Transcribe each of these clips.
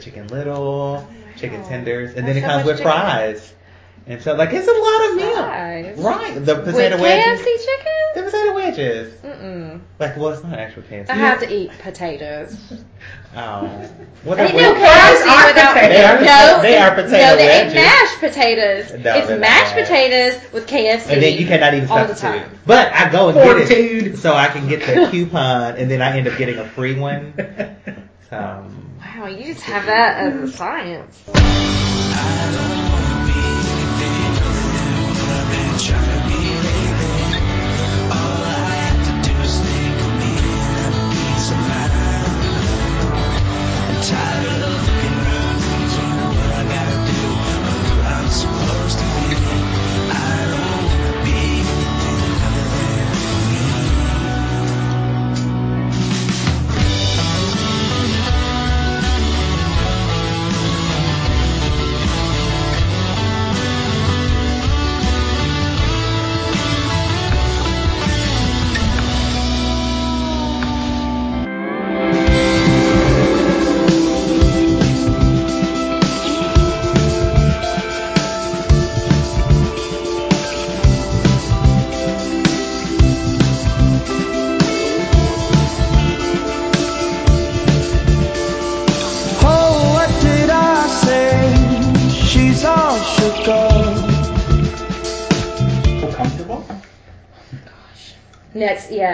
chicken little, chicken wow. tenders, and That's then it so comes with chicken. fries. And so like it's a lot of meal. Fries. Right. The With potato KFC wedges. The potato wedges. Mm-mm. Like well it's not actual KFC. I have to eat potatoes. Oh. What Ain't are no we- KFC are without potatoes. They are- no, they are it's- potato No, they ain't mashed potatoes. No, it's mashed not. potatoes with KFC. And then you cannot even all the substitute. But I go and get Fortitude. it so I can get the coupon, and then I end up getting a free one. So, Wow, you just have that as a science. Oh,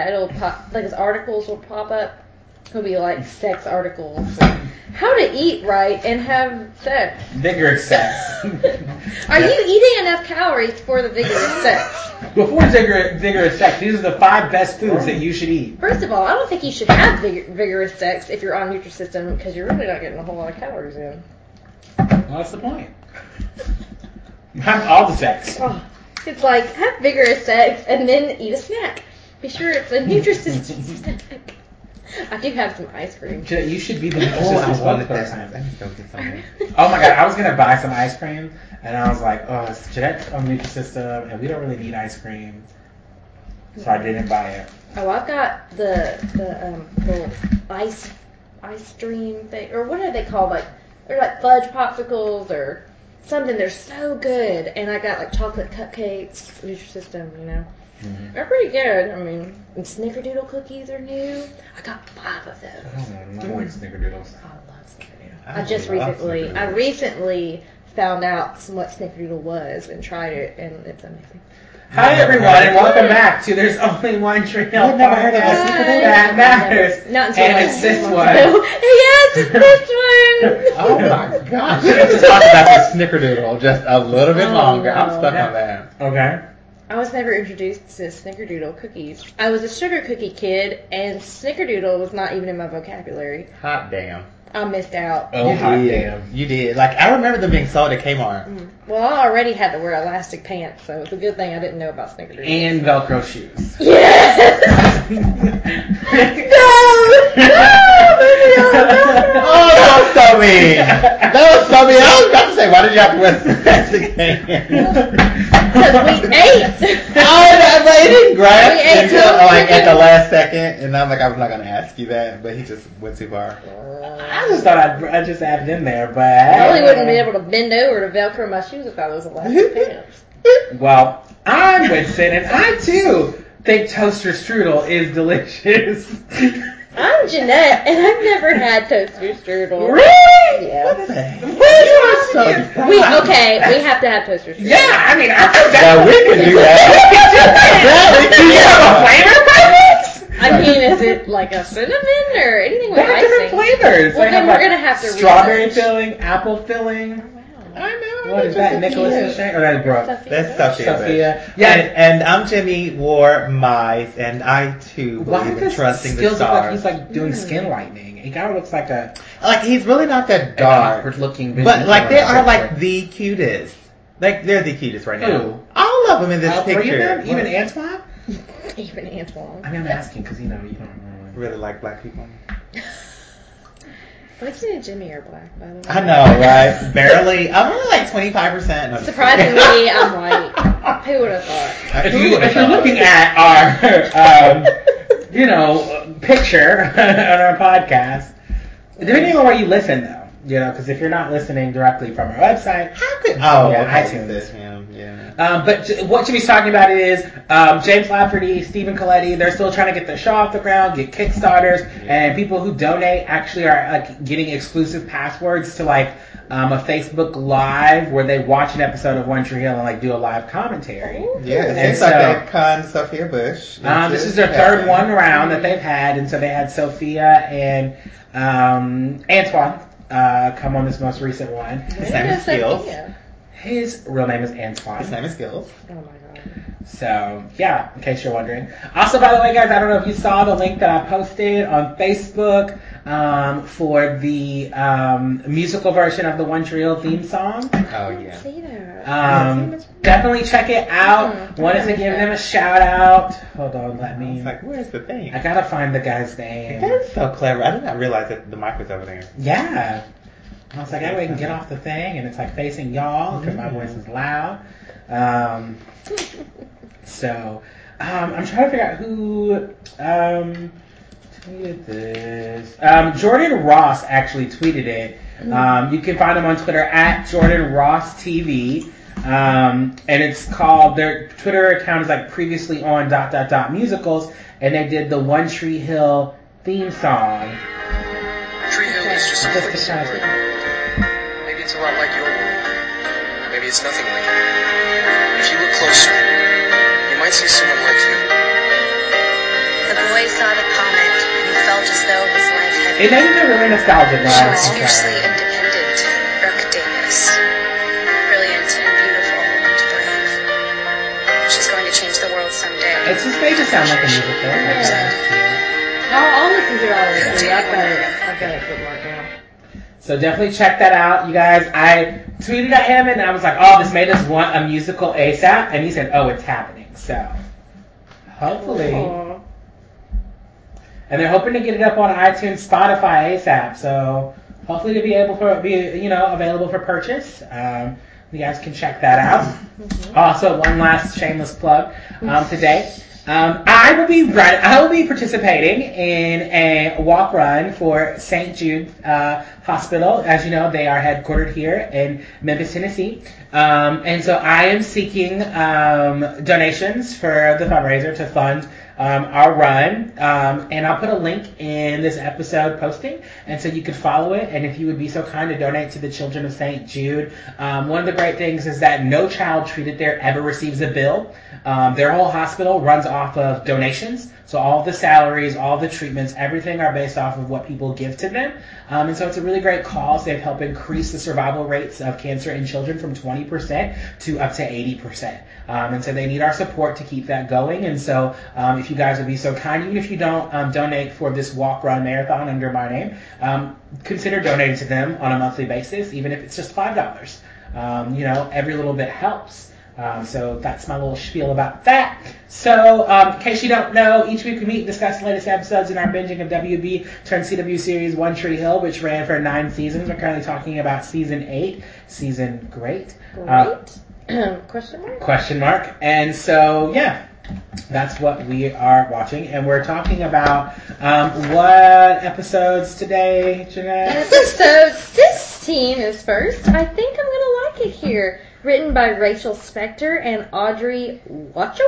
It'll pop, like his articles will pop up. It'll be like sex articles. How to eat right and have sex. Vigorous sex. Are you eating enough calories for the vigorous sex? Before vigorous, vigorous sex, these are the five best foods that you should eat. First of all, I don't think you should have vigor- vigorous sex if you're on Nutrisystem because you're really not getting a whole lot of calories in. Well, that's the point. Have all the sex. Oh, it's like have vigorous sex and then eat a snack. Be sure it's a Nutrisystem snack. I do have some ice cream. J- You should be the oh, I Nutrisystem wanted that. I need to go get some. Oh my god, I was gonna buy some ice cream, and I was like, oh, it's Jeanette's on Nutrisystem, and we don't really need ice cream, so I didn't buy it. Oh, I've got the the um little ice ice stream thing, or what are they called? Like they're like fudge popsicles or something. They're so good, and I got like chocolate cupcakes, Nutrisystem, you know. Mhm. They're pretty good. I mean, Snickerdoodle cookies are new. I got five of those. I don't like snickerdoodles. I love Snickerdoodle. I I just recently, I recently found out what Snickerdoodle was and tried it, and it's amazing. Hi everyone, and welcome back to There's Only One Trail You've never heard of a podcast snickerdoodle? that matters. Not until and it's this six one. yes, it's this one. Oh my gosh. We need to talk about the snickerdoodle just a little bit Oh, longer. I'm no. stuck on that. Okay. I was never introduced to Snickerdoodle cookies. I was a sugar cookie kid, and Snickerdoodle was not even in my vocabulary. Hot damn. I missed out. Oh, You hot did. damn. You did. Like I remember them being sold at Kmart. Mm. Well, I already had to wear elastic pants, so it's a good thing I didn't know about Snickerdoodle. And Velcro shoes. yes! No. Oh, that was so mean. That was so mean. I was about to say, why did you have to wear plastic Because we ate. Oh, that, but it didn't grasp We ate until like at the last second, and I'm like, I'm not gonna ask you that, but he just went too far. I just thought I'd, I just added in there, but I really wouldn't be able to bend over to Velcro my shoes if I was elastic pants. Well, I'm Winston, and I too think toaster strudel is delicious. I'm Jeanette, and I've never had toaster strudel. really? Yeah. So- We okay. We have to have toaster strudel. Yeah, I mean, I think Yeah, that we can do that. Do you have a flavor preference? I mean, is it like a cinnamon or anything with They have different icing? flavors. Well, They then have, we're like, gonna have to strawberry research. filling, apple filling. Oh, wow. I know. What is that, Nicholas and Shay? Or that's Brooke? Sophia. That's Sophia. Sophia. Yeah, Yeah. and, and I'm Jimmy Wore Mice, and I too Why believe in does trusting the skills look like stars. he's like doing skin whitening? He kind of looks like a like he's really not that dark, awkward looking. but like they are like the cutest. Like they're the cutest right now. Who? All of them in this All picture. three of them, even Antoine. Even Antoine. I mean, I'm asking because you know you don't really. really like black people. Winston and Jimmy are black, by the way. I know, right? Barely. I'm only like 25 percent. No, Surprisingly. I'm white. Who would have thought? If you if you're looking at our um, you know picture on our podcast, depending on where you listen though, You know, because if you're not listening directly from our website, How could? Oh, Yeah, okay. iTunes. That's him. Yeah. Um, but j- what Jimmy's talking about is um, James Lafferty, Stephen Colletti. They're still trying to get their show off the ground, get Kickstarters, and people who donate actually are like getting exclusive passwords to like um, a Facebook Live where they watch an episode of One Tree Hill and like do a live commentary. Yeah, it And seems like so- that con Sophia Bush. Um, this is their third one round that they've had, and so they had Sophia and um, Antoine uh, come on this most recent one. His name is Skills. His real name is Antoine. His name is Skills. Oh my god. So yeah, in case you're wondering. Also, by the way, guys, I don't know if you saw the link that I posted on Facebook um, for the um, musical version of the One Tree Hill theme song. Oh yeah. see that. Um, definitely check it out. Mhm. Wanted to give them a shout out. Hold on, let I me. was like, where's the thing? I gotta find the guy's name. That's so clever. I did not realize that the mic was over there. Yeah. I was like, that way I can get off the thing, and it's like facing y'all because my voice is loud. Um, so um, I'm trying to figure out who um, tweeted this. Um, Jordan Ross actually tweeted it. Um, you can find him on Twitter at Jordan Ross TV. Um, and it's called their Twitter account is like previously on dot dot dot musicals, and they did the One Tree Hill theme song. Tree Hill is just a Just place to kind of- somewhere. Maybe it's a lot like your world. Maybe it's nothing like it. But if you look closer, you might see someone like you. The boy saw the comet and felt as though his life had It made me feel really nostalgic when She I was was fiercely independent, Brooke Davis. Brilliant and beautiful and brave. She's going to change the world someday. It's just made it sound like a musical. Yeah. I'll, I'll listen to it all this. I've got it. I've got it bookmarked now. So definitely check that out, you guys. I tweeted at him and I was like, "Oh, this made us want a musical ASAP," and he said, "Oh, it's happening." So hopefully, Aw. and they're hoping to get it up on iTunes, Spotify ASAP. So hopefully to be able for be you know available for purchase. Um, you guys can check that out. Also, one last shameless plug um, today. Um, I will be run. I will be participating in a walk run for St. Jude uh, Hospital. As you know, they are headquartered here in Memphis, Tennessee, um, and so I am seeking um, donations for the fundraiser to fund um, our run. Um, and I'll put a link in this episode posting, and so you could follow it. And if you would be so kind to donate to the Children of St. Jude, um, one of the great things is that no child treated there ever receives a bill. Um, their whole hospital runs off of donations. So all the salaries, all the treatments, everything are based off of what people give to them. Um, and so it's a really great cause. They've helped increase the survival rates of cancer in children from 20% to up to 80%. Um, and so they need our support to keep that going. And so um, if you guys would be so kind, even if you don't um, donate for this walk run marathon under my name, um, consider donating to them on a monthly basis, even if it's just $5. Um, you know, every little bit helps. Um, so that's my little spiel about that. So, um, in case you don't know, each week we meet and discuss the latest episodes in our binging of WB turned CW series One Tree Hill, which ran for nine seasons. We're currently talking about season eight, season great. Uh, Great. Question mark? question mark. And so, yeah, that's what we are watching. And we're talking about um, what episodes today, Jeanette? Episode 16 is first. I think I'm gonna like it here. Written by Rachel Spector and Audrey Watcho.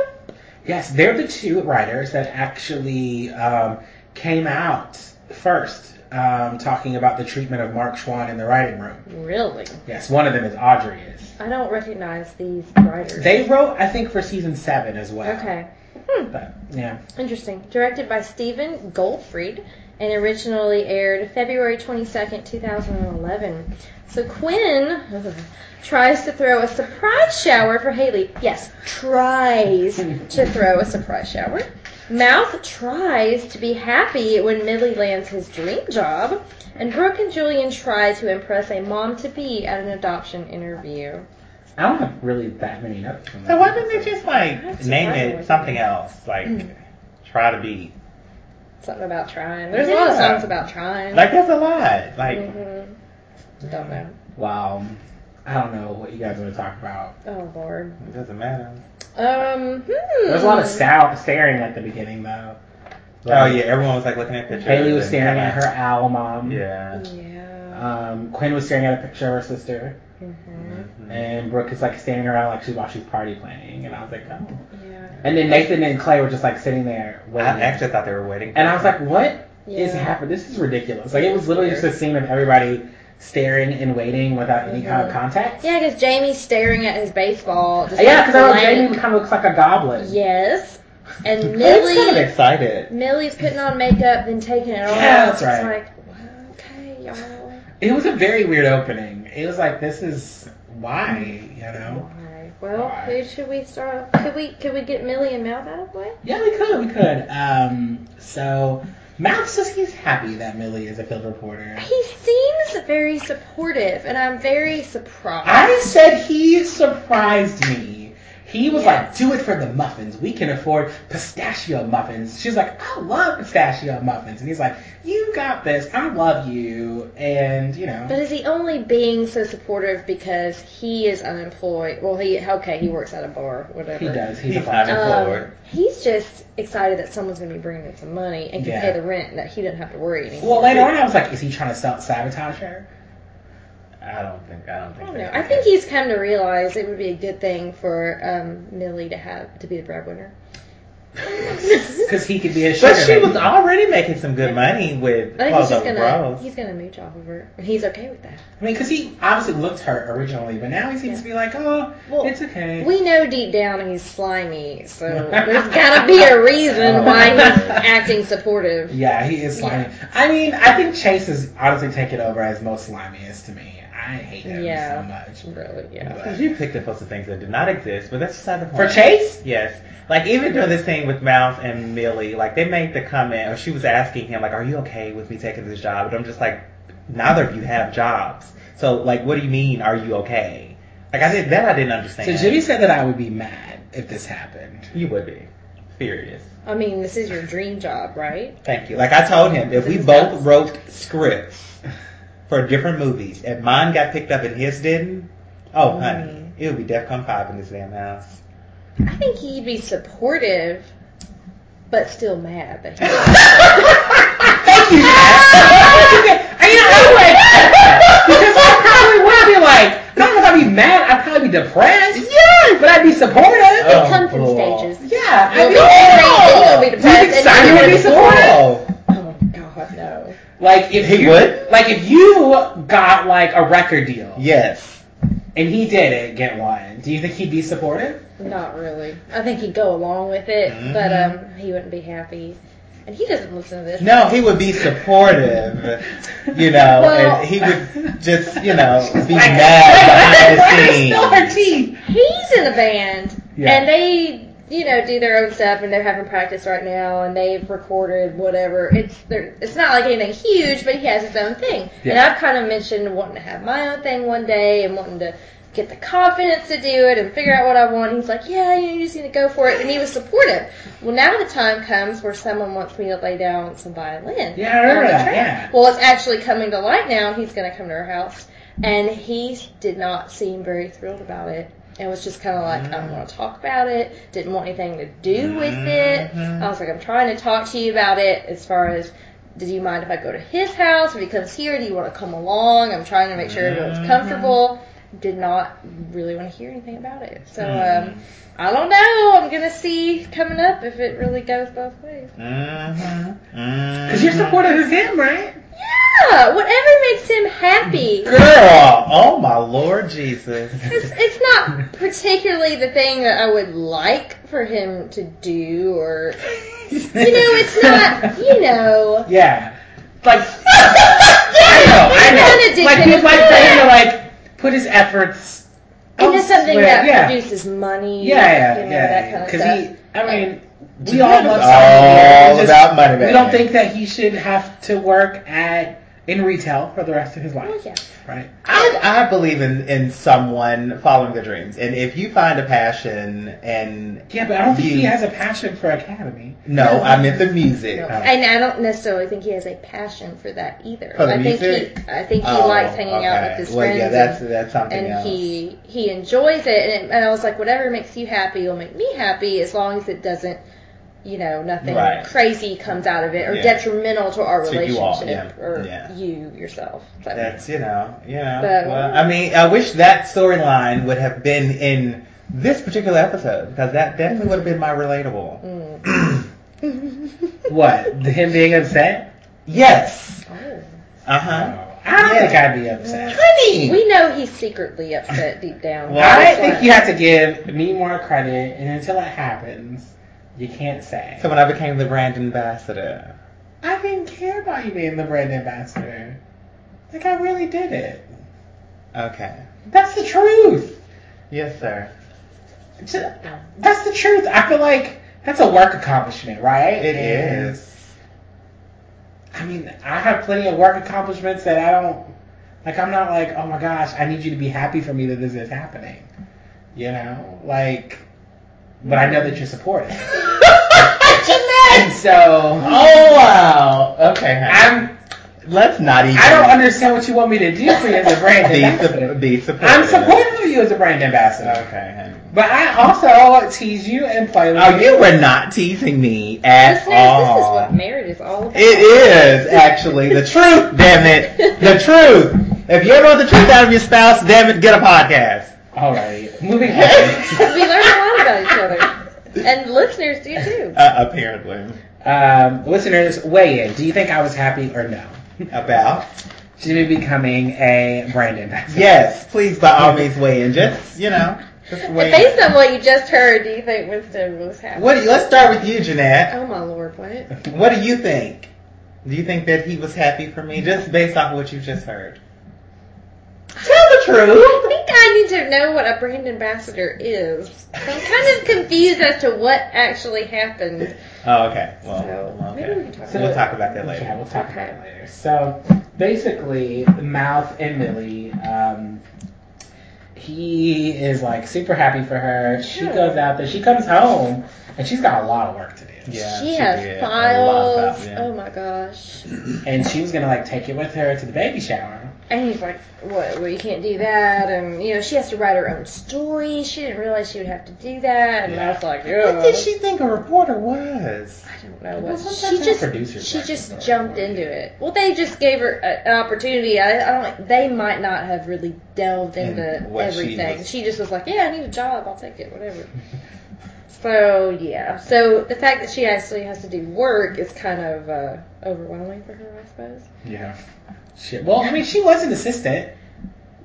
Yes, they're the two writers that actually um, came out first um, talking about the treatment of Mark Schwahn in the writing room. Really? Yes, one of them is Audrey is. I don't recognize these writers. They wrote, I think, for season seven as well. Okay. Hmm. But yeah, Interesting. Directed by Stephen Goldfried and originally aired February 22nd, 2011. So Quinn tries to throw a surprise shower for Haley. Yes, tries to throw a surprise shower. Mouth tries to be happy when Millie lands his dream job. And Brooke and Julian try to impress a mom to be at an adoption interview. I don't have really that many notes. From So why didn't they just like name it something else? Like try to be. Something about trying. There's a lot of songs about trying. Like there's a lot. Like Mhm. Don't know. Wow, I don't know what you guys want to talk about. Oh lord. it doesn't matter. Um. Hmm. There's a lot of sta- staring at the beginning though. Oh yeah, everyone was like looking at pictures. Haley was and staring kinda- at her owl mom. Yeah. Yeah. Um, Quinn was staring at a picture of her sister, Mhm. and Brooke is like standing around like she's while she's party planning, and I was like, oh. Yeah. And then Nathan and Clay were just like sitting there waiting. I actually thought they were waiting. and I was like, what is Yeah. happening? This is ridiculous. Like it was literally just a scene of everybody staring and waiting without any kind of context. Yeah, because Jamie's staring at his baseball. Just Yeah, because blank. Jamie kind of looks like a goblin. Yes. And was kind of Millie, excited. Millie's putting on makeup, then taking it off. Yeah, that's It's right. like, well, okay, y'all. It was a very weird opening. It was like, this is why, you know? Why? Well, Why? who should we start? Could we could we get Millie and Mouth out of the way? Yeah, we could, we could. Um, so Mouth says he's happy that Millie is a field reporter. He seems very supportive, and I'm very surprised. I said he surprised me. He was like, do it for the muffins. We can afford pistachio muffins. She's like, I love pistachio muffins. And he's like, you got this. I love you. And, you know. But is he only being so supportive because he is unemployed? Well, he okay, he works at a bar, whatever. he does. He's, He's a bartender. unemployed. Um, he's just excited that someone's going to be bringing him some money and can Yeah. pay the rent, and that he doesn't have to worry anymore. Well, later on, I was like, is he trying to self sabotage her? I don't think. I don't think. I think. don't know. I think he's come to realize it would be a good thing for um, Millie to have to be the breadwinner. Because he could be a sugar But she baby. was already making some good money with I think he's Close just Up gonna Bros. he's gonna mooch off of her, and he's okay with that. I mean, because he obviously looked hurt originally, but now he seems to be like, oh, Well, it's okay. We know deep down he's slimy, so there's gotta be a reason why he's acting supportive. yeah, he is slimy. I mean, I think Chase is honestly taking over as most slimiest to me. I hate him Yeah. so much. Really, yeah. Because you picked up on some things that did not exist, but that's beside the point. For. Chase? Yes. Like even during this scene with Mouth and Millie, like they made the comment, or she was asking him, like, "Are you okay with me taking this job?" And I'm just like, neither of you have jobs, so like, what do you mean? Are you okay? Like I did that. I didn't understand. So. Jimmy said that I would be mad if this happened. you would be furious. I mean, this is your dream job, right? Thank you. Like I told him, if we both wrote scripts for different movies, and mine got picked up and his didn't, oh mm-hmm. honey, it would be DEFCON five in this damn house. I think he'd be supportive, but still mad that he. Thank you, Dad. You know, I would because I probably would be like, I don't know if I'd be mad. I'd probably be depressed. Yeah, but I'd be supportive. It comes in cool. stages. Yeah, You'll I'd be be angry, then you'll be Do you depressed, think and Simon then would be supportive? Like if He you, would? Like if you got like a record deal yes. and he didn't get one, do you think he'd be supportive? Not really. I think he'd go along with it, Mhm. but um, he wouldn't be happy. And he doesn't listen to this. No, he would be supportive, you know, Well- and he would just, you know, be Like, mad behind the scenes. Still her teeth. He's in a band, Yeah. and they, you know, do their own stuff, and they're having practice right now, and they've recorded whatever. It's it's not like anything huge, but he has his own thing. And I've kind of mentioned wanting to have my own thing one day, and wanting to get the confidence to do it and figure out what I want. He's like, yeah, you just need to go for it, and he was supportive. Well, now the time comes where someone wants me to lay down some violin. Yeah, I remember that, yeah. Well, it's actually coming to light now, and he's going to come to our house. And he did not seem very thrilled about it. And was just kind of like, I don't want to talk about it. Didn't want anything to do with it. Mhm. I was like, I'm trying to talk to you about it as far as, do you mind if I go to his house? If he comes here, do you want to come along? I'm trying to make sure everyone's Mhm. comfortable. Did not really want to hear anything about it. So, Mm. um, I don't know. I'm going to see coming up if it really goes both ways. Mm-hmm. Because you're supportive of him, right? Yeah, whatever makes him happy. Girl, oh my Lord Jesus. It's, it's not particularly the thing that I would like for him to do, or you know, it's not. You know, Yeah. Like, I know, I know. Like, addicted he'd like to for him it. to, like, put his efforts into something that yeah. produces money. Yeah, yeah, you know, yeah. that kind of Because he, I mean, we Jim all is love all Simon. We just- about money, We don't think that he should have to work at in retail for the rest of his life, oh, Well, yeah. right? I, I believe in, in someone following their dreams. And if you find a passion and Yeah, but I don't think he has a passion for Academy. No, I meant the music. No. And I don't necessarily think he has a passion for that either. For the I think he, I think he Oh, likes hanging out oh, with his well, friends. yeah, that's and, that's something and else. he he enjoys it, and, and I was like, whatever makes you happy will make me happy, as long as it doesn't, you know, nothing Right. crazy comes out of it or Yeah. detrimental to our To you relationship all, yeah. or Yeah. you yourself. So, That's you know, yeah. But- well, I mean, I wish that storyline would have been in this particular episode because that definitely would have been my relatable. Mm. What? Him being upset? Yes. Oh. Uh huh. I don't Yeah. think I'd be upset. Honey. We know he's secretly upset deep down. Well, I think you have to give me more credit, and until it happens, you can't say. So when I became the brand ambassador, I didn't care about you being the brand ambassador. Like I really did it. okay. That's the truth. Yes, sir. That's the truth. I feel like that's a work accomplishment, right? It And, is. I mean, I have plenty of work accomplishments that I don't like. I'm not like, oh my gosh, I need you to be happy for me that this is happening. You know, like, but I know that you're supportive. and so Oh wow. Okay. honey. I'm. Let's not even. I don't understand what you want me to do for you as a brand Be, ambassador. su- be supportive. I'm supportive of you as a brand ambassador. Okay, honey. But I also tease you and play with Oh, you. you were not teasing me at Listeners, all. this is what marriage is all about. It is actually the truth. Damn it, the truth. If you ever want the truth out of your spouse, damn it, get a podcast. All right, moving on. we learn a lot about each other. And listeners do too. Uh, apparently, um, listeners, weigh in. Do you think I was happy or no? about Jimmy becoming a brand ambassador. yes. Please, by all means, weigh in. Just you know, just And weigh based in. on what you just heard, do you think Winston was happy? What? do you- Let's start with you, Jeanette. Oh my lord, what? What do you think? Do you think that he was happy for me, just based off what you just heard? Tell the truth! I think I need to know what a brand ambassador is. I'm kind of confused as to what actually happened. Oh, okay. Well, So maybe we can talk okay. We'll talk about that later. Yeah, we'll talk about Okay. it later. So basically, Mouth and Millie, um, he is like super happy for her. She Sure. goes out there. She comes home and she's got a lot of work to do. Yeah, she she has did. A files. stuff, yeah. Oh my gosh. And she was gonna like take it with her to the baby shower. And he's like, what, well, you can't do that. And, you know, she has to write her own story. She didn't realize she would have to do that. And I was like, yeah. What did she think a reporter was? I don't know Well, what. sometimes She just, producers she just jumped report. into it. Well, they just gave her a, an opportunity. I, I don't. They might not have really delved into what she everything. was- She just was like, yeah, I need a job. I'll take it. Whatever. So yeah. So the fact that she actually has to do work is kind of uh, overwhelming for her, I suppose. Yeah. Shit. Well, I mean, she was an assistant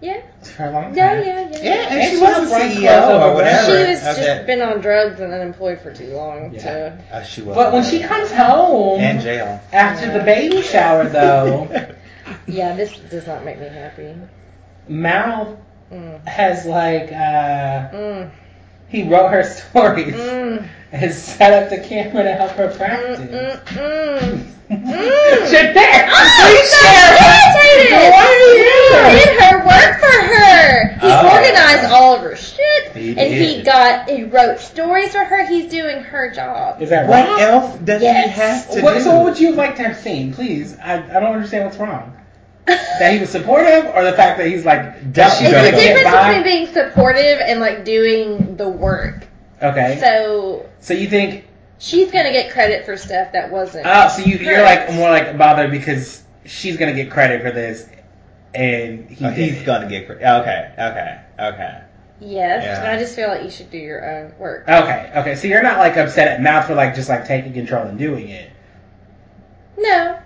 Yeah. for a long time. Yeah. Yeah. Yeah. Yeah, and, And she she was was the running CEO or whatever. She was of just that- been on drugs and unemployed for too long Yeah. to. Uh, she was. But when she comes home in jail. after the baby shower, though, Yeah, this does not make me happy. Mouth Mm. has like uh, Mm. he wrote her stories Mm. and set up the camera to help her practice. Mm. Mm. Mm. Shit there! I'm so irritated! Why are you He did her work for her. He Oh. organized all of her shit, He and he got he wrote stories for her. He's doing her job. Is that right? What else does Yes. he have to What, do? so what would you have liked to have seen? Please, I, I don't understand what's wrong. That he was supportive, or the fact that he's like, Does she she's go It's gonna the to get difference by? between being supportive and like doing the work. Okay. So, So you think? she's gonna get credit for stuff that wasn't. Oh, so you you're like more like bothered because she's gonna get credit for this, and he Oh, he's it. gonna get. credit. Okay, okay, okay. yes, Yeah. and I just feel like you should do your own work. Okay, okay. So you're not like upset at Mouth for like just like taking control and doing it. No,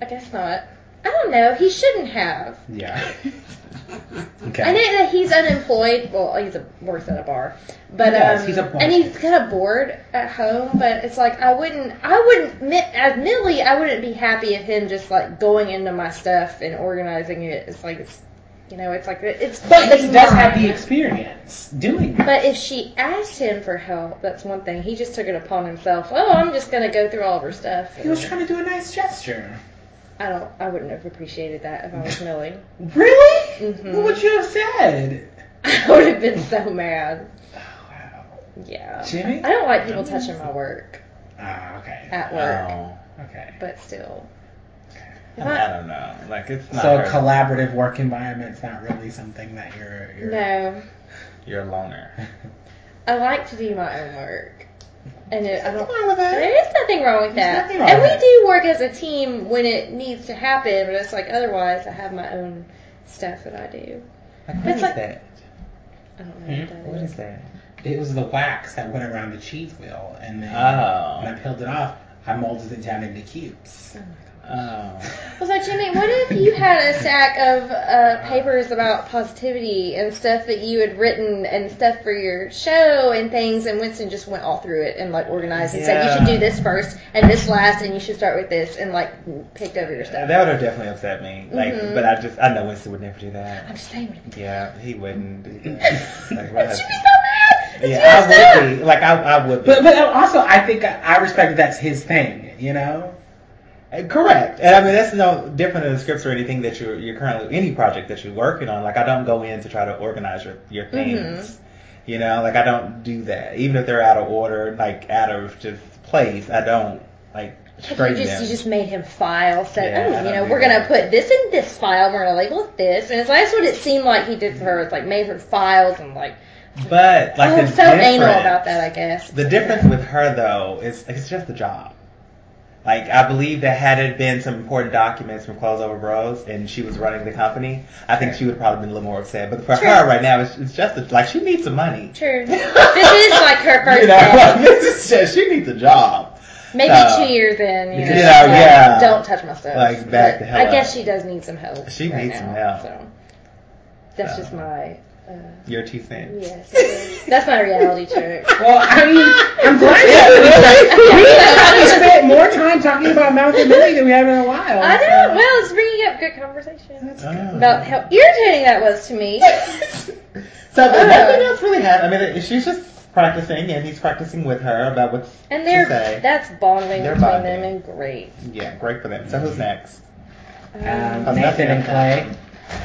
I guess not. I don't know. He shouldn't have. Yeah. Okay. I know that he's unemployed. Well, he's a, works at a bar, but Yes, um, he's a bar. and he's kind of bored at home. But it's like I wouldn't, I wouldn't, mi- as Millie, I wouldn't be happy if him just like going into my stuff and organizing it. It's like it's, you know, it's like it's. But it's he does have the experience doing that. But if she asked him for help, that's one thing. He just took it upon himself. Oh, I'm just gonna go through all of her stuff. He was trying to do a nice gesture. I don't. I wouldn't have appreciated that if I was Millie. Really? Mhm. What would you have said? I would have been so mad. Oh, wow. Yeah. Jimmy? I don't like people touching my work Ah, okay. at work, Oh, Okay. but still. I, mean, I don't know. Like it's not. So a collaborative work environment's not really something that you're. you're No, You're a loner. I like to do my own work. And it, I don't. Nothing wrong with that. There is nothing wrong with There's that. nothing wrong And with we that. do work as a team when it needs to happen, but it's like otherwise, I have my own stuff that I do. Like, what It's is like- that? I don't know Hmm? what that What is. is that? It was the wax that went around the cheese wheel, and then Oh. when I peeled it off, I molded it down into cubes. Oh. I was like, Jimmy, what if you had a stack of uh, papers about positivity and stuff that you had written and stuff for your show and things, and Winston just went all through it and like organized and said you should do this first and this last, and you should start with this, and like picked over your stuff. That would have definitely upset me. Like, Mhm. but I just, I know Winston would never do that. I'm just saying. Yeah, he wouldn't do that. Like, my Jimmy's so husband- mad. Yeah, messed I would be. Like, I, I would be. But but also, I think I respect that that's his thing. You know. Correct. And I mean, that's no different than the scripts or anything that you're, you're currently, any project that you're working on. Like, I don't go in to try to organize your, your mm-hmm. things. You know, like, I don't do that. Even if they're out of order, like, out of just place, I don't, like, You just them. you just made him file. Said, Yeah, oh, you know, we're gonna put this in this file. We're gonna label it this, and it's like that's what it seemed like he did for her. It's like made her files and like. but, like, oh, the I'm so anal about that. I guess. The difference with her though is it's just a job. Like I believe that had it been some important documents from Clothes Over Bros and she was running the company, I think she would have probably been a little more upset. But for True. her right now, it's, it's just a, like she needs some money. True. this is like her first you know, like, this is just she needs a job. Maybe So, two years in, you know, You know, yeah. don't touch my stuff. Like, back the hell I guess she does need some help. She right needs now, some help. So that's So. just my. Uh, Your two cents. yes, it is. that's my reality check. Well, I mean, I'm glad that we, we spent more time talking about Malcolm and Millie than we have in a while. I know. so- Well, it's bringing up good conversation Oh. about how irritating that was to me. So Uh. nothing else really happened. I mean, she's just practicing, and he's practicing with her about what's And they're say. that's bonding They're between bonding. them and great. Yeah, great for them. So who's next? Um, Oh, Nathan and Clay.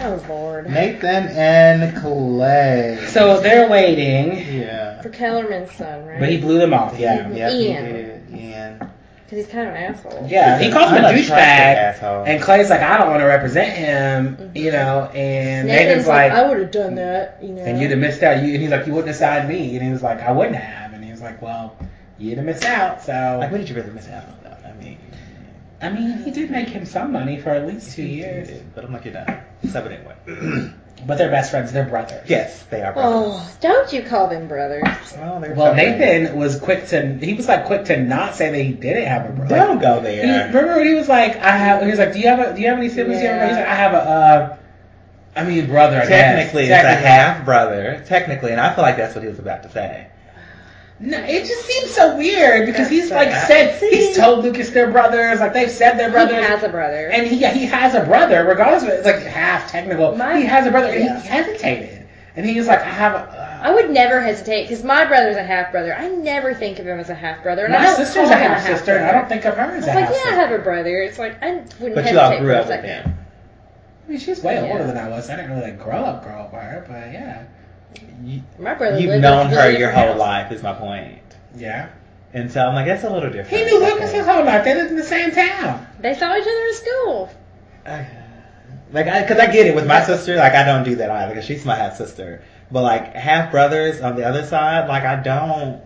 Oh Lord. Nathan and Clay. So they're waiting, yeah. For Kellerman's son, right? but he blew them off. Yeah. Yeah, Ian. he did. Ian. Because he's kind of an asshole. Yeah, he calls him a a douchebag, asshole. and Clay's like, I don't want to represent him, mm-hmm. you know, and Nathan's Nathan's like, like, I would have done that, you know. and you'd have missed out. You, and he's like, you wouldn't have signed me, and he was like, I wouldn't have, and he was like, well, you'd have missed out. So, Like, what did you really miss out on, though? I mean, I mean, he did make him some money for at least two years, But I'm like, you're done. So, but anyway. but they're best friends. They're brothers. yes, they are brothers. Oh, don't you call them brothers? Well, they're Well, something. Nathan was quick to. He was like quick to not say that he didn't have a brother. Don't go He, there. remember when he was like, I have. He was like, Do you have a, Do you have any siblings? You have He's like, I have a. Uh, I mean, brother. I guess. Technically, it's a half brother. Technically, and I feel like that's what he was about to say. No, it just seems so weird because he's That's like so- said he's told Lucas they're brothers, like they've said they're brothers, He has a brother. and he he has a brother, regardless of it, it's like half technical. My- he has a brother, and he hesitated, and he was like, I have a. Uh, I would never hesitate because my brother's a half brother. I never think of him as a half brother, and I my don't sister's a half sister, and I don't think of her I as was a like, half yeah. I have a brother. It's like I wouldn't But hesitate you all grew up with him. I mean, she's way Yeah. older than I was. I didn't really like grow up, grow up with her, but yeah, You, My brother. you've known her your different whole house. life, is my point. yeah. And so I'm like, that's a little different. He knew Lucas his whole life. They lived in the same town. They saw each other in school. Like, I, cause I get it with my sister, like I don't do that either, cause she's my half sister. But like half brothers on the other side, like I don't.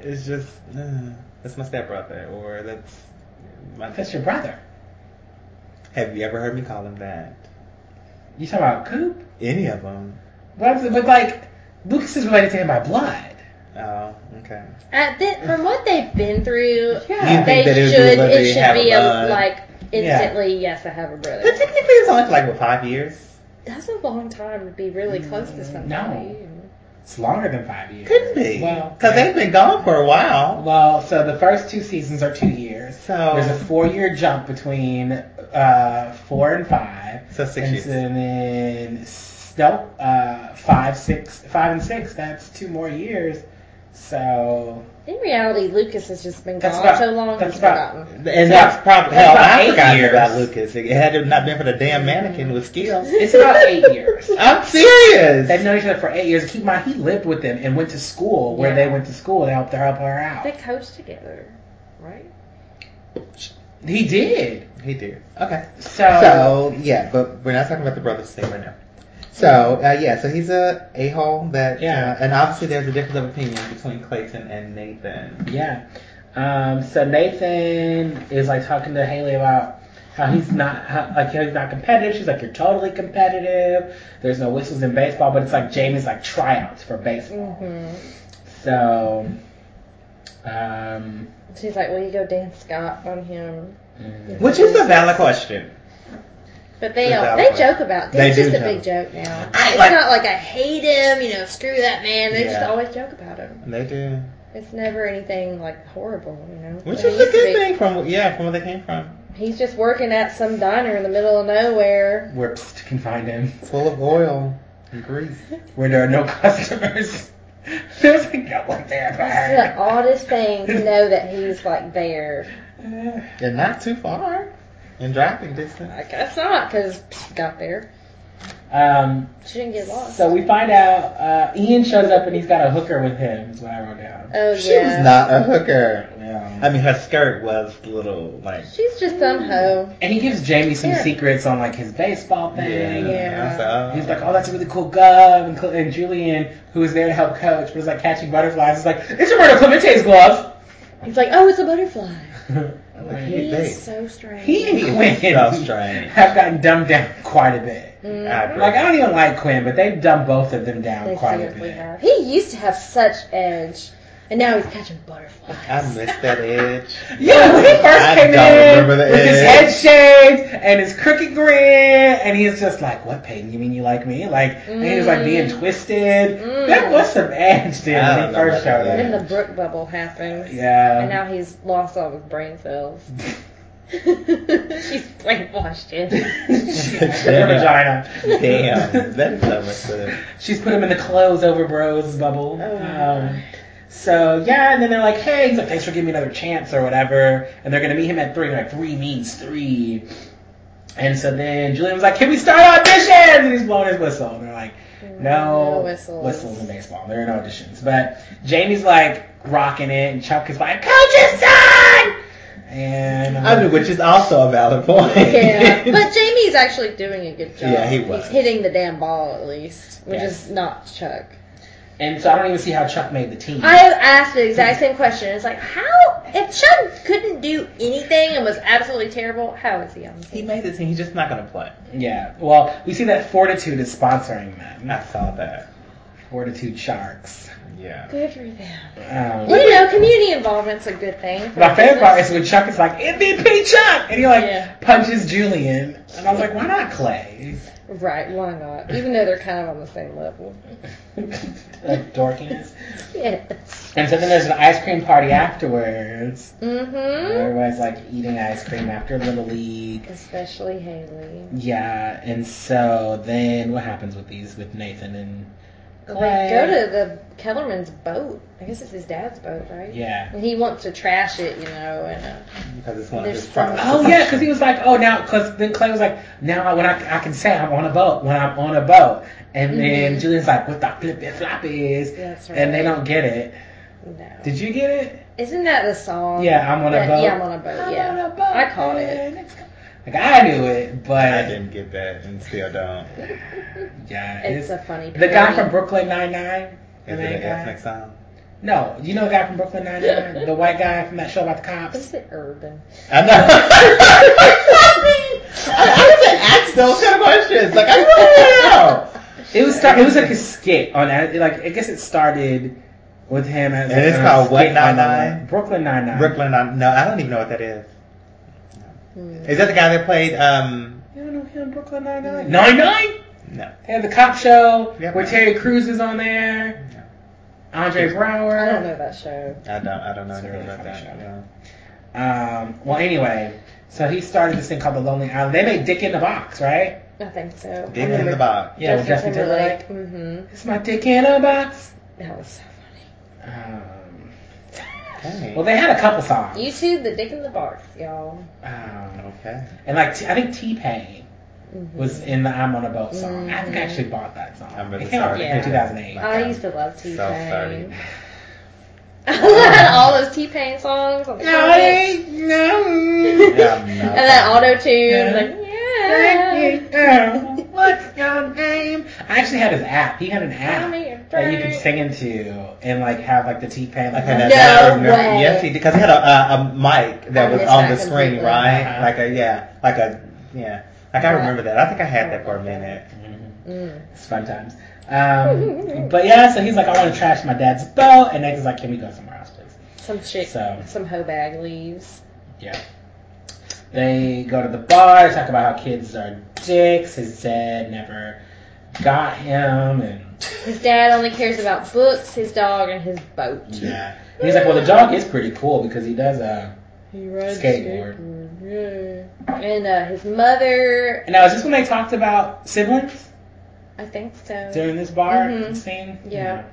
It's just uh, that's my stepbrother, or that's my. That's your brother. Have you ever heard me call him that? You talking about Coop? Any of them? But, but like, Lucas is related to him by blood. Oh, okay. At the, from what they've been through, Yeah. They think that it should. be It should a be a, like instantly. Yes, I have a brother. But brother. technically, it's only for like what five years. That's a long time to be really close to somebody. No. It's longer than five years. Couldn't be, Well, cause they've been gone for a while. Well, so the first two seasons are two years. So There's a four-year jump between uh, four and five. So six and years. so then s- no, uh, five, six, five and six. That's two more years. So In reality, Lucas has just been gone about- so long that's he's about- forgotten. And That's that's probably that's hell. I eight forgot years. about Lucas. It had it not been for the damn mannequin with skills. it's about eight years. I'm serious. They've known each other for eight years. Keep in mind, he lived with them and went to school where Yeah. they went to school to help to help her out. They coached together, right? He did. He did. Okay. So, So yeah, but we're not talking about the brothers thing right now. So uh, yeah, so he's a a hole that Yeah. uh, and obviously there's a difference of opinion between Clayton and Nathan. Yeah. Um, so Nathan is like talking to Haley about how he's not how, like how he's not competitive. She's like, "You're totally competitive. There's no whistles in baseball." But it's like Jamie's like tryouts for baseball. hmm So, um, She's like, "Will you go Dan Scott on him?" mm, Which is a valid question. But they all, they joke about. They It's just a joke. big joke now. I it's like- not like I hate him. You know, screw that man. They just always joke about him. They do, It's never anything like horrible. You know, which But is a good be. thing from yeah from where they came from. He's just working at some diner in the middle of nowhere. where pst, can find him, Full of oil and grease. where there are no customers. There's like no one there. It's the oddest thing to know that he's like there. And not too far in driving distance. I guess not, because got there. Um, She didn't get lost. so we find out uh, Ian shows up and he's got a hooker with him. Is what I wrote down. oh She yeah, was not a hooker. Yeah. I mean, her skirt was a little like. she's just some hoe. And he gives Jamie some Yeah. secrets on like his baseball thing. Yeah. So, He's like, oh, that's a really cool glove. And, and Julian, who was there to help coach, but is like catching butterflies, is like, it's Roberto Clemente's glove. He's like, oh, it's a butterfly. Like, He he, is so strange. he and He Quinn so strange. have gotten dumbed down quite a bit. Mhm. Like, I don't even like Quinn, but they've dumbed both of them down They quite a bit. have. He used to have such edge, and now he's catching butterflies. I missed that edge. Yeah, when he first I came don't in remember the with his head shaved and his crooked grin, and he was just like, "What, Peyton? You mean you like me?" Like, and he was like being Mm. twisted. Mm. There was some edge there when he first showed that. up. Then the Brooke bubble happened, Yeah. and now he's lost all his brain cells. She's brainwashed him. Her vagina. Damn, that's so much good. She's put him in the clothes over bros bubble. Oh. Um, so yeah, and then they're like, "Hey," he's like, "Thanks for giving me another chance or whatever," and they're gonna meet him at three. Like three means three. And so then Julian was like, "Can we start auditions?" And he's blowing his whistle. And they're like, "No, No whistles. whistles in baseball. There are no auditions." But Jamie's like rocking it, and Chuck is like, "Coach's son!" And I mean, which is also a valid point. yeah, but Jamie's actually doing a good job. Yeah, he was. He's hitting the damn ball at least, which Yes. is not Chuck. And so I don't even see how Chuck made the team. I asked the exact same question. It's like, how if Chuck couldn't do anything and was absolutely terrible, how is he on the team? he made the team. He's just not gonna play. yeah. Well, we see that Fortitude is sponsoring them. I saw that. Fortitude Sharks. Yeah. Good for them. Um, Well, you know, community involvement's a good thing. my favorite part is when Chuck is like MVP Chuck, and he like Yeah. punches Julian, and I was like, why not Clay? Right, why not? Even though they're kind of on the same level. like dorkiness. Yes. And so then there's an ice cream party afterwards. Mm-hmm. Everybody's like eating ice cream after Little League. Especially Haley. Yeah, and so then what happens with these with Nathan and They Clay? go to the Kellerman's boat. I guess it's his dad's boat, right? Yeah. And he wants to trash it, you know, and uh, Because it's one of his some- problems. Oh yeah, because he was like, oh now, because then Clay was like, now when I, I can say I'm on a boat when I'm on a boat, and then Mhm. Julian's like, what the flippy flop is, that's right. and they don't get it. No. Did you get it? Isn't that the song? Yeah, I'm on a That- boat. Yeah, I'm on a boat. yeah. I'm on a boat, I caught it. And it's go- Like I knew it, but I didn't get that and still don't. yeah, It's it's, a funny. the guy from Brooklyn Nine Nine. Is it an ethnic song? No, you know the guy from Brooklyn Nine Nine, the white guy from that show about the cops. Is it urban? I know. I, I have to ask those kind of questions. Like, I don't know. It was start. It was like a skit on. Like I guess it started with him as. And it's called what skit on the- Nine-Nine? Brooklyn Nine Nine. Brooklyn. I, no, I don't even know what that is. Hmm. Is that the guy that played? Um, You don't know him, Brooklyn Nine Nine. Nine Nine. no. They had the cop show Yep. where Terry Crews is on there. Andre Braugher. I don't know that show. I don't. I don't know anything really about that. show. No. Um, well, anyway, so he started this thing called the Lonely Island. They made Dick in the Box, right? I think so. Dick in the box. Yeah, with Justin Timberlake. Mm-hmm. It's my Dick in a Box. That was so funny. Um, Okay. well, they had a couple songs. YouTube, the Dick in the Box, y'all. Um, okay. and like T- I think T Pain Mhm. was in the I'm on a Boat song. I think I Mhm. actually bought that song. I'm really it came out sorry. in 2008. I used to love T Pain. So Pain. sorry. All those T Pain songs on the No. I- no. Yeah, I'm and that auto tune, Yeah. like Hey, yeah. girl, what's your name? I actually had his app. He had an app me a that you could sing into and like have like the T Pain like Okay, No now that way. Yes, he did because he had a, a, a mic that I was on the screen, completely. right? Uh-huh. Like a yeah, like a yeah. Like I Right. remember that. I think I had that for a minute. Mm. It's fun times. Um, but yeah, so he's like, I want to trash my dad's boat, and Nick is like, Can we go somewhere else, please? Some chick, So- some hoe bag leaves. Yeah. They go to the bar, talk about how kids are dicks. His dad never got him, and His dad only cares about books, his dog, and his boat. yeah. He's like, well, the dog is pretty cool because he does. Uh, He rides Skateboard. skateboard. Yeah. And uh, his mother, and now is this when they talked about siblings I think so. during this bar Mhm. scene? Yeah.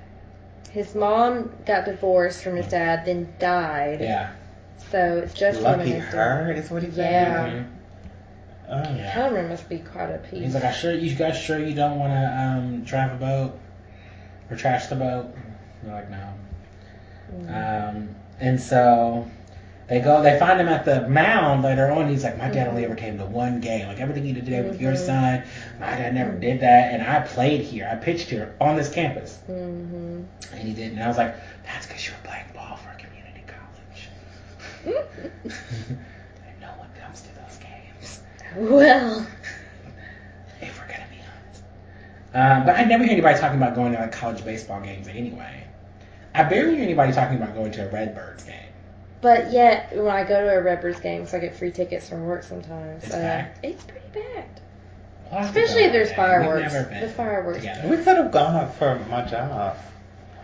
His mom got divorced from his dad, then died. Yeah. So it's just him and Lucky his dad. her is what he said. Yeah. Mhm. Oh. Yeah. Cameron must be quite a piece. He's like, I sure you guys sure you don't want to um, drive a boat or trash the boat? They're like, no. Mm. Um, and so they go, they find him at the mound later on. He's like, my dad only ever came to one game. Like everything he did today with your Mhm. son, my dad never did that. And I played here, I pitched here on this campus, hmm and he didn't. And I was like, that's because you were playing ball for a community college. and no one comes to those games. Well, if we're gonna be honest. Um, but I never hear anybody talking about going to like college baseball games anyway. I barely hear anybody talking about going to a Redbirds game. but yet when I go to a Redbirds game, so I get free tickets from work sometimes. It's uh, packed? it's pretty packed. We'll have to Especially if there's fireworks. We've never been The fireworks. together. We could have gone up for my job.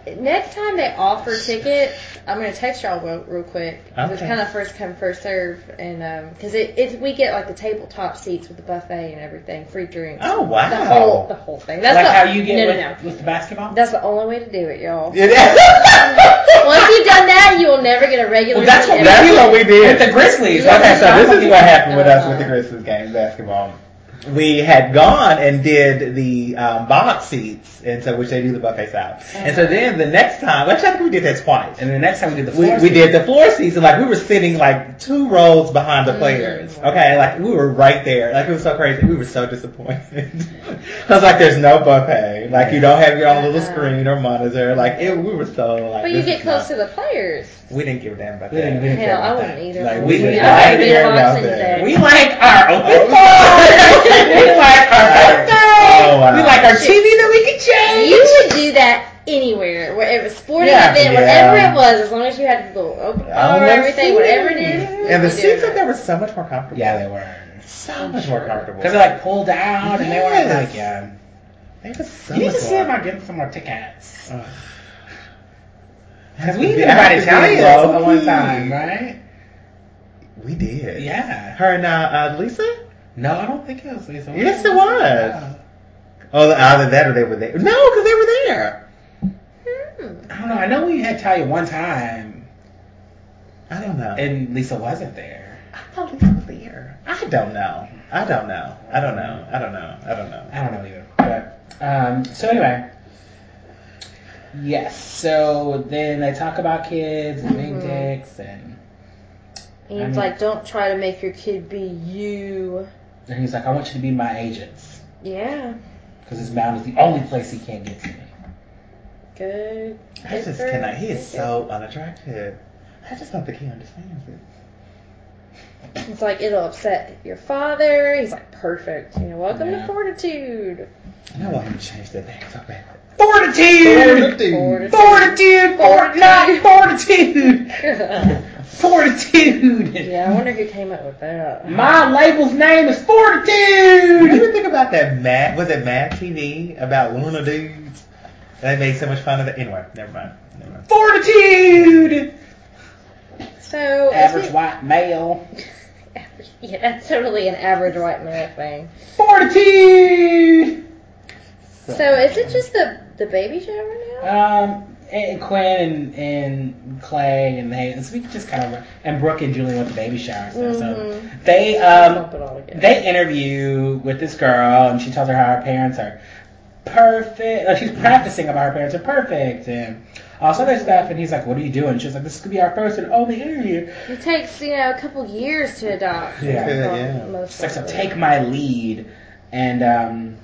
Next time they offer tickets, I'm gonna text y'all real, real quick. 'cause It's kind of first come first serve, and um, because it it's we get like the tabletop seats with the buffet and everything, free drinks. Oh wow. The whole the whole thing. That's like the, how you get no, with, no, no. with the basketball? That's the only way to do it, y'all. Yeah. Once you've done that, you will never get a regular. Well, that's seat what ever That's we what we did. with the Grizzlies. Yeah. Okay, so this is what happened with us with the Grizzlies game basketball. We had gone and did the um, box seats, and so which they do the buffet style. And so then the next time, actually I think we did that twice. And the next time we did the We, floor we seat- did the floor seats, and like we were sitting like two rows behind the players. Okay, like we were right there. Like it was so crazy. We were so disappointed. I was like, "There's no buffet. Like you don't have your own little screen or monitor. Like it, we were so like." But you get close not- to the players. We didn't give a damn about We didn't- that. we didn't Hell, I wouldn't that. either. Like, I we mean, just I right could be there a about that. We like our open bar. We like our birthday. Oh, wow. We like our TV that we can change. You would do that anywhere, wherever sporting Yeah. event, Yeah. whatever it was, as long as you had the little open bar, let's everything, see. whatever it is. And the you do seats it. up there were so much more comfortable. Yeah, they were. so much more comfortable. Because they're like pulled out and they were Yes. like, yeah. They were so You need to much see more. about getting some more tickets. Because we Yeah, even I got have to be Italians low at one time, right? We did. Yeah. Her and uh, uh, Lisa? No, I don't think it was Lisa. Yes, it was. Oh, either that or they were there. No, because they were there. Hmm. I don't know. I know we had Talia one time, I don't know. and Lisa wasn't there. I thought Lisa was there. I don't know. I don't know. I don't know. I don't know. I don't know. I don't know either. But um, so anyway, yes. So then they talk about kids and big Mhm. dicks, and And I he's mean- like, don't try to make your kid be you. And he's like, I want you to be my agents Yeah, because his mound is the only place he can't get to me. good. I Good just for- cannot. He is good so unattractive. I just don't think he understands it. It's like it'll upset your father. He's like, perfect. You know, welcome Yeah. to fortitude. And I don't want him to change that name so bad. Fortitude, Fortitude. fortitude, fort, not fortitude, yeah, fortitude. Yeah, I wonder who came up with that. My label's name is Fortitude! Did You think about that Mad, was it Mad TV about Luna dudes? They made so much fun of it. Anyway, never mind. Never mind. Fortitude. So Average is it- white male. Yeah, that's totally an average white male thing. Fortitude. So is it just the the baby shower now? Um, and Quinn and, and Clay and they, so we just kind of, and Brooke and Julie went to baby shower and stuff. So Mhm. they, um, Lump it all together. they interview with this girl and she tells her how her parents are perfect. Like she's practicing about her parents are perfect and all this other stuff. And he's like, "What are you doing?" She's like, "This could be our first and only interview." It takes you know a couple years to adopt. Yeah. Yeah, yeah. Most like, so take my lead. And um,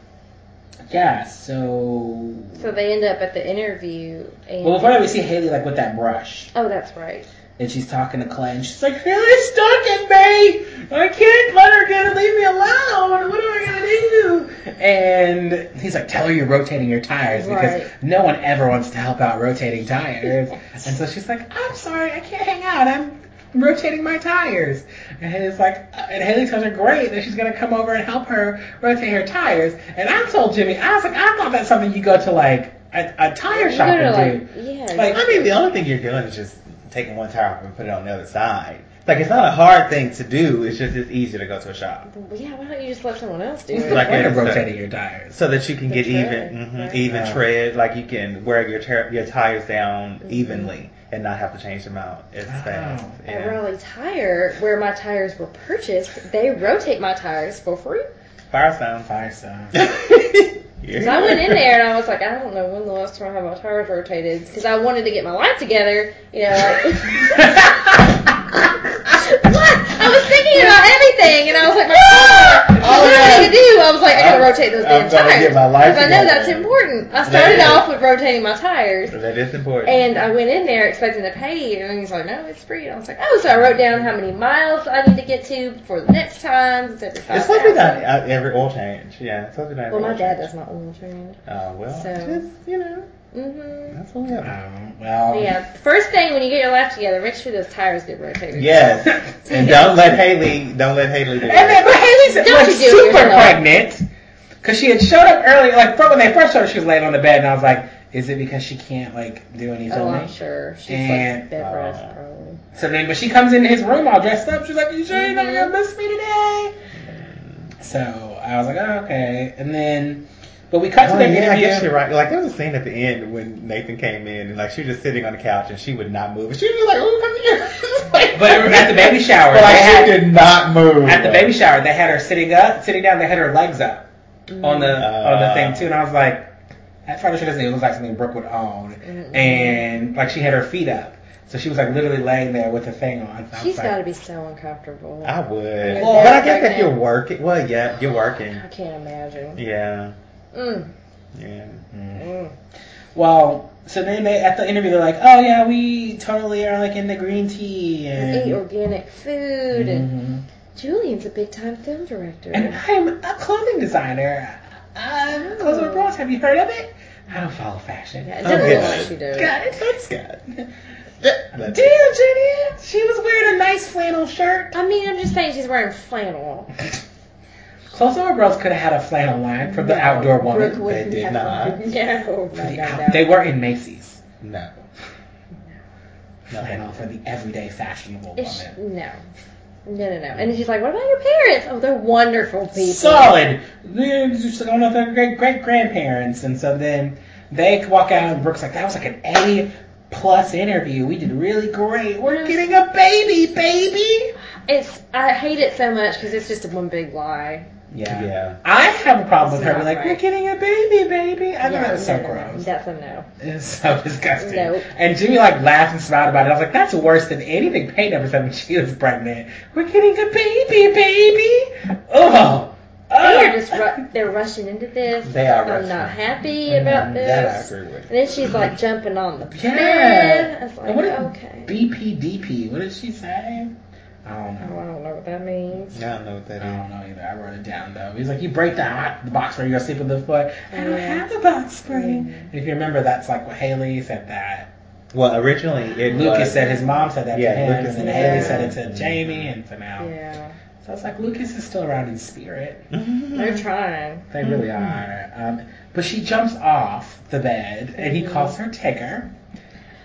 yeah, so. So they end up at the interview and Well, before that, we see Haley like with that brush, Oh, that's right. and she's talking to Clay, and she's like, "Haley's stuck in me. I can't let her get leave me alone. What am I gonna do?" And he's like, "Tell her you're rotating your tires because Right. no one ever wants to help out rotating tires." and so she's like, "I'm sorry, I can't hang out. I'm." Rotating my tires, and Haley's like, uh, and Haley tells her great that she's gonna come over and help her rotate her tires. And I told Jimmy, I was like, I thought that's something you go to like a, a tire You shop go to, and do. yeah. Like, I mean, the only thing you're doing is just taking one tire off and put it on the other side. Like, it's not a hard thing to do. It's just it's easier to go to a shop yeah, why don't you just let someone else do it? the Like point of it's a- rotating your tires? so that you can The get tread, even, mhm, right. even Yeah. tread. Like you can wear your ter- your tires down Mm-hmm. evenly and not have to change them out It's Wow. fast. At Yeah. Raleigh Tire, where my tires were purchased, they rotate my tires for free. Firestone. Firestone. So I went in there and I was like, I don't know when the last time I had my tires rotated because I wanted to get my life together. You know, like, what? I was thinking about everything and I was like, my. Oh, what am I yeah. gonna do? I was like, I gotta I'm- rotate those I'm damn gonna tires get my life I know that's important. I started That is. off with rotating my tires. That is important. And I went in there expecting to pay, and he's like, "No, it's free." And I was like, "Oh!" So I wrote down how many miles I need to get to for the next time. It's every it's five to be done uh, every oil change. Yeah, it's to done every Well, my dad change. does my oil change. Oh, well, So- just, you know, Mhm. that's what we have. Um, well, Yeah. First thing when you get your life together, make sure those tires get rotated. Yes. and don't let Haley, don't let Haley do And then, that. but Haley's Don't like you do super yourself. pregnant because she had showed up early. Like fir- when they first showed up, she was laying on the bed, and I was like, "Is it because she can't like do any Oh. I'm sure. She's And- like bed rest, Oh. probably. So then, but she comes into his room all dressed up. She's like, "You sure you're not gonna miss me today?" So I was like, oh, "Okay." And then, but we cut to Oh, the yeah, I interview. guess you're right. Like there was a scene at the end when Nathan came in and like she was just sitting on the couch and she would not move. And she was like, "Oh, come here." Like- But at the baby shower, But, like, they she had- did not move. At the baby shower, they had her sitting up, sitting down. They had her legs up on the on the thing too, and I was like, that first she doesn't. It looks like something Brooke would own, Mhm. and like she had her feet up, so she was like literally laying there with the thing on. I She's was got to be so uncomfortable. I would. Well, but I guess if you're working, well, yeah, you're working. I can't imagine. Yeah, Mm. yeah. mm. Well, so then they at the interview they're like, oh yeah, we totally are like into green tea And eat organic food, and Mhm. Julian's a big time film director. And I'm a clothing designer. Uh, Clothes Over Bros, have you heard of it? I don't follow fashion. Yeah, it Oh, doesn't good. look like she does. Got it. That's good. Damn, Jenny, she was wearing a nice flannel shirt. I mean, I'm just saying she's wearing flannel. Clothes Over Bros could have had a flannel line for the No, outdoor woman. wouldn't They did have not. one. No, For the out- no. They were in Macy's. No. Flannel for the everyday fashionable It's, woman. no. No, no, no. And she's like, what about your parents? Oh, they're wonderful people. Solid. They're just like one of their great great grandparents, and so then they walk out, and Brooke's like, "That was like an A plus interview. We did really great. We're getting a baby, baby." It's, I hate it so much because it's just one big lie. Yeah. Yeah. I have a problem with her. not being like, right. we're getting a baby, baby. I thought Yeah, that was so no, no, no. gross. That's a no. It's so disgusting. Nope. And Jimmy like laughed and smiled about it. I was like, that's worse than anything Peyton ever said when she was pregnant. We're getting a baby, baby. Oh. They're just ru- they're rushing into this. They are I'm rushing. not happy about Mm, That I this. agree with. And then she's like jumping on the Yeah. bed. It's like, And what okay. BPDP? What did she say? I don't Oh, I know. don't know what that means. I don't know what that I is. don't know either. I wrote it down though. He's like, you break the hot the box where you're gonna sleep with the foot. I don't Yeah. have a box spring. Mhm. If you remember, that's like what Haley said that. Well, originally it Lucas was. said his mom said that Yeah, to him, Lucas and then said Haley that. said it to Jamie, and so now. Yeah. So it's like Lucas is still around in spirit. They're trying. They really are. Um, but she jumps off the bed, and he calls her Tigger,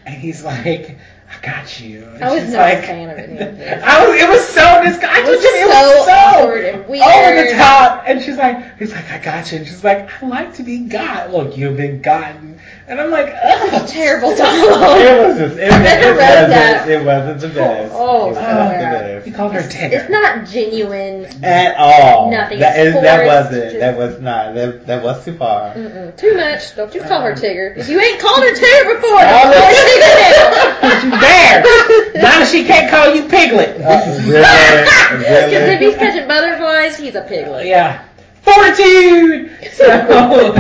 and he's like, "I got you." And I was not like, a fan of any of this. I was. It was so disgusting. I It was told it so was so awkward and weird. over the top. And she's like, he's like, I got you. And she's like, I like to be got. Look, you've been gotten. And I'm like, ugh. Terrible It was just. It, I never it, read wasn't, that. it wasn't the best. Oh, it was so not the He best. called her Tigger. It's not genuine. At all. Nothing. That, that wasn't. Just- That was not. That, that was too far. Mm-mm. Too much. Don't you call her Tigger. You ain't called her Tigger before, Oh, call her Tigger there. now she can't call you Piglet. Uh, really? Because if he's catching butterflies, he's a piglet. yeah. Fortitude. So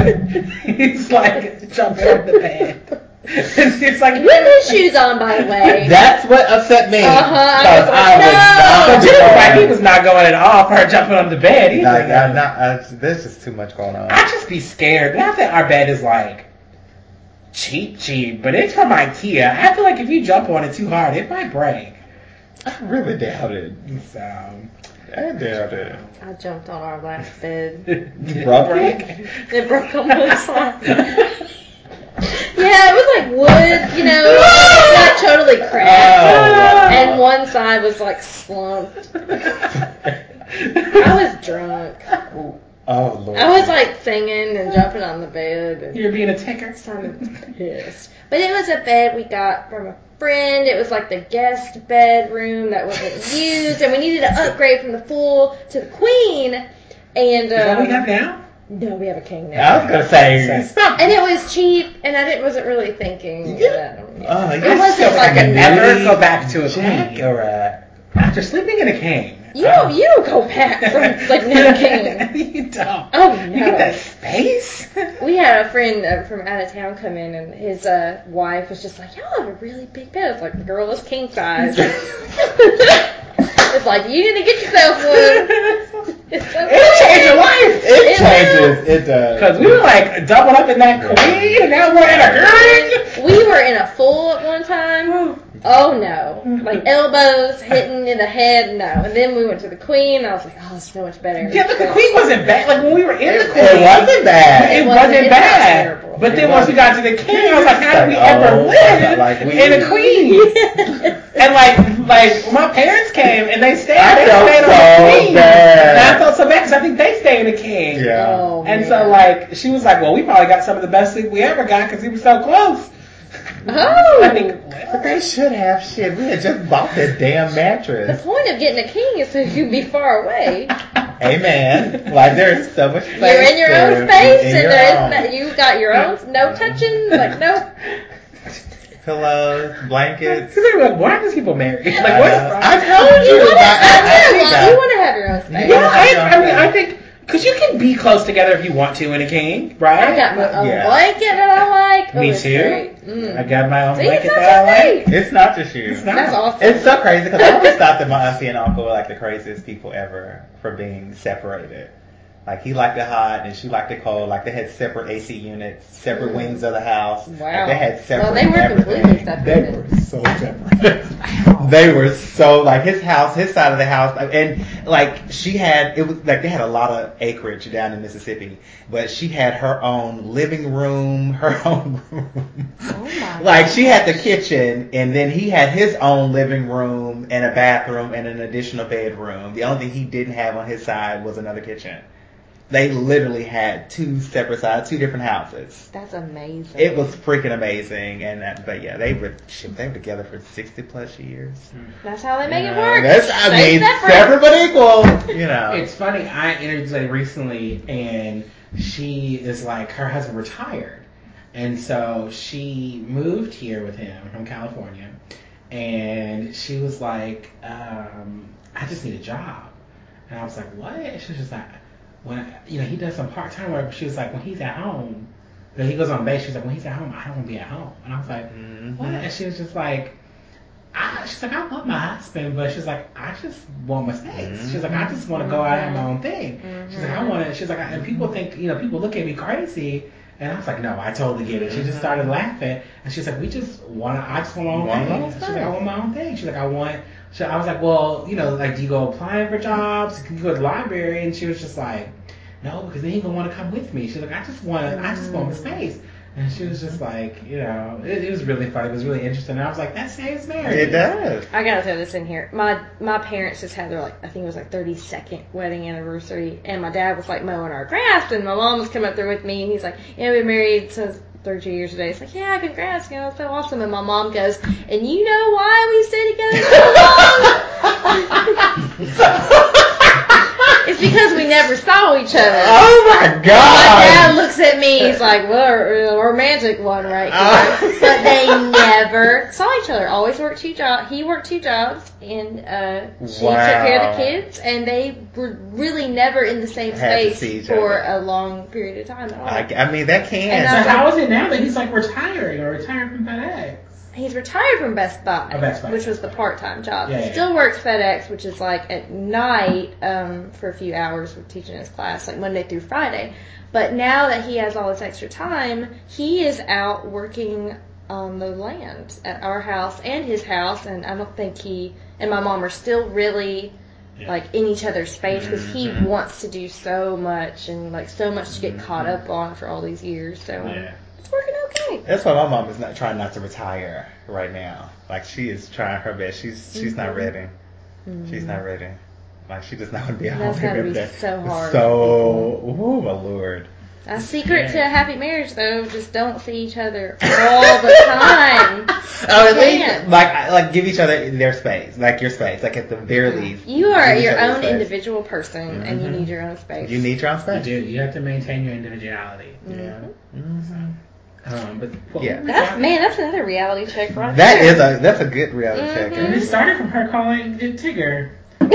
he's like jumping on the bed. And it's like With his shoes on, by the way. That's what upset me. Uh-huh, I Because was like, I, no. would not. Like, he was not going at all for her jumping on the bed either. Like, I'm not. Uh, there's just too much going on. I just be scared. Not that our bed is like cheap, cheap, but it's from IKEA. I feel like if you jump on it too hard, it might break. I really doubt it. So I doubt it. I jumped on our last bed. Broke it? It broke on one side. Yeah, it was like wood, you know, not totally cracked. Oh, And one side was like slumped. I was drunk. Oh lord. I was like singing and jumping on the bed. And You're being a Tigger. I'm pissed. But it was a bed we got from a friend. It was like the guest bedroom that wasn't used, and we needed to upgrade from the full to the queen. And Is that what we um, have now? no, we have a king now. I was gonna say. Stop. And it was cheap, and I didn't, wasn't really thinking. that, um, Oh, It wasn't still like fucking a Never go back to a Jack. king or a, after sleeping in a king. You don't, you don't go back from like no king. you don't. Oh You get that space. We had a friend uh, from out of town come in, and his uh, wife was just like, "Y'all have a really big bed." It's like, the "Girl, is king size." it's like you need to get yourself one. It's so It changed your life. It It changes. It does. Because we were like doubled up in that queen, and now we're in a king. We were in a full at one time. Oh no, like elbows hitting in the head, no. And then we went to the queen. And I was like, oh, it's so much better. Yeah, but the queen wasn't bad. Like when we were in It, the queen, it wasn't bad. It It wasn't, wasn't- it's not bad. terrible. But It then once we got to the king, I was like, how did we Like, ever oh, live like, we- in a queen? And like, like my parents came and they stayed, I they felt stayed on so the queen. bad. And I felt so bad because I think they stayed in the king. Yeah. Oh, And man. so like, she was like, well, we probably got some of the best sleep we ever got because we were so close. Oh. Like, But they should have shit. We had just bought that damn mattress. The point of getting a king is so you can be far away. Amen. Like there's so much space. You're in your to own space, in and your there own. is you got your own no touching, like no. pillows, blankets. Because they were like, why are these people married? Like, what? Uh, wrong? I told you. You want to I- I have, you want to have your own space. yeah, Yeah, I, I mean. I think because you can be close together if you want to in a king, right? I got my own Yeah. blanket that I like. Oh, Me it's too. Mm. I got my own See, blanket that I like. It's not just you. It's not. That's awesome. It's so crazy because I always thought that my auntie and uncle were like the craziest people ever for being separated. Like he liked it hot and she liked it cold. Like they had separate AC units, separate Mm. wings of the house. Wow. Like they had separate. Well, they were everything. completely separated. They were so separate. they were so like his house, his side of the house, and like she had it was like they had a lot of acreage down in Mississippi, but she had her own living room, her own room. Oh my. Like she had the kitchen, and then he had his own living room and a bathroom and an additional bedroom. The only thing he didn't have on his side was another kitchen. They literally had two separate sides, two different houses. That's amazing. It was freaking amazing, and that, but yeah, they were they were together for sixty plus years. That's how they make You it know, work. That's I Stay mean separate. separate but equal. You know, It's funny. I interviewed somebody recently, and she is like her husband retired, and so she moved here with him from California, and she was like, um, "I just need a job," and I was like, "What?" She was just like, "When you know he does some part time work." She was like, "When he's at home." Then he goes on base. She's like, when he's at home, I don't want to be at home. And I was like, Mhm. what? And she was just like, I, she's like, I love my husband, but she's like, I just want my space. She's like, I mm-hmm. just want to go out and have my own thing. She's like, I mm-hmm. want to. She's like, and people think, you know, people look at me crazy. And I was like, no, I totally get it. She just started mm-hmm. laughing, and she's like, we just want to. I just want my own Want thing. She's like. I want my own thing. She's like, I want. She, I was like, well, you know, like, do you go applying for jobs? Can you go to the library? And she was just like, no, because then he gonna want to come with me. She's like, I just want, I just want my mm. space. And she was just like, you know, it, it was really funny. It was really interesting. And I was like, that saves marriage. it does. I gotta throw this in here. My my parents just had their like I think it was like 32nd wedding anniversary, and my dad was like mowing our grass, and my mom was coming up there with me, and he's like, "Yeah, we've been married since 32 years today." It's like, "Yeah, congrats, you know, it's so awesome." And my mom goes, "And you know why we stay together so long?" it's it's because we never saw each other. Oh my god! My dad looks at me. He's like, "Well, a romantic one right here." but they never saw each other. Always worked two jobs. He worked two jobs, and uh, she took care of the kids. And they were really never in the same space for other. a long period of time at all. I, I mean, that And can. I- So how is it now that he's like retiring or retiring from FedEx? He's retired from Best Buy, Oh, Best Buy. which was the part-time job. Yeah, yeah, Still works FedEx, which is like at night um, for a few hours with teaching his class, like Monday through Friday. But now that he has all this extra time, he is out working on the land at our house and his house, and I don't think he and my mom are still really Yeah. like in each other's space because he Mhm. wants to do so much and like so much to get caught up on for all these years. So Yeah. it's working okay. That's why my mom is not trying not to retire right now. Like she is trying her best. She's she's not Mhm. ready. She's not ready. Like she does not want to be at That's home gotta every be so hard So, ooh, my lord. A secret to a happy marriage, though, just don't see each other all the time. Oh, at least like like give each other their space, like your space, like at the very least. You are your own space. individual person, and you Mhm. need your own space. You need your own You space. do. You have to maintain your individuality. Yeah. Mhm. Um, but what Yeah. That's talking- man, that's another reality check right That there. is a that's a good reality check. Mhm. And it started from her calling it Tigger.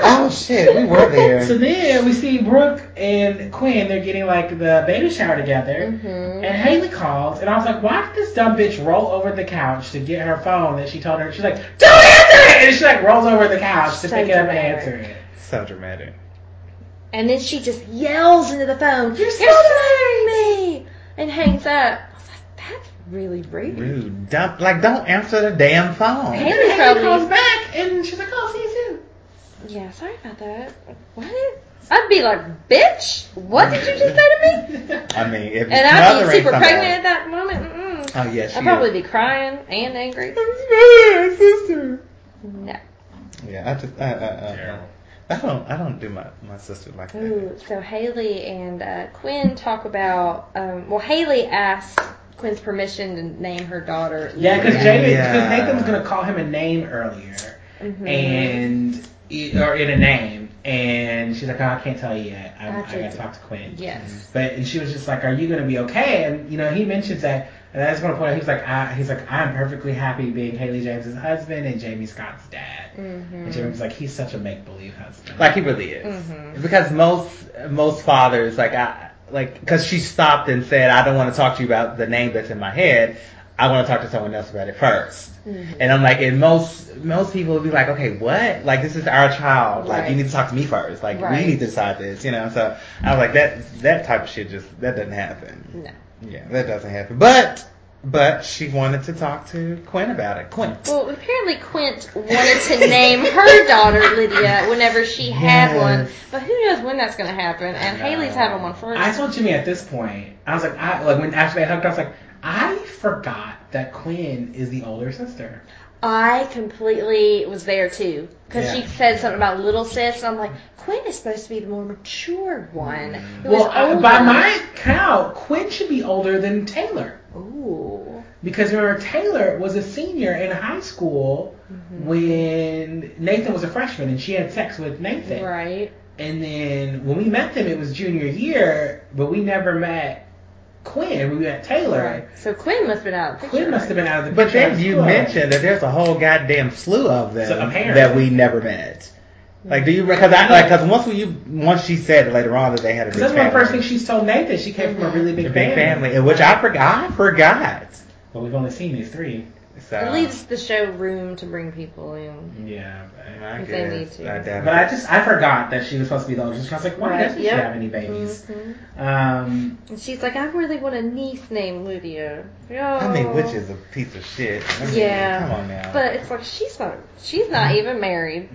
Oh shit, we were there. So then we see Brooke and Quinn. They're getting like the baby shower together. Mhm. And Haley calls, and I was like, why did this dumb bitch roll over the couch to get her phone that she told her? She's like, don't answer it! And she like rolls over the couch to So pick it up and answer it. So dramatic. And then she just yells into the phone, "You're, so smothering me!" And hangs up. I was like, "That's really rude." Rude. Don't, like don't answer the damn phone. And then Haley probably- calls back, and she's like, oh, see you soon. Yeah, sorry about that. What? I'd be like, "Bitch, what did you just say to me?" I mean, if And I'd be super somebody- pregnant at that moment. Mm-mm. Oh yes, I'd probably be crying and angry. sister. No. Yeah, I just, uh, uh, uh, Terrible. I don't, I don't do my my sister like that. Ooh, so Haley and uh, Quinn talk about. Um, well, Haley asked Quinn's permission to name her daughter. Yeah, because Lydia. Jamie, Yeah. because Nathan was gonna call him a name earlier, Mhm. and or in a name, and she's like, oh, I can't tell you yet. I, I I, gotta talk to Quinn. Yes. But and she was just like, "Are you gonna be okay?" And you know, he mentions that, and I just want to point out, he's like, I, "He's like, I'm perfectly happy being Haley James's husband and Jamie Scott's dad." Mm-hmm. And Jamie was like, "He's such a make believe husband." Like he really is. Mhm. Because most most fathers like I like because she stopped and said I don't want to talk to you about the name that's in my head. I want to talk to someone else about it 1st Mhm. And I'm like, and most most people would be like, okay, what? Like this is our child. Like Right. you need to talk to me first. Like Right. we need to decide this. You know. So I was like, that that type of shit just that doesn't happen. No. Yeah, that doesn't happen. But but she wanted to talk to Quinn about it. Quinn. Well, apparently Quinn wanted to name her daughter Lydia whenever she had Yes. one, but who knows when that's going to happen? And. Haley's having one first. I told Jimmy at this point, I was like, I like when after they hugged, I was like, I forgot that Quinn is the older sister. I completely was there too because she said something about little sis. And I'm like, Quinn is supposed to be the more mature one. Well, I, by my count, Quinn should be older than Taylor. Ooh. Because remember, Taylor was a senior in high school mm-hmm. when Nathan was a freshman and she had sex with Nathan. Right. And then when we met them, it was junior year, but we never met Quinn. We met Taylor. Right. So Quinn must have been out. Of the picture, Quinn must have been out of the But then you mentioned that there's a whole goddamn slew of them So, that we never met. Like, do you? Because I like because once we you once she said later on that they had a big Because that's one of the first family, things she's told Nathan. She came from a mm-hmm. really big, a big family. family, in which I forgot. I forgot. But we've only seen these three. So It leaves the show room to bring people in. Yeah. I if they need to. I doubt But it. I just I forgot that she was supposed to be the oldest. I was like, why Right, doesn't yep. she have any babies? Mhm. Um, And she's like, I really want a niece named Lydia. Oh. I mean, which is a piece of shit. I mean, Yeah. Come on now. But it's like she's not. She's not even married.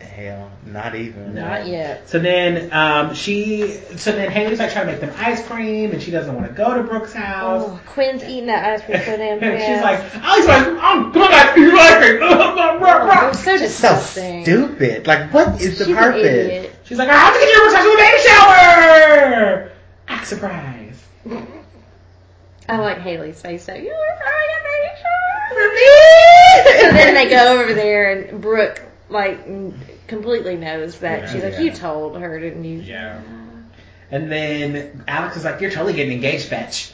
Hell, not even. No. Not yet. so then um, she so then Haley's like trying to make them ice cream, and she doesn't want to go to Brooke's house. Oh, Quinn's eating that ice cream so damn and fast. she's like, I was like, I'm good at eating ice cream. oh, it's so Just so disgusting. stupid. Like, what is the She's purpose? an idiot. She's like, I have to get you a touch with a baby shower. Act surprise. I like Haley's face. So you were throwing a baby shower for me. so then they go over there, and Brooke like completely knows that. Yeah. She's like, Yeah. you told her, didn't you? Yeah. And then Alex is like, "You're totally getting engaged, fetch."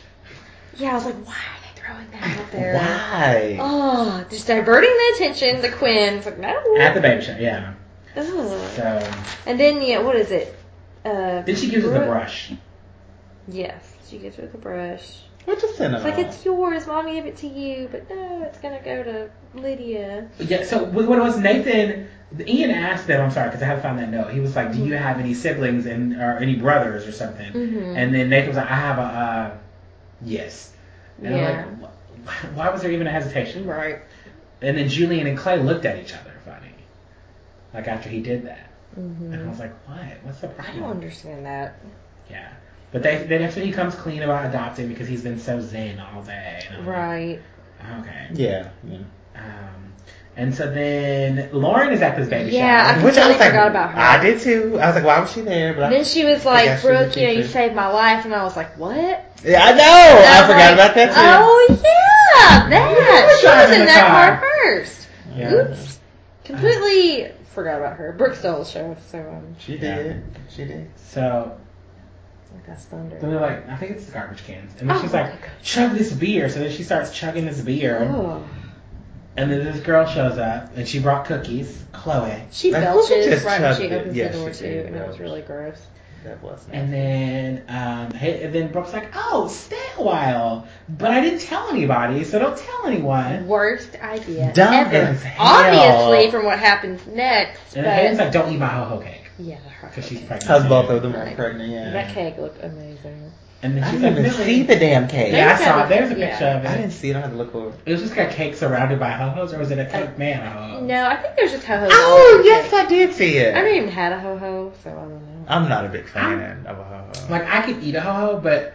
Yeah, I was like, why are they throwing that out there? Why? Oh, just diverting the attention The Quinn. It's like, no. At the baby shower, yeah. Ugh. So And then, yeah, what is it? Uh, then she gives her the brush. Yes, she gives her the brush. What's a cinnamon? It's like, it's yours. Mom gave it to you, but no, it's going to go to Lydia. Yeah. So what what it was Nathan? Ian asked them. I'm sorry because I had to find that note. He was like, "Do you Mm-hmm. have any siblings and or any brothers or something?" Mhm. And then Nathan was like, "I have a uh, yes." And Yeah. I'm like, why was there even a hesitation? Right. And then Julian and Clay looked at each other funny, like after he did that. hmm And I was like, "What? What's the problem? I problem?" don't understand that. Yeah. But they, then after he comes clean about adopting because he's been so zen all day. And I'm like, Right. Okay. Yeah. yeah. Um, and so then Lauren is at this baby Yeah, shower. I Which I was completely like, forgot about her. I did too. I was like, why was she there? But And I, then she was like, guess she was a Brooke, you know, you saved my life. And I was like, what? yeah, I know. And I forgot like, about that too. Oh, yeah, that. She was driving in that car. car first. Yeah. Oops. Completely forgot about her. Brooke stole the show, so um, She did. She did. So like that's thunder. then they're like, I think it's the garbage cans. And then Oh she's like, God. chug this beer. So then she starts chugging this beer. Oh. And then this girl shows up and she brought cookies. Chloe. She Like, belches right when she opens Yeah, the door too, did and it was really gross. That was. And then, um, hey, and then Brooke's like, "Oh, stay a while," but I didn't tell anybody, so don't tell anyone. Worst idea Dumb ever. as hell. Obviously, from what happens next, And but then Hayden's like, "Don't eat my ho ho cake," yeah, because she's pregnant. Because both of them are pregnant. Yeah. That cake looked amazing. And then I didn't even "Millie." see the damn cake. Yeah, I saw that it. There's a picture yeah. of it. I didn't see it. I had to look for it. It was just like a cake surrounded by ho hos, or was it a uh, cake man of ho hos? No, I think there's just ho hos. Oh yes, I did see it. I never even had a ho ho, so I don't know. I'm not a big fan of a ho ho. Like I could eat a ho ho, but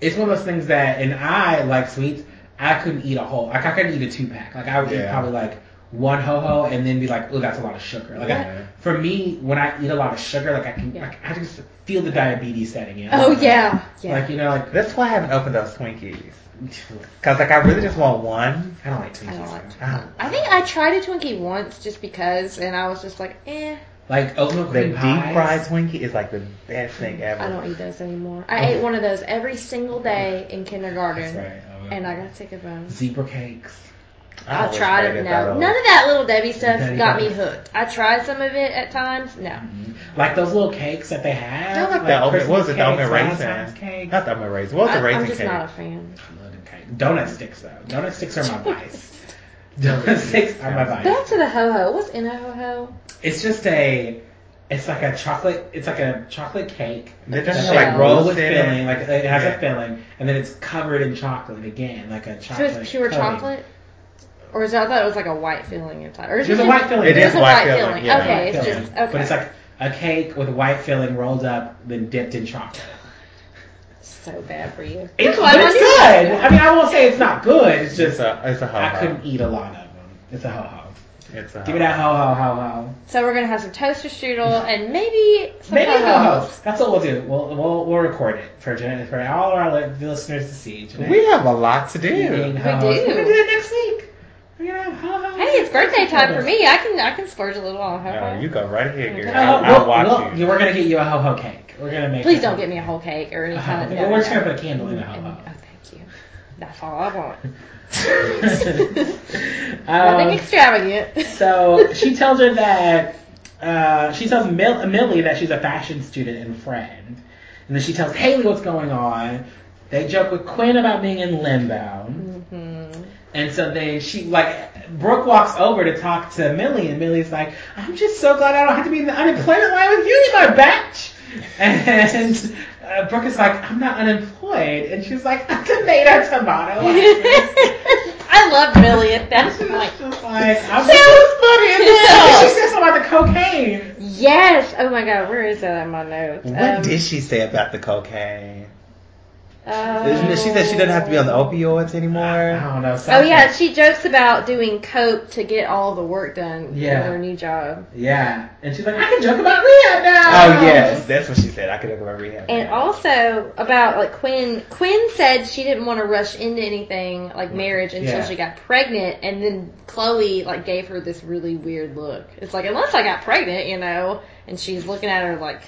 it's one of those things that, and I like sweets. I couldn't eat a whole. Like I couldn't eat a two pack. Like I would eat probably like one ho ho and then be like, oh, that's a lot of sugar. Like I, for me, when I eat a lot of sugar, like I can, Yeah. like I just feel the diabetes setting in. Oh yeah, yeah. Like you know, like That's why I haven't opened those Twinkies. Cause like I really just want one. I don't like Twinkies. I don't like. Oh. I think I tried a Twinkie once just because, and I was just like, eh. Like oatmeal The cream deep fried Twinkie is like the best thing ever. I don't eat those anymore. I ate one of those every single day in kindergarten, That's right. Oh, and I got sick of them. zebra cakes. I always tried it. No, uh, none of that little Debbie stuff Debbie got me hooked. I tried some of it at times. No. Mm-hmm. Like those little cakes that they have. I like the oatmeal. Christmas What was it? The cakes, oatmeal Valentine's raisin. cakes. Not the oatmeal raisin. What was the I, raisin I'm just cake? not a fan. I love them cake. Donut sticks though. Donut sticks are my vice. Donut sticks are my vice. Back to the ho ho. What's in a ho ho? It's just a. It's like a chocolate. It's like a chocolate cake. They That's just like like, rolled roast with in it. filling. Like it has Yeah. a filling, and then it's covered in chocolate again, like a So chocolate. it's pure coating. chocolate? Or is that, I thought it was like a white filling inside. Or is There's it a just- white filling. It There's a white white filling, filling. yeah. Okay, White it's filling. just okay. But it's like a cake with white filling rolled up, then dipped in chocolate. so bad for you. It's, why but I it's do good. that. I mean, I won't say it's not good. It's It's just a it's a ho I couldn't eat a lot of them. It's a ho ho. It's a Give me that ho ho ho ho. So we're gonna have some toaster strudel and maybe some Maybe ho ho-hos. That's what we'll do. We'll we'll, we'll record it for Jan- for all our li- listeners to see. Jeanette We have a lot to eating do. ho-hos. do. We're gonna do it next week. We're gonna have ho ho. Hey, it's birthday time for me. I can I can splurge a little on ho Uh, ho. you go right ahead, girl. Oh, I'll, I'll we'll- watch we'll- you. We're gonna get you a ho ho cake. We're gonna make. Please don't get me a whole cake or any Uh-huh. kind of. Well, we're just gonna put a candle in the ho ho. Oh, thank you. That's all I want. Um, Nothing extravagant. So she tells her that uh, she tells Mill- Millie that she's a fashion student and friend, and then she tells Haley what's going on. They joke with Quinn about being in limbo, and so then she like Brooke walks over to talk to Millie, and Millie's like, "I'm just so glad I don't have to be in the unemployment line with you, my batch." And uh, Brooke is like, "I'm not unemployed," and she's like, "A tomato, tomato." I love Millie at that She's point. just like, I'm That she says something about the cocaine. Yes. Oh my God. Where is that on my notes? What Um, did she say about the cocaine? Oh. She said she doesn't have to be on the opioids I anymore. don't know. Oh yeah, she jokes about doing coke to get all the work done Yeah. in her new job. Yeah. And she's like, I can joke about rehab now. Oh yes, that's what she said. I could talk about rehab. And also about like Quinn. Quinn said she didn't want to rush into anything like mm-hmm. marriage until Yeah. she got pregnant, and then Chloe like gave her this really weird look. It's like unless I got pregnant, you know, and she's looking at her like,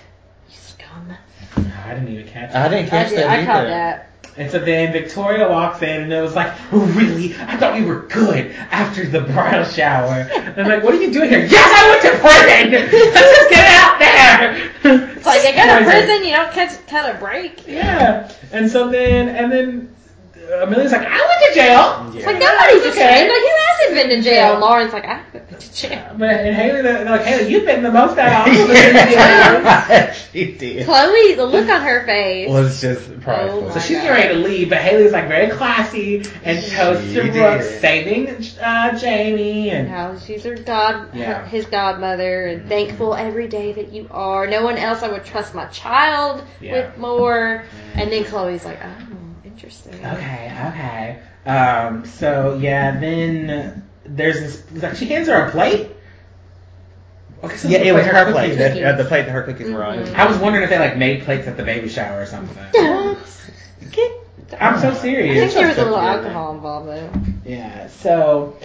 you scum. I didn't even catch that. I didn't I catch did. that I caught either. that. And so then Victoria walks in and it was like, oh, really? I thought we were good after the bridal shower. And I'm like, what are you doing here? Yes, I went to prison! Let's just get out there! It's like you go to prison, you don't catch cut a break. Yeah. And so then, and then Uh, Amelia's like, I went to jail! It's like nobody's Okay. ashamed. Like who hasn't been to jail? And Lauren's like I haven't been to jail. Uh, but, and Haley, they're like, Haley, you've been the most out of all of us. she did. Chloe, the look on her face. Was just prideful. Oh So she's getting ready to leave, but Haley's like very classy and toast She to did. Brooke, saving uh, Jamie and how she's her god, Yeah. her, his godmother, and mm-hmm. thankful every day that you are. No one else I would trust my child Yeah. with more. Mm-hmm. And then Chloe's like, oh, interesting. Okay, okay. Um, so yeah, then there's this. Like she hands her a plate. Okay, so Yeah, it was plate her plate. That, uh, the plate that her cookies were on. I was wondering if they like made plates at the baby shower or something. I'm so I serious. think there was a little Yeah. alcohol involved though. Yeah. So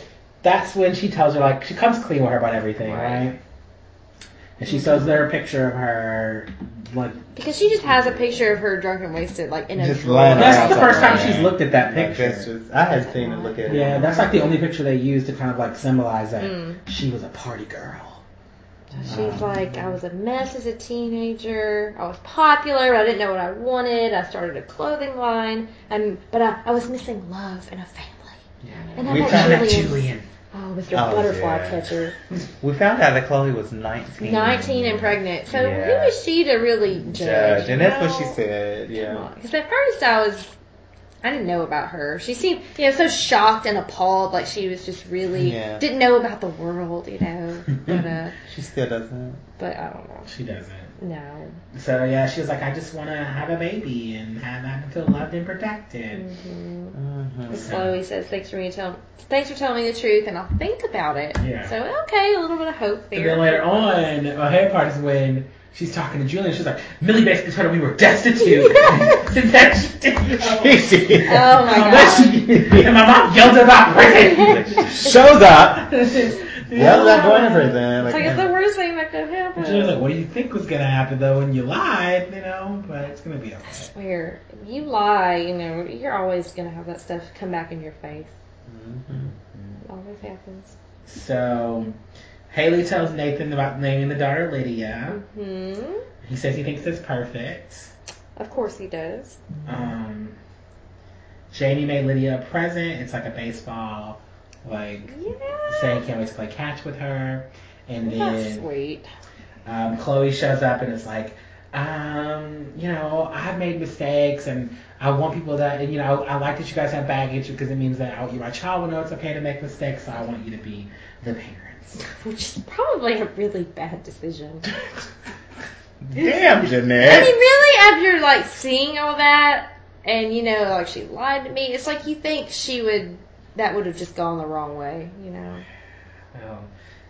that's when she tells her like she comes clean with her about everything, Right. right? And she shows her a picture of her like Because she just has a picture of her drunk and wasted, like in a Just drawer. lying that's the first time she's looked at that Like, picture. that's just, I had seen her look at it. Yeah, that's like the only picture they used to kind of like symbolize that Mm. she was a party girl. She's like, I was a mess as a teenager. I was popular, but I didn't know what I wanted. I started a clothing line, and but I, I was missing love and a family. And We found that Julian. Oh, Mr. Oh, Butterfly yeah. Catcher. We found out that Chloe was 19. 19 and pregnant. So Yeah. who is she to really judge? Judge, and that's what she said. Yeah. Because at first I was, I didn't know about her. She seemed, you know, so shocked and appalled, like she was just really Yeah. didn't know about the world, you know. But uh, She still doesn't. but I don't know. She doesn't. No. So yeah, she was like, I just want to have a baby and have that feel loved and protected. hmm Mm-hmm. Chloe says, "Thanks for me tell, thanks for telling me the truth, and I'll think about it." Yeah. So okay, a little bit of hope there. And then later on, a hair part is when she's talking to Julian. She's like, Millie basically told her we were destitute. and that she didn't. Oh my That god. she- and my mom yelled about prison. Shows up. yeah. Yells at going to prison. It's Like, like it's the worst thing that could happen. She was like, what do you think was going to happen though when you lied, you know? But it's going to be okay. Where if you lie, you know, you're always gonna have that stuff come back in your face. Mhm. It always happens. So, Haley tells Nathan about naming the daughter Lydia. Hmm. He says he thinks it's perfect. Of course he does. Um, Jamie made Lydia a present. It's like a baseball, like Yeah. saying can't wait to play catch with her. And That's then sweet. um, Chloe shows up and is like, um, you know, I've made mistakes and I want people that, and you know, I like that you guys have baggage because it means that I, my child will know it's okay to make mistakes. So I want you to be the parents. Which is probably a really bad decision. Damn, Janet. I mean, really, after like seeing all that, and you know, like she lied to me, it's like you think she would, that would have just gone the wrong way, you know. Um,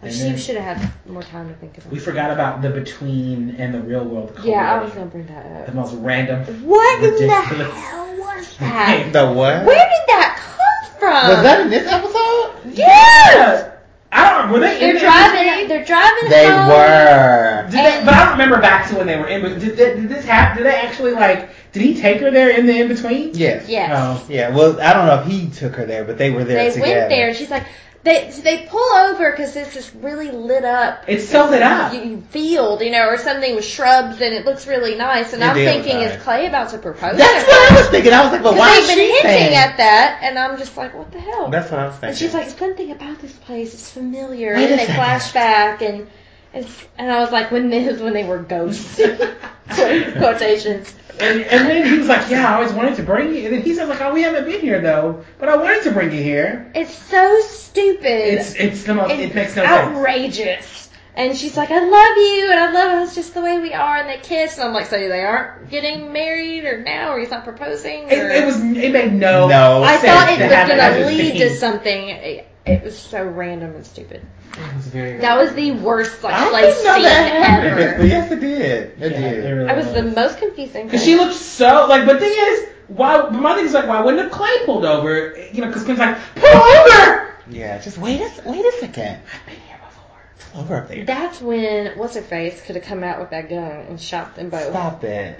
Like she should have had more time to think about. It. We it. forgot about the between and the real world. Yeah, I was gonna bring that up. the most random. What in the hell was that? The what? Where did that come from? Was that in this episode? Yes. I don't. Were they they're the driving. in-between? They're driving. They home. were. Did they, but I don't remember back to when they were in. But did, did, did this happen? Did they actually like? Did he take her there in the in between? Yes. Yes. Oh. Yeah. Well, I don't know if he took her there, but they were there They together. went there, and she's like, they they pull over because it's this really lit up. It's so lit up. y- Field, you know, or something with shrubs, and it looks really nice. And It I'm thinking, nice. is Clay about to propose? That's what? I was thinking. I was like, but why they've been hinting saying? at that, and I'm just like, what the hell? That's what I was thinking. and she's like, something about this place is familiar. Wait and they flash back, and and, and I was like, when this when they were ghosts, quotations. And, and then he was like, "Yeah, I always wanted to bring you." And then he said, "Like, oh, we haven't been here though, but I wanted to bring you here." It's so stupid. It's it's the most. and It makes no sense. outrageous. And she's like, I love you, and I love us just the way we are, and they kiss, and I'm like, so they aren't getting married, or now, or he's not proposing? It, or- it was. It made no. No. I sense thought it to was gonna lead to something. It, it was so random and stupid. It was very. That was the worst like I place didn't know scene that happened, ever. but yes, it did. It Yeah, did. it really I was the most confusing. Because she looked so like. But the thing is, why? But my thing is like, why wouldn't have Clay pulled over? You know, because Kim's like, pull over. Yeah, just wait a wait a second. I've been here before. It's over up there. That's when what's her face could have come out with that gun and shot them both. Stop it.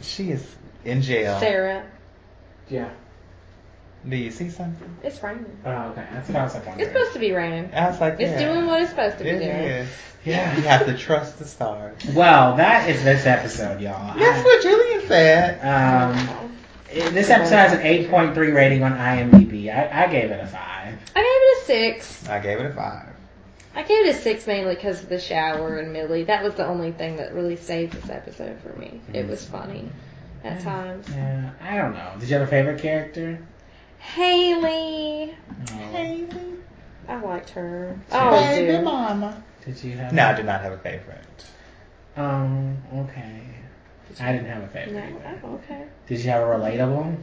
She is in jail. Sarah, Yeah. Do you see something? it's raining. Oh, okay. That's what I was like It's supposed to be raining. I was like, It's doing what it's supposed to be It doing. is. Yeah. You have to trust the stars. Well, that is this episode, y'all. That's I- what Julian said. Um, this episode has an 8.3 rating on IMDb. I, I gave it a 5. I gave it a six. I gave it a five. I gave it a six mainly because of the shower and Millie. That was the only thing that really saved this episode for me. It was funny at times. Yeah, I don't know. Did you have a favorite character? Haley, Oh. I liked her. I always Baby do. mama. Did you have? No, I did not have a favorite. Um. Okay. I didn't have a No, favorite. either. oh, okay. Did you have a relatable?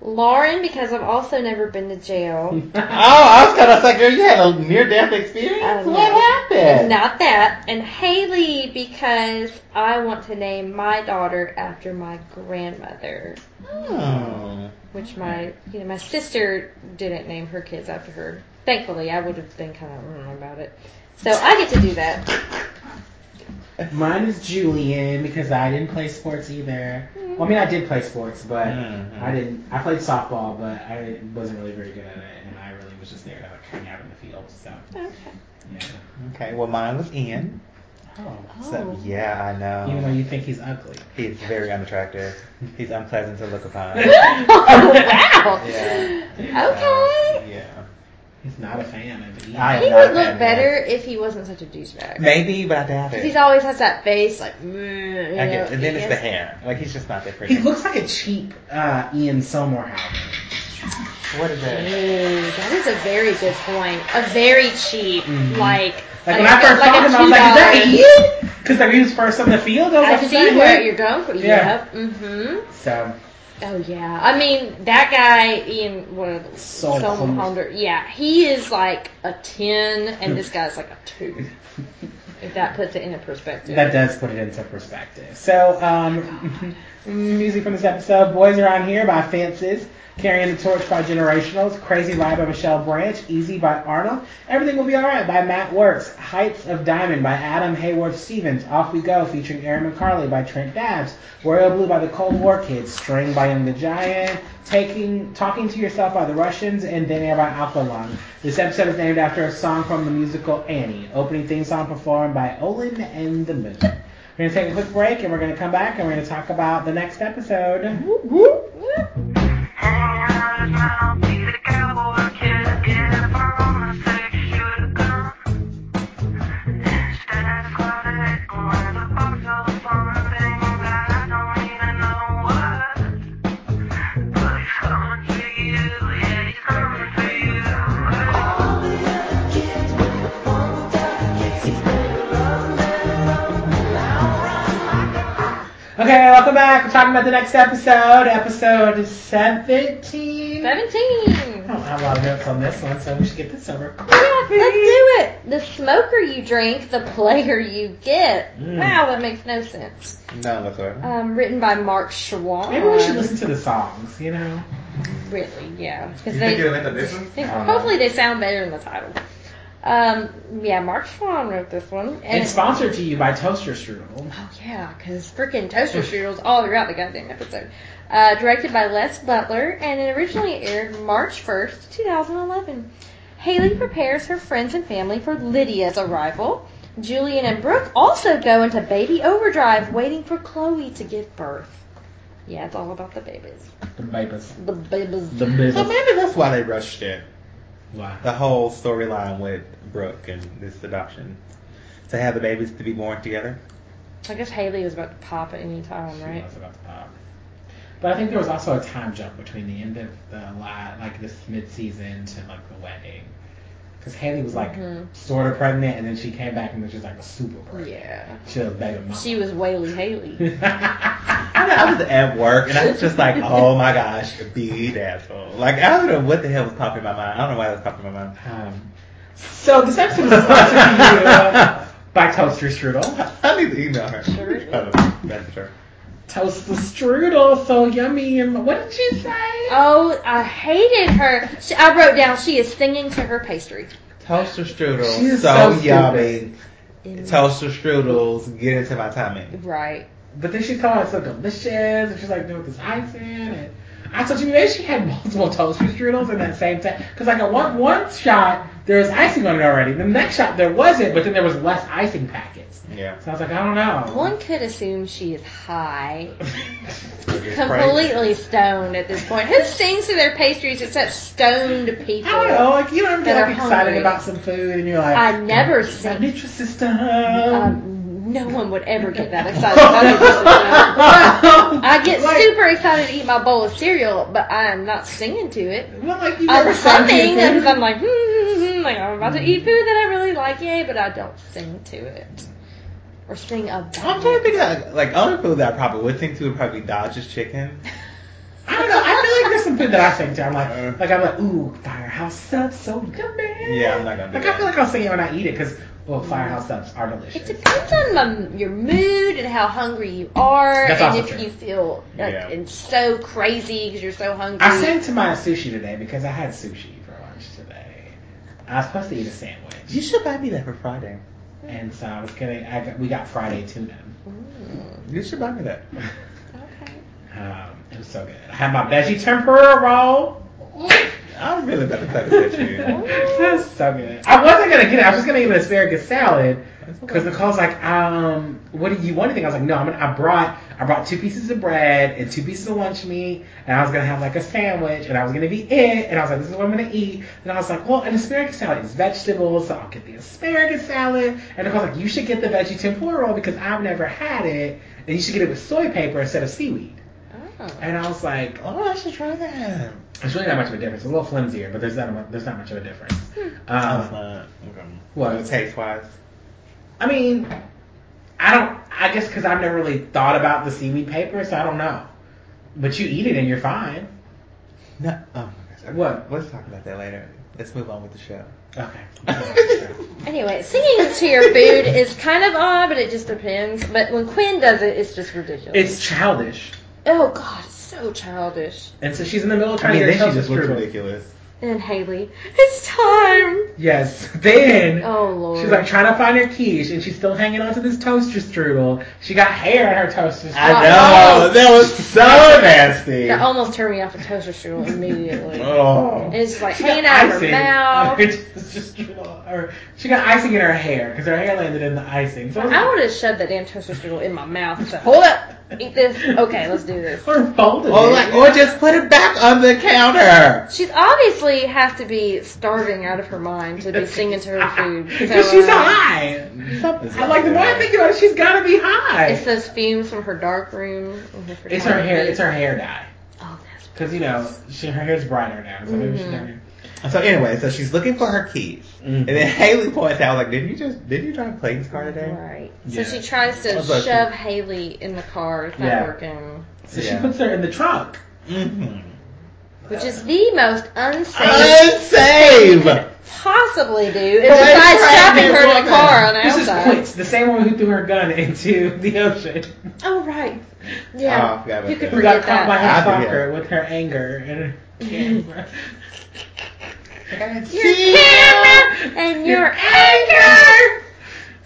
Lauren, because I've also never been to jail. Oh, I was kind of say, girl, you had a near death experience. Oh, what no. happened? Not that. And Haley, because I want to name my daughter after my grandmother, Hmm. Which my you know my sister didn't name her kids after her. Thankfully, I would have been kind of mm, about it. So I get to do that. Mine is Julian because I didn't play sports either. Well, I mean, I did play sports, but Mhm. I didn't. I played softball, but I wasn't really very good at it, and I really was just there to like hang out in the field. So Okay. yeah. Okay, well, mine was Ian. Oh. So, yeah, I know. Even though you think he's ugly. He's very unattractive. He's unpleasant to look upon. oh wow. Yeah. Okay. Yeah. He's not a fan of Ian. I am He would look better him. if he wasn't such a douchebag. Maybe, but I doubt Because he's always has that face like. mm, you I know, guess, and then it's he the has- hair. Like he's just not that pretty. He looks like a cheap uh, Ian Somewhere What is that? Ooh, that is a very good point. A very cheap, Mhm. like. Like when I first like saw him, I was like, "Is that $2. Because like, he was first on the field. I was I like, can "Is that see where him?" you're going for. Yeah. Yep. Mm-hmm. So Oh yeah. I mean that guy Ian what Sol- Somerhalder. Yeah, he is like a ten, and this guy's like a two. If that puts it into perspective. that does put it into perspective. So um, music from this episode: "Boys Around Here" by Fences. Carrying the Torch by Generationals, Crazy Ride by Michelle Branch, Easy by Arnold, Everything Will Be Alright by Matt Wertz, Heights of Diamond by Adam Hayward Stevens, Off We Go featuring Erin McCarley by Trent Dabbs, Royal Blue by the Cold War Kids, String by Young the Giant, Taking Talking to Yourself by the Russians, and Thin Air by Aqualung. This episode is named after a song from the musical Annie, opening theme song performed by Olin and the Moon. We're going to take a quick break and we're going to come back and we're going to talk about the next episode. Okay, welcome back. We're talking about the next episode, episode 17. Seventeen. I don't have a lot of notes on this one, so we should get this over. Yeah, let's do it. The smoker you drink, the player you get. Mm. Wow, that makes no sense. No, whatsoever. Um, written by Mark Schwahn. Maybe we should listen to the songs, you know? Really, yeah. Because You they, think you'll end up listening? think- I know. hopefully they sound better in the title. Um, yeah, Mark Schwahn wrote this one. And And sponsored to you by Toaster Strudel. Oh yeah, because freaking toaster strudels all throughout the goddamn episode. Uh, directed by Les Butler, and it originally aired March first, two thousand eleven. Haley prepares her friends and family for Lydia's arrival. Julian and Brooke also go into baby overdrive, waiting for Chloe to give birth. Yeah, it's all about the babies. The babies. The babies. The babies. So maybe that's why they rushed it. Why? The whole storyline with Brooke and this adoption. To have the babies to be born together. I guess Haley was about to pop at any time, She right? was about to pop. But I think there was also a time jump between the end of the la like this mid season to like the wedding. Because Haley was like Mhm. sort of pregnant, and then she came back and was just like a super pregnant. Yeah. She was baby mama. She was Whaley Haley. I, know, I was at work and I was just like, oh my gosh, beat asshole. Like I don't know what the hell was popping in my mind. I don't know why that was popping in my mind. um, so this episode is sponsored to you uh, by Toaster Strudel. I need to email her. Sure. I message her. Toaster Strudel, so yummy. And what did she say? Oh, I hated her. She, I wrote down she is singing to her pastry. Toaster strudel, She is so, so yummy. Toaster strudels, get into my tummy. Right. But then she thought it so delicious, and she's like doing this icing, and I thought you maybe she had multiple toaster strudels in that same time. Because like at one one shot there was icing on it already, the next shot there wasn't, but then there was less icing packets. Yeah. So I was like, I don't know. One could assume she is high. Completely. Completely stoned at this point. Who sings to their pastries except stoned people? I don't know, like you know, I'm That are like excited hungry. about some food, and you're like, I never my sing. Nutrisystem. Um, no one would ever get that excited about it. I get Like- super excited to eat my bowl of cereal, but I am not singing to it. Well, like you I'm never sang to your humming I'm like, hmm, hmm, hmm, like I'm about to eat food that I really like, yay, but I don't sing to it. Or sing about I'm trying to think of like other food that I probably would think to would probably be Dodge's chicken. I don't know. I feel like there's some food that I sing to. I'm like, Uh. like I'm like, ooh, firehouse subs, so yummy. Yeah, I'm not gonna do Like that. I feel like I'll sing it when I eat it because well, firehouse subs are delicious. It depends on my, your mood and how hungry you are, That's and also if true. you feel like, Yeah. and so crazy because you're so hungry. I sang to my sushi today because I had sushi for lunch today. I was supposed to eat a sandwich, You should buy me that for Friday. and so I was gonna. I got, we got Friday tuna. Mm, You should buy me that. okay. Um, it was so good. I had my veggie tempura roll. I'm really about to cut it at you. it so good. I wasn't gonna get it. I was just gonna eat an asparagus salad. Because Nicole's like, um, what do you want anything? I was like, no, I'm gonna, I brought, I brought two pieces of bread and two pieces of lunch meat, and I was gonna have like a sandwich, and I was gonna be it, and I was like, this is what I'm gonna eat. And I was like, well, an asparagus salad is vegetables, so I'll get the asparagus salad. And Nicole's like, you should get the veggie tempura roll because I've never had it, and you should get it with soy paper instead of seaweed. Oh. And I was like, Oh, I should try that. It's really not much of a difference. It's a little flimsier, but there's not much, there's not much of a difference. Oh, Um, not. Okay. what? Taste wise. I mean, I don't. I guess because I've never really thought about the seaweed paper, so I don't know. But you eat it and you're fine. No. Oh my gosh. Okay. What? Let's talk about that later. Let's move on with the show. Okay. Anyway, singing to your food is kind of odd, but it just depends. But when Quinn does it, it's just ridiculous. it's childish, oh God, it's so childish. and so she's in the middle of I trying mean, to get then a she just looks strudel. ridiculous. And Haley, it's time. Yes. Then Oh Lord. she's like trying to find her quiche, and she's still hanging on to this toaster strudel. She got hair in her toaster strudel. I Oh. know. That was so nasty. that almost turned me off a toaster strudel immediately. Oh. And it's just like She hanging out of her icing mouth. on her strudel. Or she got icing in her hair because her hair landed in the icing. So it was- I would have shoved that damn toaster strudel in my mouth and said, "Hold up, eat this. Okay, let's do this." or folded Or it. like, or just put it back on the counter. She's obviously has to be starving out of her mind to be singing to her food. So, Because she's uh, high. Something's I like the more I think about it, she's gotta be high. It's those fumes from her dark room. her It's her hair. photography. It's her hair dye. Oh, that's Because you know, she, her hair's brighter now. So maybe she's Mhm. So anyway, so she's looking for her keys, Mhm. and then Haley points out, like, didn't you just didn't you drive Clayton's car today? right. Yeah. So she tries to I like- shove Haley in the car. It's not Yeah. working. So she puts her in the trunk. Mm-hmm. Which is the most unsafe Unsave. possibly do. Is Well, besides it's strapping her to there, the car on the This is outside. Quince, the same one who threw her gun into the ocean. Oh right. Oh, Yeah. forgot about you could that. Who got forget caught by her I stalker with her anger and her camera. Your camera and your anger.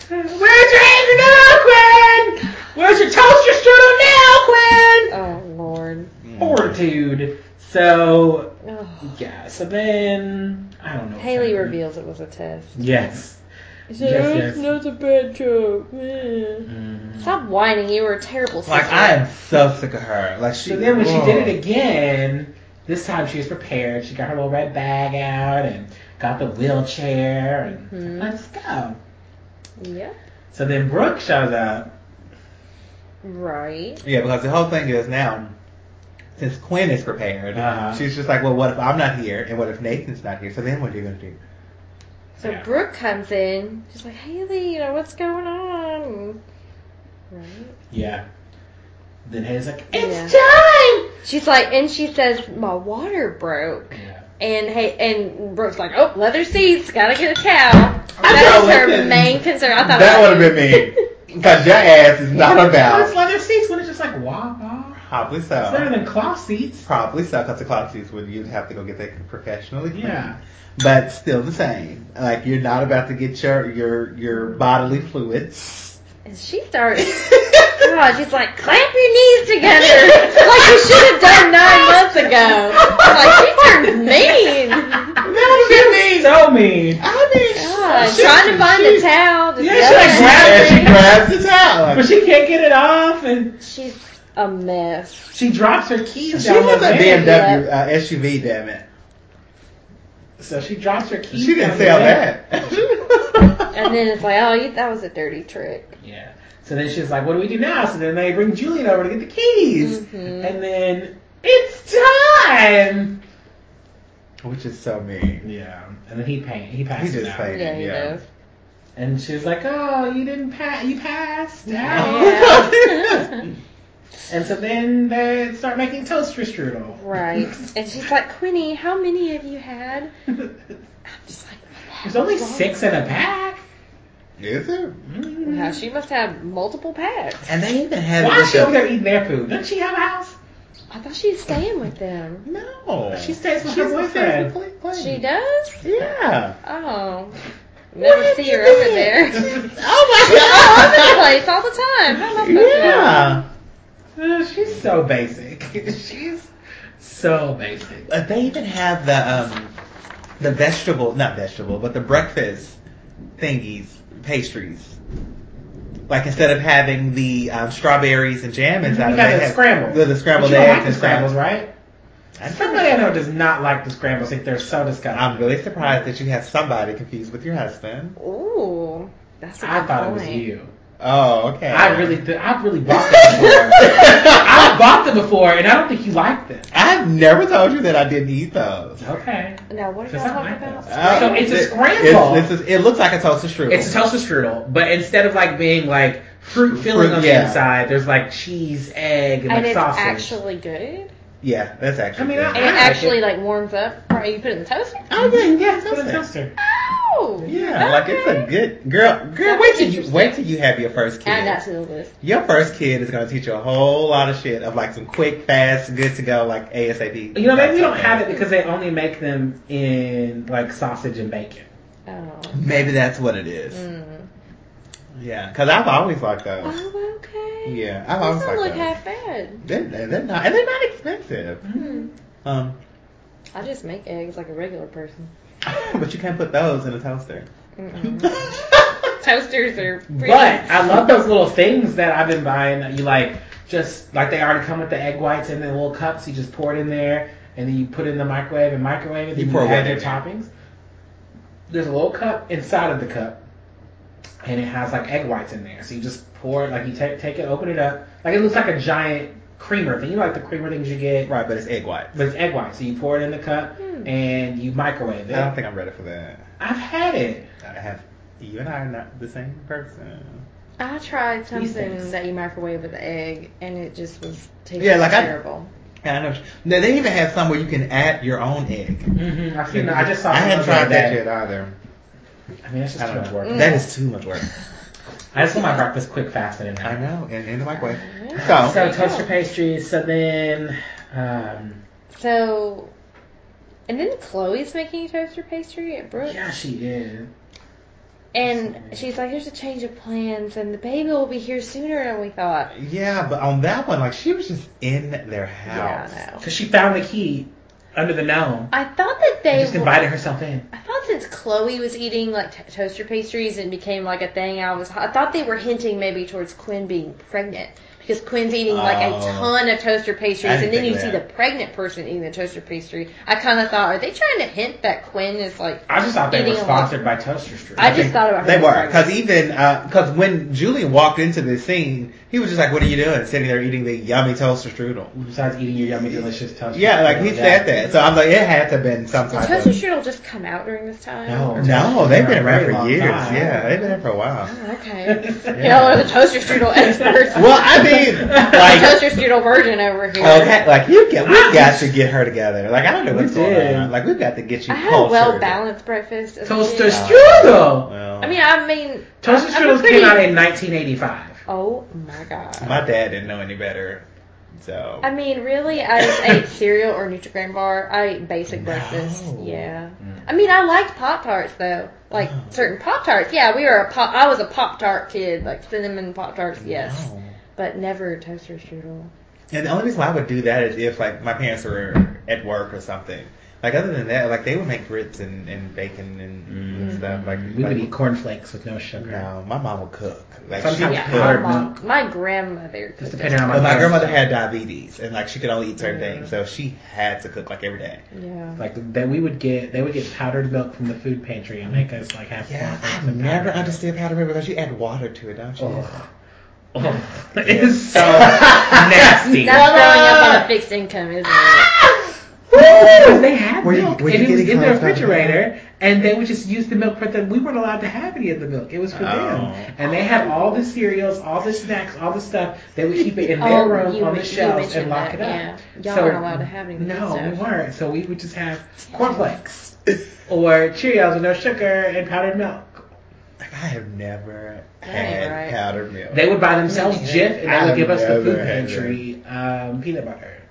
Where's your anger now, Quinn? Where's your toaster strudel now, Quinn? Oh Lord. Fortitude. So Oh. yeah. So then I don't know. Haley reveals it was a test. Yes. Yes, yes. That's a bad joke. Mhm. Stop whining. You were a terrible sister. Like I am so sick of her. Like she. So then when she did it again, this time she was prepared. She got her little red bag out and got the wheelchair and Mhm. let's go. Yeah. So then Brooke shows up. Right. Yeah, because the whole thing is now, since Quinn is prepared, Uh-huh. she's just like, well, what if I'm not here, and what if Nathan's not here? So then what are you gonna do? So Yeah. Brooke comes in. She's like, Haley, you know what's going on? Right. Yeah. Then Haley's like, Yeah. it's time. She's like, and she says, my water broke. Yeah. And hey, and Brooke's like, oh, leather seats, gotta get a towel. I That was her listen. main concern. I thought That it would have been me. Because your ass is not about. It's about. leather seats when it's just like wah wah. Probably It's better than cloth seats. Probably so, because the clock seats would you'd have to go get that professionally. cleaned. Yeah. But still the same. Like you're not about to get your your your bodily fluids. And she started, God, she's like, clamp your knees together, like you should have done nine months ago. Like, she turned mean. She's so mean. I mean, God, she- trying to find she- the towel. Yeah, she, like, at grabbed she grabs the towel. But she can't get it off, and She's a mess. she drops her keys she down has the a van. BMW uh, SUV, damn it. So she drops her keys. She didn't say the sell van. that. And then it's like, oh, you, that was a dirty trick. Yeah. So then she's like, "What do we do now?" So then they bring Julian over to get the keys, Mhm. and then it's time. Which is so mean. Yeah. And then he paint. He He passes just out. paid. Yeah, he Yeah. does. And she's like, "Oh, you didn't pass. You passed out." Yeah. And so then they start making toaster strudel. right. And she's like, Quinny, how many have you had? I'm just like, There's only six in a pack. Is it? Mm-hmm. Wow, she must have multiple packs. And they even had Why it is with she over there eating their food? Doesn't she have a house? I thought she was staying with them. No. She stays with She's her boyfriend. with Clay- Clay. She does? Yeah. Oh. Never have see you her over there. oh my God. I'm in the place all the time. I supposed to know? Yeah. Uh, she's so basic. she's so basic. Uh, they even have the um the vegetable not vegetable, but the breakfast thingies, pastries. Like instead of having the um, strawberries and jam inside, You of got it, the they have scrambles. The, the scrambled But eggs like the and scrambles, stuff. right? I Somebody I know does not like the scrambles. Think they're so disgusting. I'm really surprised that you have somebody confused with your husband. Ooh. That's a I good thought it was you. Oh, okay. I really, th- I've really bought them before. I've bought them before, and I don't think you like them. I've never told you that I didn't eat those. Okay. Now, what are Just y'all talking like about? that. So it's a It- scramble. It's, it's a- it looks like a toasted strudel. It's a toaster strudel, but instead of like being like fruit filling Fruit, on the yeah. inside, there's like cheese, egg, and, and like it's sausage. actually good. Yeah, that's actually. I mean, good. I- And it actually like warms up. Right, you put it in the toaster. oh yeah, yeah, Put in a toaster. toaster. Oh. Yeah, like it's a good girl. Girl, That wait till you wait till you have your first kid. Add that to the list. Your first kid is gonna teach you a whole lot of shit of like some quick, fast, good to go, like ASAP. You know, maybe we don't Like, have it because they only make them in like sausage and bacon. Oh. Maybe that's what it is. Mm. Yeah, because I've always liked those. Oh, okay. Yeah, I've Those always don't liked look half bad. They're, they're they're not, and they're not expensive. Hmm. Um, I just make eggs like a regular person. but you can't put those in a toaster. Toasters are pretty. But I love those little things that I've been buying that you like just like they already come with the egg whites in the little cups. You just pour it in there and then you put it in the microwave and microwave it. You and pour you what add your in there? toppings. There's a little cup inside of the cup and it has like egg whites in there. So you just pour it like you take take it, open it up. Like it looks like a giant creamer thing. You know like the creamer things you get. Right, but it's egg white. But it's egg white. So you pour it in the cup Hmm. and you microwave it. I don't think I'm ready for that. I've had it. I have. You and I are not the same person. I tried something things. that you microwave with the egg, and it just was tasting Yeah, like I- terrible. I know. Now, they even have some where you can add your own egg. Mm-hmm. I've seen that. I just saw. I it haven't the tried other that yet either. I mean, that's just too much work. Mm. That is too much work. I just want my breakfast quick, fast, and in I there. know, in, in the microwave. So, So toaster pastries. So then, um, So, and then Chloe's making toaster pastry at Brooke's. yeah, she is. And she's like, "Here's a change of plans, and the baby will be here sooner than we thought." yeah, but on that one, like, she was just in their house. Yeah, Because she found the key under the gnome. I thought that they And just were- invited herself in. I thought since Chloe was eating like t- toaster pastries and became like a thing, I was I thought they were hinting maybe towards Quinn being pregnant because Quinn's eating like a Oh. ton of toaster pastries, and then you think see the pregnant person eating the toaster pastry. I kind of thought, are they trying to hint that Quinn is like? I just thought they were eating a lot? sponsored by Toaster Strudel. I just thought about her They were, because even uh, because when Julian walked into this scene, he was just like, "What are you doing?" Sitting there eating the yummy toaster strudel. Besides eating your yummy, delicious toaster. Yeah, like he said that. So I'm like, it had to have been some Did toaster strudel just come out during this time? No. No, they've been around for years. time. Yeah, they've been there for a while. Oh, okay. Y'all are the toaster strudel experts. Well, I mean, like, toaster strudel virgin over here. okay, like you get, we got to get her together. Like I don't know what's We going did. on. Like we've got to get you I had a well balanced breakfast. as a Toaster kid. Strudel. Well, I mean, I mean, Toaster I'm- I'm a Strudels came out in 1985. Oh my god. my dad didn't know any better, so. I mean, really, I just ate cereal or Nutri-Grain bar. I ate basic No. breakfast. Yeah. Mm. I mean, I liked Pop Tarts though. Like No. certain Pop Tarts. Yeah, we were a pop. I was a Pop Tart kid, like cinnamon Pop Tarts. Yes, No. But never toaster strudel. And the only reason why I would do that is if like my parents were at work or something. Like other than that, like they would make grits and, and bacon and, and Mm. stuff. Like We like, would eat cornflakes with no sugar. No, my mom would cook. Like Sometimes she would Yeah, cook. my powdered mom, milk. my grandmother. Just depending it. on But my grandmother had diabetes and like she could only eat certain things, so she had to cook like every day. Yeah. Like that, we would get they would get powdered milk from the food pantry and make us like have Yeah, I've and never powdered milk. understood powdered milk because you add water to it, don't you? Ugh. Ugh. It's so nasty. That's growing up on a ah. fixed income, isn't it? Because they had Were you- milk were and it was in the refrigerator, and they would just use the milk for them. We weren't allowed to have any of the milk. It was for Oh. them, and they had all the cereals, all the snacks, all the stuff. They would keep it in their Oh, room on the shelves and lock that, it up. yeah. Y'all So- weren't allowed to have any of the No, good we weren't. So we would just have cornflakes or Cheerios with no sugar and powdered milk. Like I have never That had right. powdered milk. They would buy themselves Me. Jif, and they I've would give us the food pantry um, peanut butter.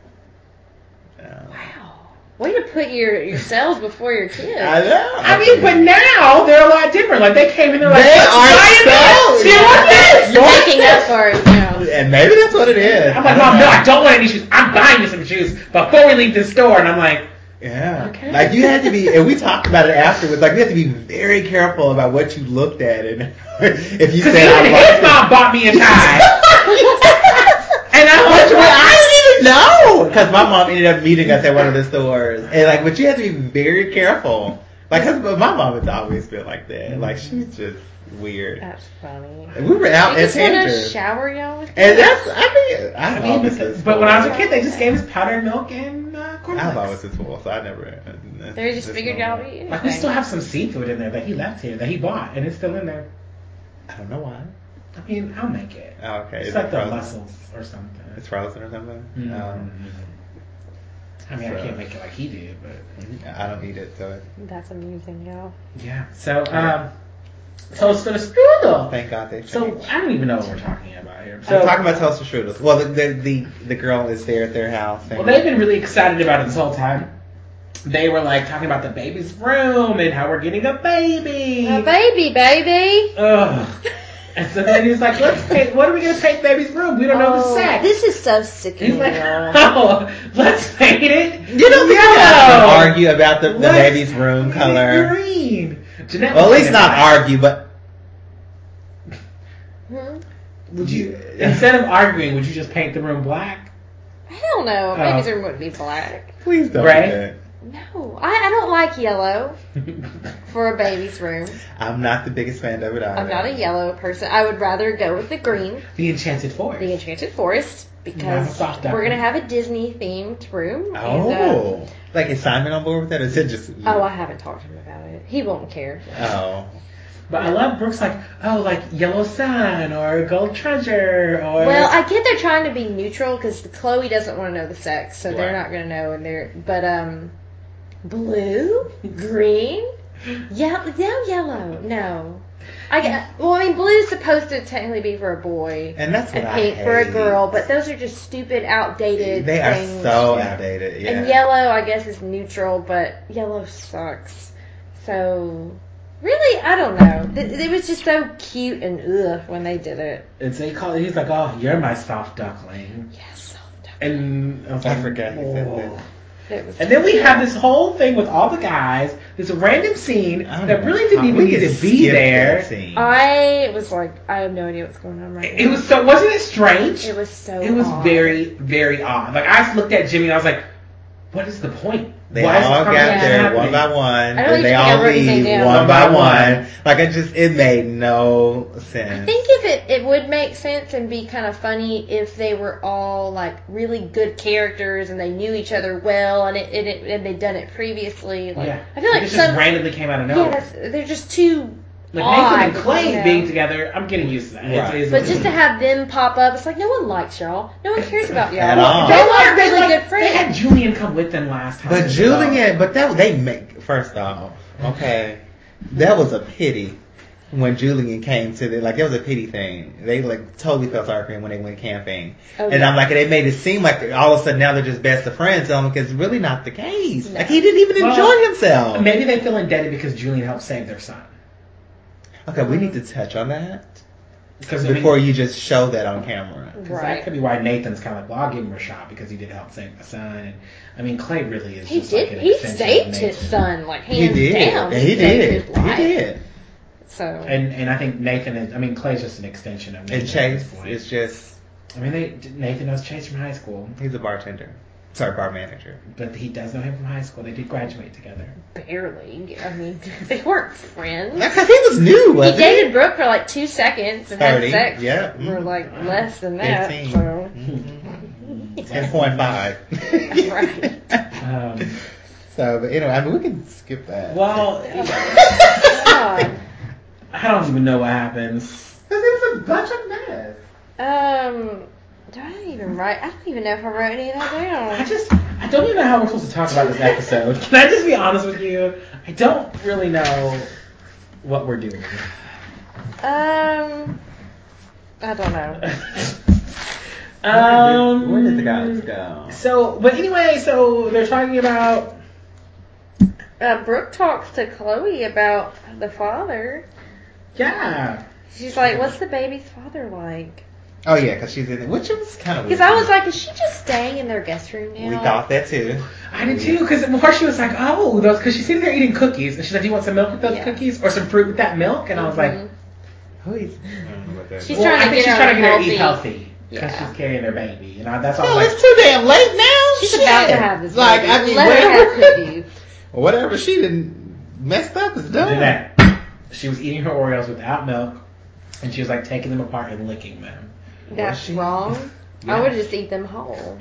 No. Wow. Way to put your yourselves before your kids. I know. I mean, but now they're a lot different. Like they came in, they're like, They "Let's are buy so- this. Do you want this? You're making up for it, now. And maybe that's what it is. I'm like, I Mom, no. I don't want any shoes. I'm buying you some shoes before we leave the store. And I'm like, Yeah. Okay. Like you had to be, and we talked about it afterwards. Like we had to be very careful about what you looked at, and if you said, even I his mom bought me a tie. and I was like, I didn't even know because my mom ended up meeting us at one of the stores, and like, but you had to be very careful. Like, cause my mom has always been like that. Like, she's just weird. That's funny. We were out You at just want to shower y'all with and that's I mean, I I've mean, always but, but when I was a kid, they just gave us powdered milk and uh, cornflakes. I've always been spoiled, so I never. They just figured y'all would eat Like we still have some seafood in there that he left here that he bought, and it's still in there. I don't know why. I mean, I'll make it. Oh, okay. It's Is like it the frozen? mussels or something. It's frozen or something. Mhm. Um, I mean, I can't make it like he did, but I don't eat it, so That's amusing, y'all. yeah. So, um, toast for the strudel. thank God they So. I don't even know what we're talking about here. So So, talking about toaster strudels. Well, the, the the the girl is there at their house. And well, they've been really excited about it this whole time. They were like talking about the baby's room and how we're getting a baby. A baby, baby. Ugh. And so then he's like, let's paint, what are we going to paint baby's room? We don't know the Oh, sex. This is so sick. He's sickening, like, oh, let's paint it. you don't think yellow. guys would argue about the, the baby's room color? Green. Jeanette Well, at least not black. argue, but Hmm? Would you, instead of arguing, would you just paint the room black? I don't know. Oh. Baby's room wouldn't be black. please don't Gray? do No, I, I don't like yellow for a baby's room. I'm not the biggest fan of it either. I'm not a yellow person. I would rather go with the green, the Enchanted Forest. the Enchanted Forest, because we're gonna have a Disney themed room. and, uh, Oh, like is Simon on board with that? Or is it just? oh, I haven't talked to him about it. He won't care. Oh, But I love Brooke's like, oh, like Yellow Sun or Gold Treasure or. Well, I get they're trying to be neutral because Chloe doesn't want to know the sex, so they're not gonna know. And they're but um, blue, green, yellow, no yellow, no. I get, well, I mean, blue's supposed to technically be for a boy and that's what and I pink hate. for a girl, but those are just stupid, outdated. They are things. so outdated. Yeah. And yellow, I guess, is neutral, but yellow sucks. So, really, I don't know. Th- It was just so cute and ugh when they did it. It's they call. He's like, oh, you're my soft duckling. Yes. Soft duckling. And oh, I, was I like, forgot he said oh. that. It was And then we have this whole thing with all the guys, this random scene that really didn't even need to be there. I was like, I have no idea what's going on right now. It was so wasn't it strange? It was so. It was odd. very, very odd. Like I just looked at Jimmy and I was like, "What is the point? They Why all the got there one by one, and they all leave down. one One by by one. one. Like it just it made no sense. I think if it, it would make sense and be kind of funny if they were all like really good characters and they knew each other well and it, and, it, and they'd done it previously. Like Yeah, I feel like it some just randomly came out of nowhere. that's, they're just too like odd, Nathan and Clay you being together, I'm getting used to that. Right. it's- But just to have them pop up, it's like no one likes y'all. No one cares about y'all. At all. They're They like really like- good friends. They had. Julian come with them last time. But Julian, well. but that they make first off, okay, that was a pity when Julian came to the like that was a pity thing. They like totally felt sorry for him when they went camping, Oh, and. I'm like they made it seem like all of a sudden now they're just best of friends. Um, because it's really not the case. No. Like he didn't even Well, enjoy himself. maybe they feel indebted because Julian helped save their son. Okay, we need to touch on that Because I mean, before you just show that on camera. 'cause Right. that could be why Nathan's kind of like, well, I'll give him a shot because he did help save my son. And I mean, Clay really is. He just did. Like an he saved his son like He hands did. down. He saved did. He did. So And and I think Nathan is. I mean, Clay's just an extension of Nathan. And Chase is just I mean, they, Nathan knows Chase from high school, he's a bartender. Sorry, bar manager. but he does know him from high school. They did graduate together. barely. I mean, they weren't friends. Because he was new, He wasn't dated Brooke for like two seconds and 30, had sex yeah. for Mhm. like less than that. 15. So. Ten point five. Right. Um, So, but anyway, I mean, we can skip that. well, God. I don't even know what happens. because it was a bunch of mess. Um, do I even write? I don't even know if I wrote any of that down. I just, I don't even know how we're supposed to talk about this episode. Can I just be honest with you? I don't really know what we're doing. Um, I don't know. um, Where did the guys go? So, but anyway, so they're talking about. Uh, Brooke talks to Chloe about the father. Yeah. She's like, "What's the baby's father like?" Oh yeah, because she's in it, which was kind of weird. Because I was like, "Is she just staying in their guest room now?" we thought that too. I did too, because before she was like, oh, those, because she's sitting there eating cookies, and she's like, do you want some milk with those Yeah. cookies, or some fruit with that milk? And I was like, Mhm. Who is? I don't know what that She's well, trying to I think get she's her trying to get her to healthy. eat healthy, because Yeah. she's carrying her baby, and I, that's all I Well, like, it's too damn late now. She's Shit. about to have this. Like baby. I mean, Let her have whatever, whatever she didn't messed up is done. Jeanette, she was eating her Oreos without milk, and she was like taking them apart and licking them. That's she? wrong. Yeah. I would just eat them whole.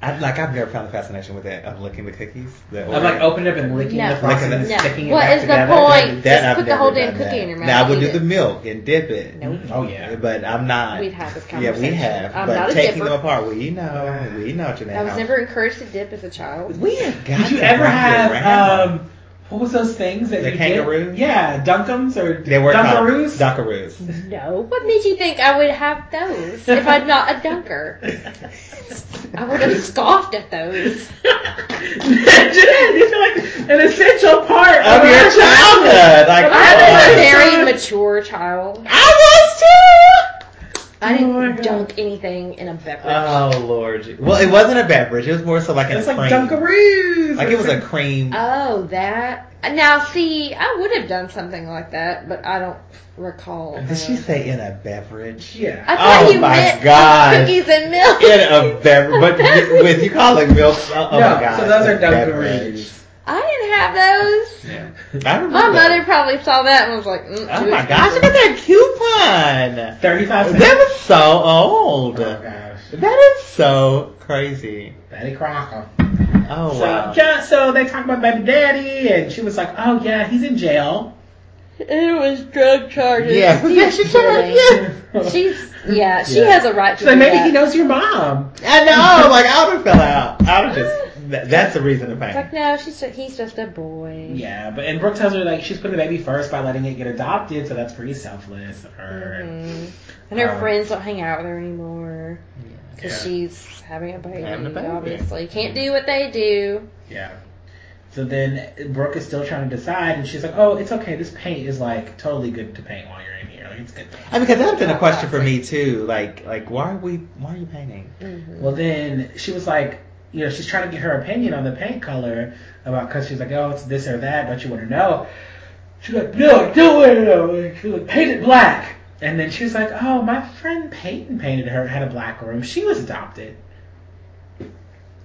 I, like I've never found the fascination with that of licking the cookies. The I'm like opening up and licking No. the frosting and Licking it. sticking it No. What back is the together. point? That Just I've put the whole damn cookie that. in your mouth Now I would do eat the milk and dip it. Nope. Oh yeah. But I'm not. We've had this conversation. Yeah, we have. I'm but not a taking dipper. them apart, we know. We know, Jeanette. I was never encouraged to dip as a child. We have got Did you ever wrap your have um what was those things that The you kangaroo? did? Yeah, Dunkums or They were Dunkaroos? called Dunkaroos. No. What made you think I would have those if I'm not a dunker? I would have scoffed at those. Jeanette, these are like an essential part Of our your childhood, like Of I was a oh, very mature child. I was too. I didn't God. dunk anything in a beverage. Oh lord. Well, it wasn't a beverage. It was more so like in It's a like cream. Dunkaroos. Like it was a cream. Oh, that. Now, see, I would have done something like that, but I don't recall. Did she say in a beverage? yeah. I thought Oh you my meant God. cookies and milk. In a beverage, but with you calling milk. Oh, oh No, my god. so those are a. Dunkaroos. I didn't have those. Yeah. I remember. My mother probably saw that and was like, mm, Oh too my gosh! Look expensive. at that coupon. Thirty-five cents. That was so old. Oh gosh. That is so crazy. Betty Crocker. Oh So, wow. yeah, so they talk about baby daddy, and she was like, "Oh yeah, he's in jail." It was drug charges. Yeah. She's She's kidding. yeah. She's yeah, she Yeah. has a right to She's like, do maybe that. he knows your mom. I know. Like I would have fell out. I would have just. That, that's the reason to It's pay. like no, she's just, he's just a boy. Yeah, but and Brooke tells her like she's putting the baby first by letting it get adopted, so that's pretty selfless of her. Mhm. And her Um, friends don't hang out with her anymore because Yeah. she's having a baby. Having a baby. Obviously, can't do what they do. Yeah. So then Brooke is still trying to decide, and she's like, "Oh, it's okay. This paint is like totally good to paint while you're in here. Like it's good." I mean, because that's been a question for me too. Like, like why are we? Why are you painting? Mm-hmm. Well, then she was like, you know, she's trying to get her opinion on the paint color about because she's like, oh, it's this or that. Don't you want to know? She's like, no, I don't want to know. She's like, paint it black. And then she was like, oh, my friend Peyton painted her had a black room. She was adopted.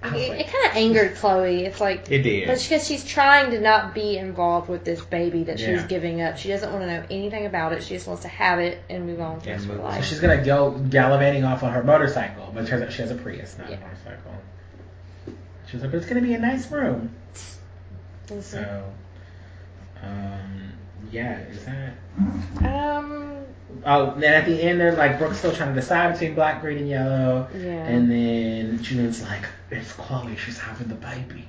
I was It, like, it kind of angered Chloe. It's like, It did. but because she's trying to not be involved with this baby that she's Yeah. giving up. She doesn't want to know anything about it. She just wants to have it and move on with the And rest of her move on. So she's gonna go gallivanting off on her motorcycle, but it turns out she has a Prius, not Yeah. a motorcycle. She was like, but it's gonna be a nice room. So, um, yeah, is that? Um, Oh, then at the end, they're like Brooke's still trying to decide between black, green, and yellow, yeah. and then June's like, "It's Chloe. She's having the baby."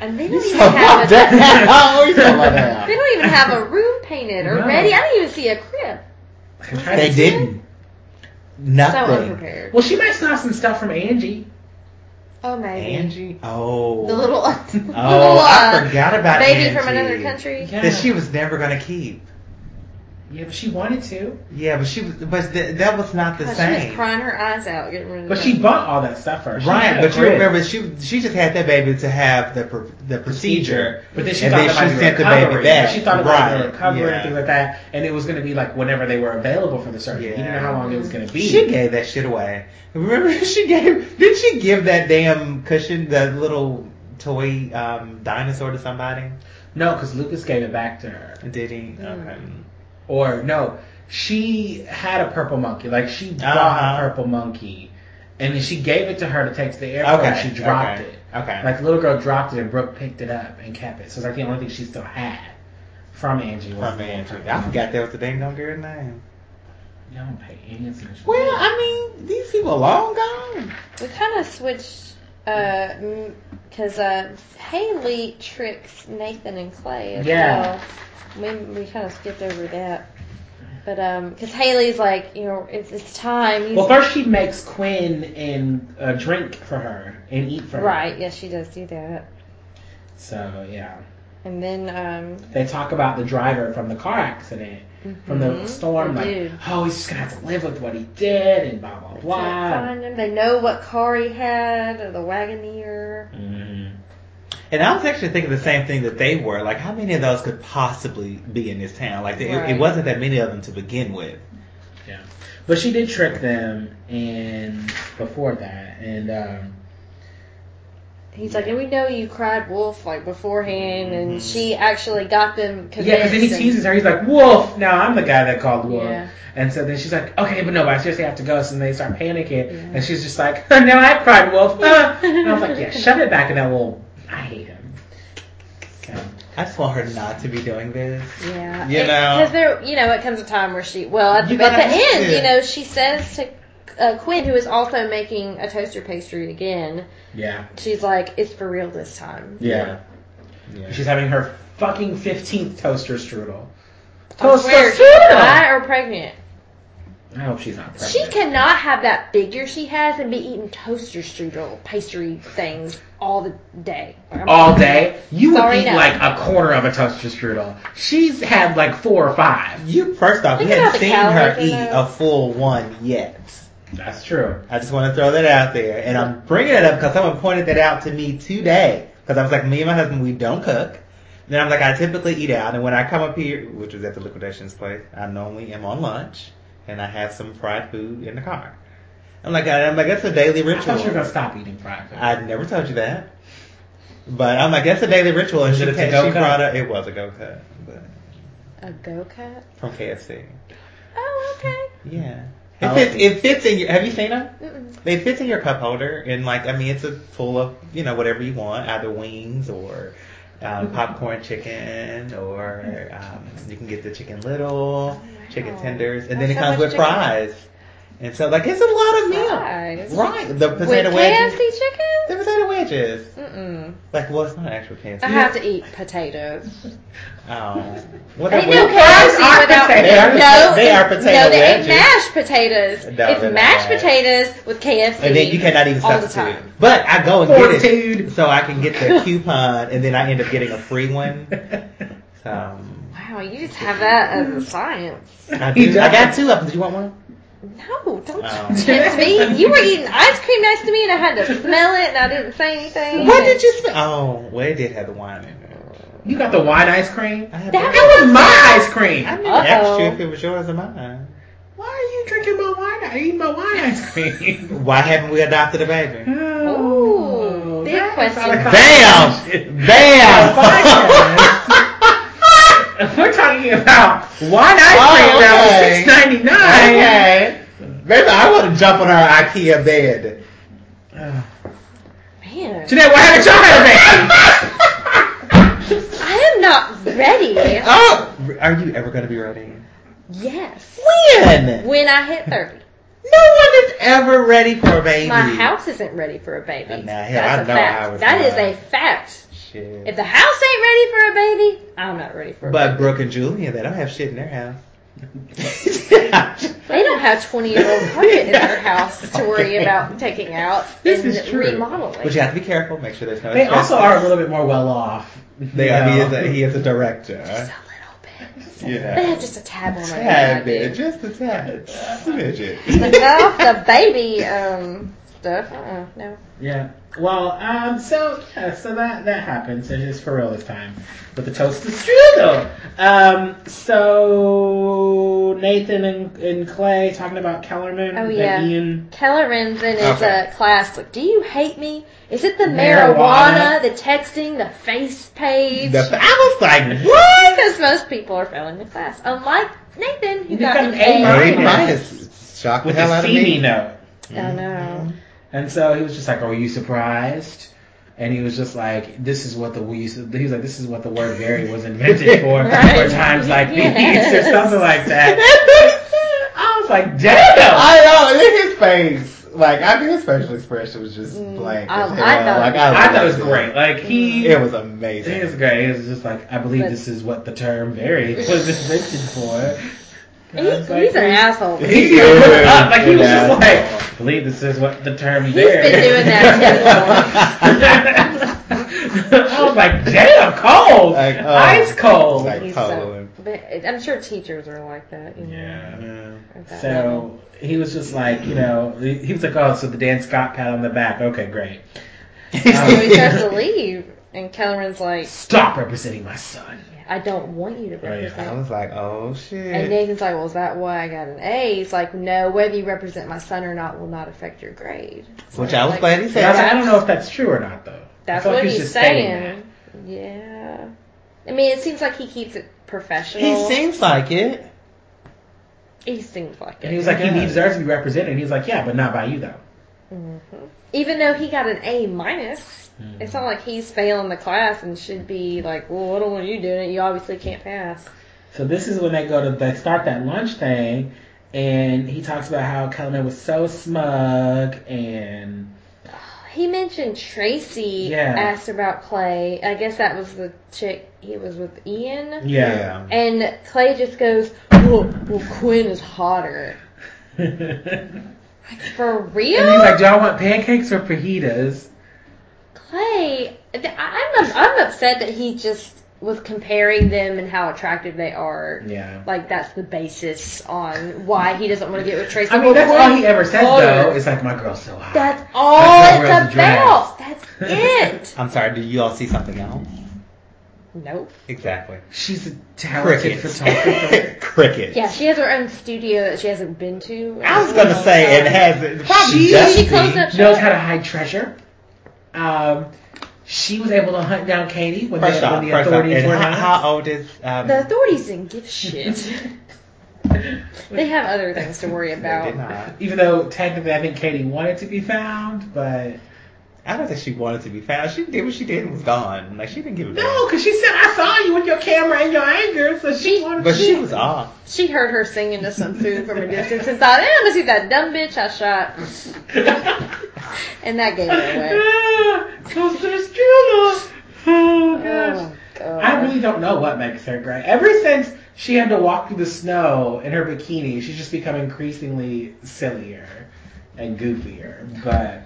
And they You don't even so have a, Oh, you so that. they don't even have a room painted or No. ready. I didn't even see a crib. They didn't. So Nothing. unprepared. Well, she might still have some stuff from Angie. Oh, maybe. Angie? Oh. The little, Oh, the little I uh, forgot about baby Angie. from another country. Yeah. That she was never gonna keep. Yeah, but she wanted to. Yeah, but she was, but th- that was not the God, she was same. crying her eyes out getting rid of But that. she bought all that stuff for her. Right, but you remember she she just had that baby to have the pr- the procedure, But then she and thought then that she might sent the baby back. She thought it right. might be recovery yeah. and things like that, and it was going to be like whenever they were available for the surgery. You didn't know how long it was going to be. She gave that shit away. Remember she gave? Did she give that damn cushion, that little toy um, dinosaur to somebody? no, because Lucas gave it back to her. Did he? Mm. Okay. Or no, she had a purple monkey. Like she bought Uh-huh. a purple monkey, and then she gave it to her to take to the airport. Okay. and She dropped okay. it. Okay. Like the little girl dropped it, and Brooke picked it up and kept it. So it's like the only thing she still had from Angie. Was From Angie. I forgot that was the dang on girl's name. You don't pay any attention. Well, I mean, these people are long gone. We kind of switched because uh, Haley tricks Nathan and Clay as Yeah. well. We we kind of skipped over that, but um, because Haley's like, you know, it's it's time. He's, Well, first she makes Quinn and a drink for her and eat for her. right? Yes, she does do that, So yeah, and then um, they talk about the driver from the car accident, from the Mhm. storm. Like, oh, he's just gonna have to live with what he did and blah blah blah. find him. They know what car he had, or the Wagoneer. Mhm. And I was actually thinking the same thing that they were. Like, how many of those could possibly be in this town? Like, it, it wasn't that many of them to begin with. Yeah, but she did trick them, and before that, and um, He's like, and we know you cried wolf like beforehand, and she actually got them convinced. yeah, because then he teases her. He's like, "Wolf." Now I'm the guy that called Wolf. Yeah. And so then she's like, okay, but no, but I seriously have to go. So then they start panicking. Yeah. And she's just like, no, I cried wolf. Ah. And I was like, yeah, shove it back in that little, I hate him. So, I just want her not to be doing this. Yeah, You know? because there, you know, it comes a time where she, well, at, the- at the end, to. you know, she says to uh, Quinn, who is also making a toaster pastry again, yeah. she's like, "It's for real this time." Yeah. Yeah. She's having her fucking 15th toaster strudel. Toaster strudel! high or pregnant. I hope she's not pregnant. She cannot have that figure she has and be eating toaster strudel pastry things all the day. I'm- All day? You would Sorry, eat no. like a quarter of a toaster strudel. She's had like four or five. You first off, you Think about hadn't seen her eat those. a full one yet. That's true. I just want to throw that out there, and I'm bringing it up because someone pointed that out to me today. Because I was like, me and my husband, we don't cook. Then I'm like, I typically eat out, and when I come up here, which was at the liquidations place, I normally am on lunch, and I have some fried food in the car. I'm like, I'm like, that's a daily ritual. I thought you were gonna stop eating fried food. I never told you that, but I'm like, that's a daily ritual. And Is she, it she to-go cut? brought a, it was a go cut, but A go cut. from KFC. Oh, okay. Yeah. It Oh. fits, it fits in your, have you seen them? Mm-mm. They fit in your cup holder, and like I mean, it's a full of you know whatever you want, either wings or um, popcorn chicken, or um, you can get the chicken little, chicken Wow. tenders, and then it so comes much with chicken. fries. And so like it's a lot of meal, Fries. right? The With potato KFC wedges, chicken? the potato wedges. Mm-mm. Like well, it's not actual KFC. I have to eat potatoes. Oh, what Ain't are no we- KFC are without potatoes. They are- no. they are potato No, they wedges. ain't mashed potatoes. No, it's mashed not. potatoes with KFC. And then you cannot even all the substitute. time. But I go and get it so I can get the coupon, and then I end up getting a free one. So Wow, you just have that as a science. I, do, I got two of them. Did you want one? No, don't Oh. tempt me. You were eating ice cream next to me, and I had to smell it, and I didn't say anything. What did you smell? Oh, well, it did have the wine in it. You got the wine ice cream? I had That the- That was my ice cream. I didn't ask you if it was yours or mine. Why are you drinking my wine? I eat my wine ice cream? Why haven't we adopted a baby? Oh, big question. Bam! Bam! conversation. Bam! We're talking about wine ice Oh, cream that was okay. six ninety nine. okay. Baby, I want to jump on our IKEA bed. Man, Jeanette, why haven't y'all had a baby? I am not ready. Oh, are you ever going to be ready? Yes. When? When I hit 30. No one is ever ready for a baby. My house isn't ready for a baby. Nah, hell, That's I a know fact. I was That is not. a fact. Shit. If the house ain't ready for a baby, I'm not ready for a But baby. Brooke and Julian, they don't have shit in their house. They don't have 20 year old carpet in their house to worry Okay. about taking out This and is true. remodeling. But you have to be careful. Make sure there's no. They also asbestos. are a little bit more well off. They you are, he is a he is a director. Just a little bit. You know. They have just a tad more money than I Tad do. bit, just a tad, smidget. But no, the baby um, stuff, uh-uh, no. Yeah. Well, um, so yeah, so that that happens. It is for real this time with the toast of strudel. Um, so Nathan and, and Clay talking about Kellerman. Oh, and yeah. Ian. Kellerman's in his Okay. uh, class. Like, do you hate me? Is it the Marijuana. marijuana, the texting, the face page? The, I was like, what? Because most people are failing the class. Unlike Nathan, who He got, got an an A. A A minus. Shocked the hell out of steamy me. note. I know. And so he was just like, "Are you surprised?" And he was just like, "This is what the we used to, he was like, this is what the word very was invented for Right. for times like Yes. these or something like that." I was like, "Damn!" I know, look at his face. Like, I think his facial expression was just Mm, blank. I- I thought- like, I thought it was great. Like he, It was amazing. It was great. It was just like, I believe But- this is what the term "very" was invented for. He, like, he's an asshole. He, He's he is put it up, like he an was just asshole. like, believe this is what the term He's been doing that I was like, damn, cold, Like, oh, ice cold. like- He's so, I'm sure teachers are like that. You know, Yeah. at that level. So he was just like, you know, he he was like, oh, so the Dan Scott pat on the back. Okay, great. So he starts to um, leave, and Kellerman's like, Stop representing my son. I don't want you to Oh, yeah. represent. I was like, oh shit. And Nathan's like, well, is that why I got an A? He's like, no, whether you represent my son or not will not affect your grade. So Which I was like, glad he said. I, I don't know if that's true or not, though. That's I feel like what he's he's just stating saying. Yeah. I mean, it seems like he keeps it professional. He seems like it. He seems like And it. he was like, he, he deserves to be represented. And he was like, yeah, but not by you, though. hmm Even though he got an A minus, Mm-hmm. it's not like he's failing the class and should be like, well, I don't want you doing it. You obviously can't pass. So this is when they go to they start that lunch thing, and he talks about how Kellerman was so smug and He mentioned Tracy Yeah. asked about Clay. I guess that was the chick he was with Ian. yeah. And Clay just goes, well, well Quinn is hotter. and For real? he's like, "Do y'all want pancakes or fajitas?" Clay, I- I'm, I'm upset that he just was comparing them and how attractive they are. Yeah. Like that's the basis on why he doesn't want to get with Tracy. I mean, that's all he ever says hotter. Oh. though. It's like my girl's so hot. That's all girl wears a it's about. That's it. I'm sorry, did you all see something else? nope. Exactly. She's a talented Crickets. photographer. Crickets. Yeah, she has her own studio that she hasn't been to. I was gonna say it has probably She- she closed up Knows how to hide treasure. Um, she was able to hunt down Katie when, First the, off, when the first off, authorities were how, not. how old is um, The authorities didn't give shit. they have other things to worry They did about. not. Even though technically I think Katie wanted to be found, but I don't think she wanted to be found. She did what she did and was gone. Like she didn't give a no, because she said I saw you with your camera and your anger, so she, She- wanted But to. she was off. She heard her singing to some food from a distance and thought, eh, I'm gonna see that dumb bitch I shot. And that gave her away. Cause there's Juno. Oh gosh. Oh, God. I really don't know what makes her great. Ever since she had to walk through the snow in her bikini, she's just become increasingly sillier and goofier. But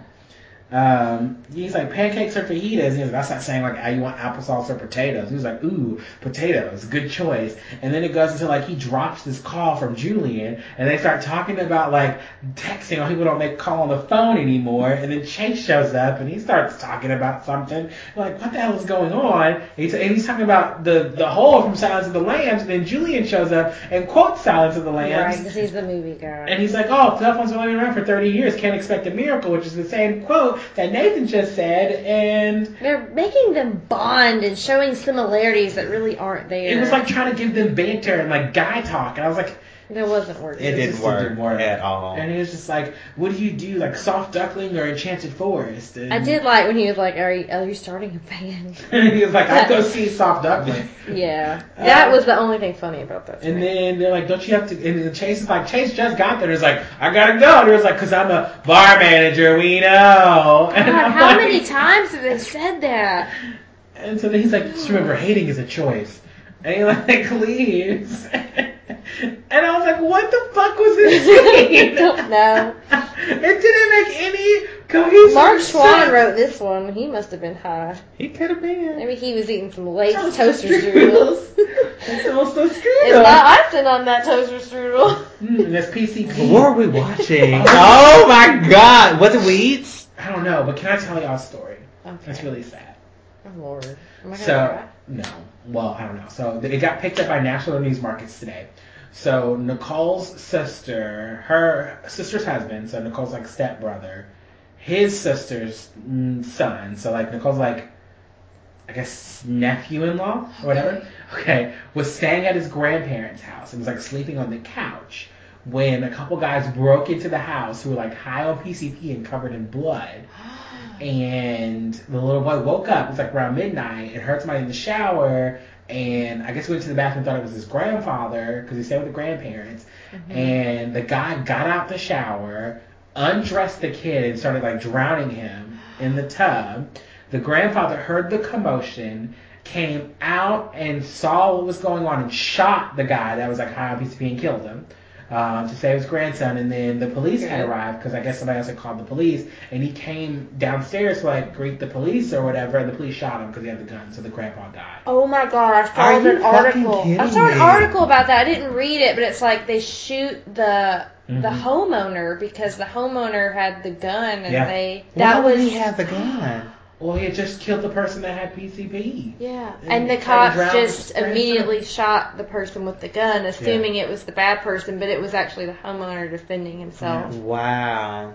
Um, he's like pancakes or fajitas. He was, that's not saying like, you want applesauce or potatoes. He was like, ooh, potatoes, good choice. And then it goes into like he drops this call from Julian, and they start talking about like texting. How people don't make call on the phone anymore. And then Chase shows up and he starts talking about something. Like, what the hell is going on? And he's, and he's talking about the the hole from Silence of the Lambs. And then Julian shows up and quotes Silence of the Lambs. Right, because he's the movie guy. And he's like, oh, cell phones have only been around for 30 years. Can't expect a miracle, which is the same quote that Nathan just said. And They're making them bond and showing similarities that really aren't there. it was like trying to give them banter and like guy talk. And I was like, That wasn't working. It It didn't work, didn't work. at all. and he was just like, what do you do? Like soft duckling or enchanted forest? And I did like when he was like, "Are you, are you starting a band?" he was like, I'd go see soft duckling. Yeah, uh, that was the only thing funny about that. And scene. then they're like, don't you have to? And then Chase is like, Chase just got there. He's like, I gotta go. And he was like, cause I'm a bar manager. We know. Oh God, I'm how like- many times have they said that? And so then he's like, just remember, hating is a choice. And he like leaves. And I was like, what the fuck was this scene? Don't know. It didn't make any cohesive Mark Schwahn sense. wrote this one. He must have been high. He could have been. Maybe he was eating some late Toaster toaster strudels. strudels. It's toaster It's strudel. not icing on that toaster strudel. Mm, that's PCP. What were we watching? oh my god! Was it Weeds? I don't know, but can I tell y'all a story? Okay. That's really sad. Oh Lord. Am I gonna So cry? no, well I don't know. So it got picked up by National News Markets today. So Nicole's sister, her sister's husband, so Nicole's like stepbrother, his sister's son. So like Nicole's like, I guess nephew-in-law or whatever. Mm-hmm. Okay, was staying at his grandparents' house and was like sleeping on the couch when a couple guys broke into the house who were like high on PCP and covered in blood and the little boy woke up. It was like around midnight and heard somebody in the shower. And I guess he went to the bathroom and thought it was his grandfather because he stayed with the grandparents. Mm-hmm. And the guy got out the shower, undressed the kid, and started like drowning him in the tub. The grandfather heard the commotion, came out and saw what was going on, and shot the guy that was like high on PCP and killed him uh, to save his grandson. And then the police had arrived because I guess somebody else had called the police, and he came downstairs to like greet the police or whatever, and the police shot him because he had the gun, so the grandpa died. Oh my gosh! I Are saw an article. I saw an article about that. I didn't read it, but it's like they shoot the the Mhm. homeowner because the homeowner had the gun and Yeah. they Why that would was he have the gun? Well, he had just killed the person that had PCP. yeah. And And the tried cops just his immediately shot the person with the gun, assuming it was the bad person, but it was actually the homeowner defending himself. Wow.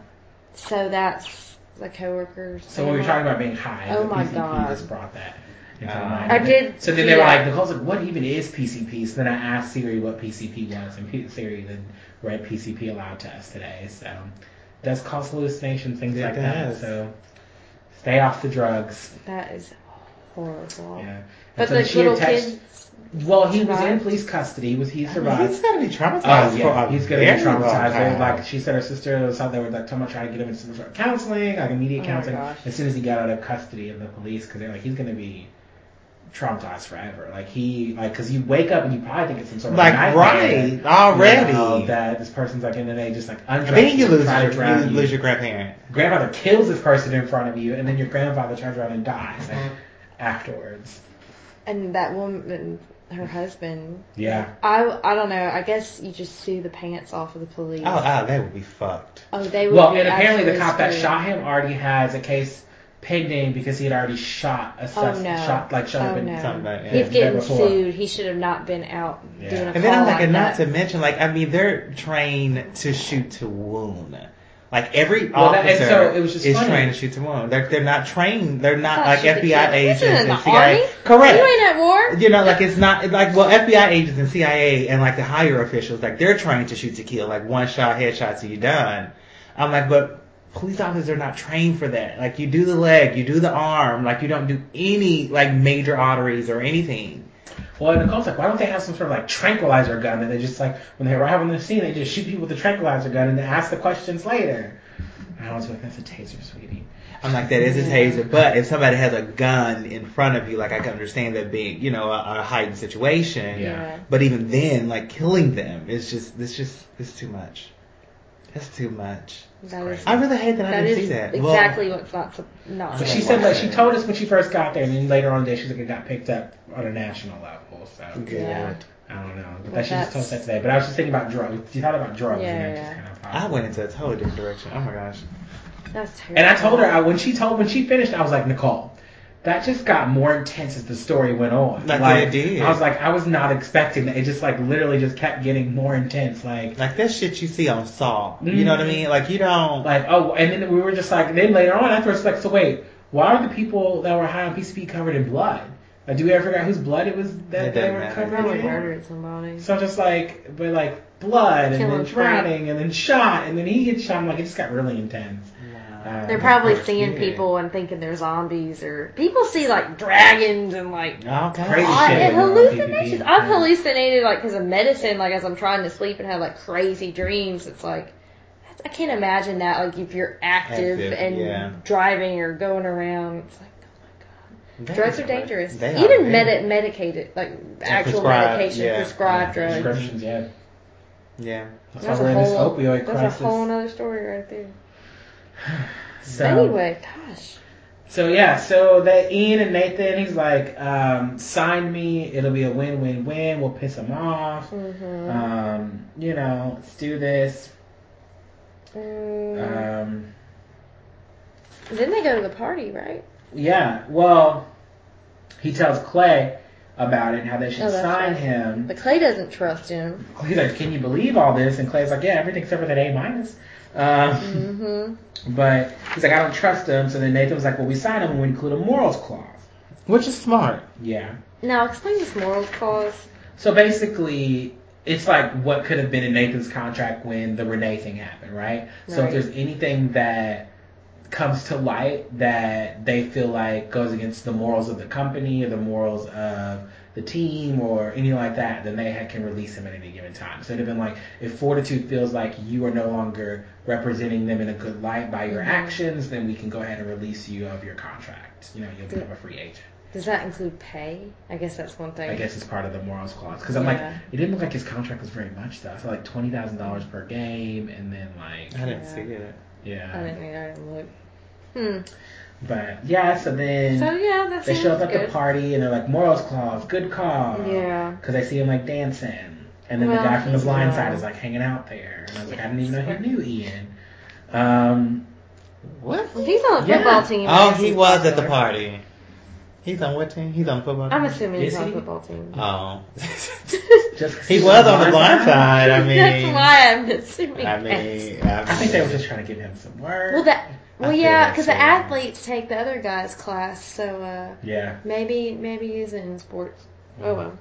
So that's the coworkers. So when we were talking about being high, Oh the my PCP God. just brought that. Uh. I did So then they were that. like, Nicole's like, what even is PCP? So then I asked Siri what PCP was, and P- Siri then read PCP aloud to us today. So it does cause hallucinations, things It like that. So stay off the drugs. That is horrible. Yeah. And But so the she had little text- kid. Well, he was in police custody. He was he I mean, survived? he's gotta be traumatized Oh for yeah, a he's gonna be very long traumatized. They, time. like she said, her sister was out there with like someone trying to get him into some sort of counseling, like immediate Oh counseling, as soon as he got out of custody of the police, because they're like he's gonna be traumatized forever. Like he, like, because you wake up and you probably think it's some sort of Like, nightmare, right, you already. know, that this person's like, in the day just like And undress then you lose your, to drown you you. lose your grandparent. grandfather kills this person in front of you, and then your grandfather turns around and dies like, afterwards. And that woman, her husband. Yeah. I, I don't know. I guess you just sue the pants off of the police. Oh, oh, they would be fucked. Oh, they would. Well, be and apparently the absolutely cop that shot him already has a case pending because he had already shot a oh, sus- Oh no! shot like shot oh him in no! something about- yeah, He's the getting before. sued. He should have not been out Yeah. doing a And then I'm like, like and not to mention, like, I mean, they're trained to shoot to wound. Like every Well, that- and officer so it was just is funny. trained to shoot to wound. They're they're not trained. They're not thought like FBI agents and the CIA. army. Correct. You ain't at war. You know, like it's not like well, FBI agents and CIA and like the higher officials, like they're trained to shoot to kill, like one shot, headshot, so you're done. I'm like, but police officers are not trained for that. Like you do the leg, you do the arm, like you don't do any like major arteries or anything. Well, Nicole's like, why don't they have some sort of like tranquilizer gun that they just like when they arrive on the scene, they just shoot people with the tranquilizer gun and then ask the questions later. And I was like, that's a taser, sweetie. I'm like, that is a taser, but if somebody has a gun in front of you, like I can understand that being, you know, a, a heightened situation. Yeah. But even then, like killing them is just, it's just, it's too much. That's too much. That is I really hate that I that didn't is see that. Well, exactly what's not sup- not. But she said like she told us when she first got there, and then later on in the day she's like it got picked up on a national level. So good. Yeah. I don't know. But Well, that she just told us that today. But I was just thinking about drugs. You thought about drugs, Yeah, and it yeah. just kind of popped I went into a totally different direction. Oh my gosh. That's terrible. And I told her I, when she told when she finished, I was like Nicole. That just got more intense as the story went on. Like it did. I was like, I was not expecting that. It just like literally just kept getting more intense. Like, Like that shit you see on Saw. You know what I Mhm. mean? Like you don't. like oh, and then we were just like, then later on afterwards, like, so wait, why are the people that were high on PCP covered in blood? Like, do we ever figure out whose blood it was It that they were matter. covered Probably in? murdered somebody. So just like, but like blood and then drowning and then shot and then he gets shot. I'm like, it just got really intense. Uh, They're probably seeing yeah. people and thinking they're zombies, or people see like dragons and like Okay. Crazy odd- shit and when you're on hallucinations. PCP. I've Yeah. hallucinated like because of medicine, like as I'm trying to sleep and have like crazy dreams. It's like I can't imagine that like if you're active, Active, and yeah. driving or going around. It's like oh my god, They drugs are are- dangerous. they are Even very- medi- medicated like actual prescribed, medication, yeah. prescribed drugs. Prescriptions, yeah. Yeah. That's, That's a we're in this whole opioid that's crisis. a whole other story right there. so, anyway, gosh. So yeah, so that Ian and Nathan, he's like, um, sign me. It'll be a win-win-win. We'll piss him off. hmm Um, you know, let's do this. Mm. Um, then they go to the party, right? yeah. Well, he tells Clay about it and how they should Oh, sign right. him. But Clay doesn't trust him. He's like, "Can you believe all this?" And Clay's like, "Yeah, everything except for that A minus." Um, hmm But he's like, "I don't trust him." So then Nathan was like, "Well, we sign him and we include a morals clause." Which is smart. Yeah. Now explain this morals clause. So basically, it's like what could have been in Nathan's contract when the Renee thing happened, right? So if there's anything that comes to light that they feel like goes against the morals of the company or the morals of the team or anything like that, then they can release him at any given time. So it'd have been like if Fortitude feels like you are no longer representing them in a good light by your Mhm. actions, then we can go ahead and release you of your contract. You know, you'll become a free agent. Does that include pay? I guess that's one thing. I guess it's part of the morals clause. Because I'm like, it didn't look like his contract was very much though. So like twenty thousand dollars per game, and then like, I didn't Yeah. see it. yeah. I didn't mean I didn't look. Hmm. But yeah, so then So yeah, that they show up at good. the party, and they're like, morals clause, good call. Yeah. Because they see him like dancing, and then Well, the guy from the blind not. side is like hanging out there, and I was like, I didn't even know he knew Ian. Um, What? He's on the Yeah. football team. Oh, he was at the party. He's on what team? He's on football team. I'm assuming he's Is on he? football team. Oh. just 'cause he was on the blind side. I mean. That's why I'm assuming. I mean, I, I think they were just trying to give him some work. Well, that. Well, I yeah, because the athletes take the other guy's class, so uh, yeah. maybe maybe he's in sports. Oh well.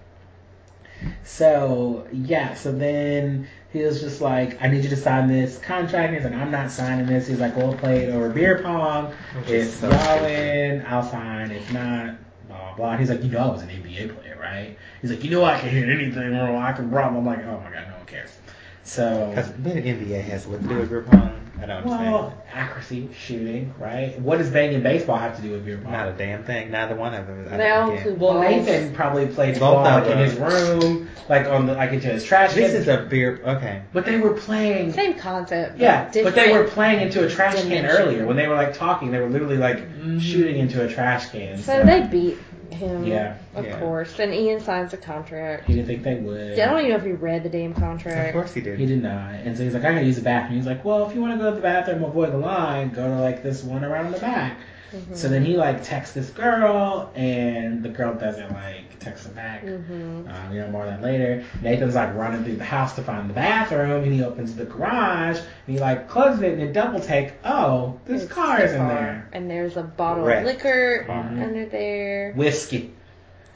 So yeah, so then he was just like, I need you to sign this contract. And he's like, I'm not signing this. He's like, we'll play it over beer pong. If so y'all win, I'll sign. If not, blah blah he's like, you know, I was an NBA player, right? He's like, you know, I can hit anything wrong. I can run. I'm like, oh my god, no one cares. So Because being an NBA has what to do with beer pong. I don't understand. well, accuracy, shooting, right? What does banging baseball have to do with beer pong? Not a damn thing. Neither one of them. I They all don't get. include well. Nathan probably played Both ball like in his room, like on the like into his trash This can. is a beer. Okay. But they were playing. Same concept. Yeah, but they were playing into a trash can earlier when they were like talking. They were literally like mm. shooting into a trash can. So they beat him. Yeah. Of Yeah. course. And Ian signs a contract. He didn't think they would. I don't even know if he read the damn contract. Of course he did. He did not. And so he's like, I gotta use the bathroom. He's like, well, if you want to go to the bathroom, avoid the line, go to like this one around the back. Mhm. So then he like texts this girl, and the girl doesn't like text him back. Mhm. Um, you know more than later. Nathan's like running through the house to find the bathroom, and he opens the garage, and he like closes it, and in double take, oh, there's It's cars the in car. there. And there's a bottle Wrecked of liquor car. under there. Whiskey.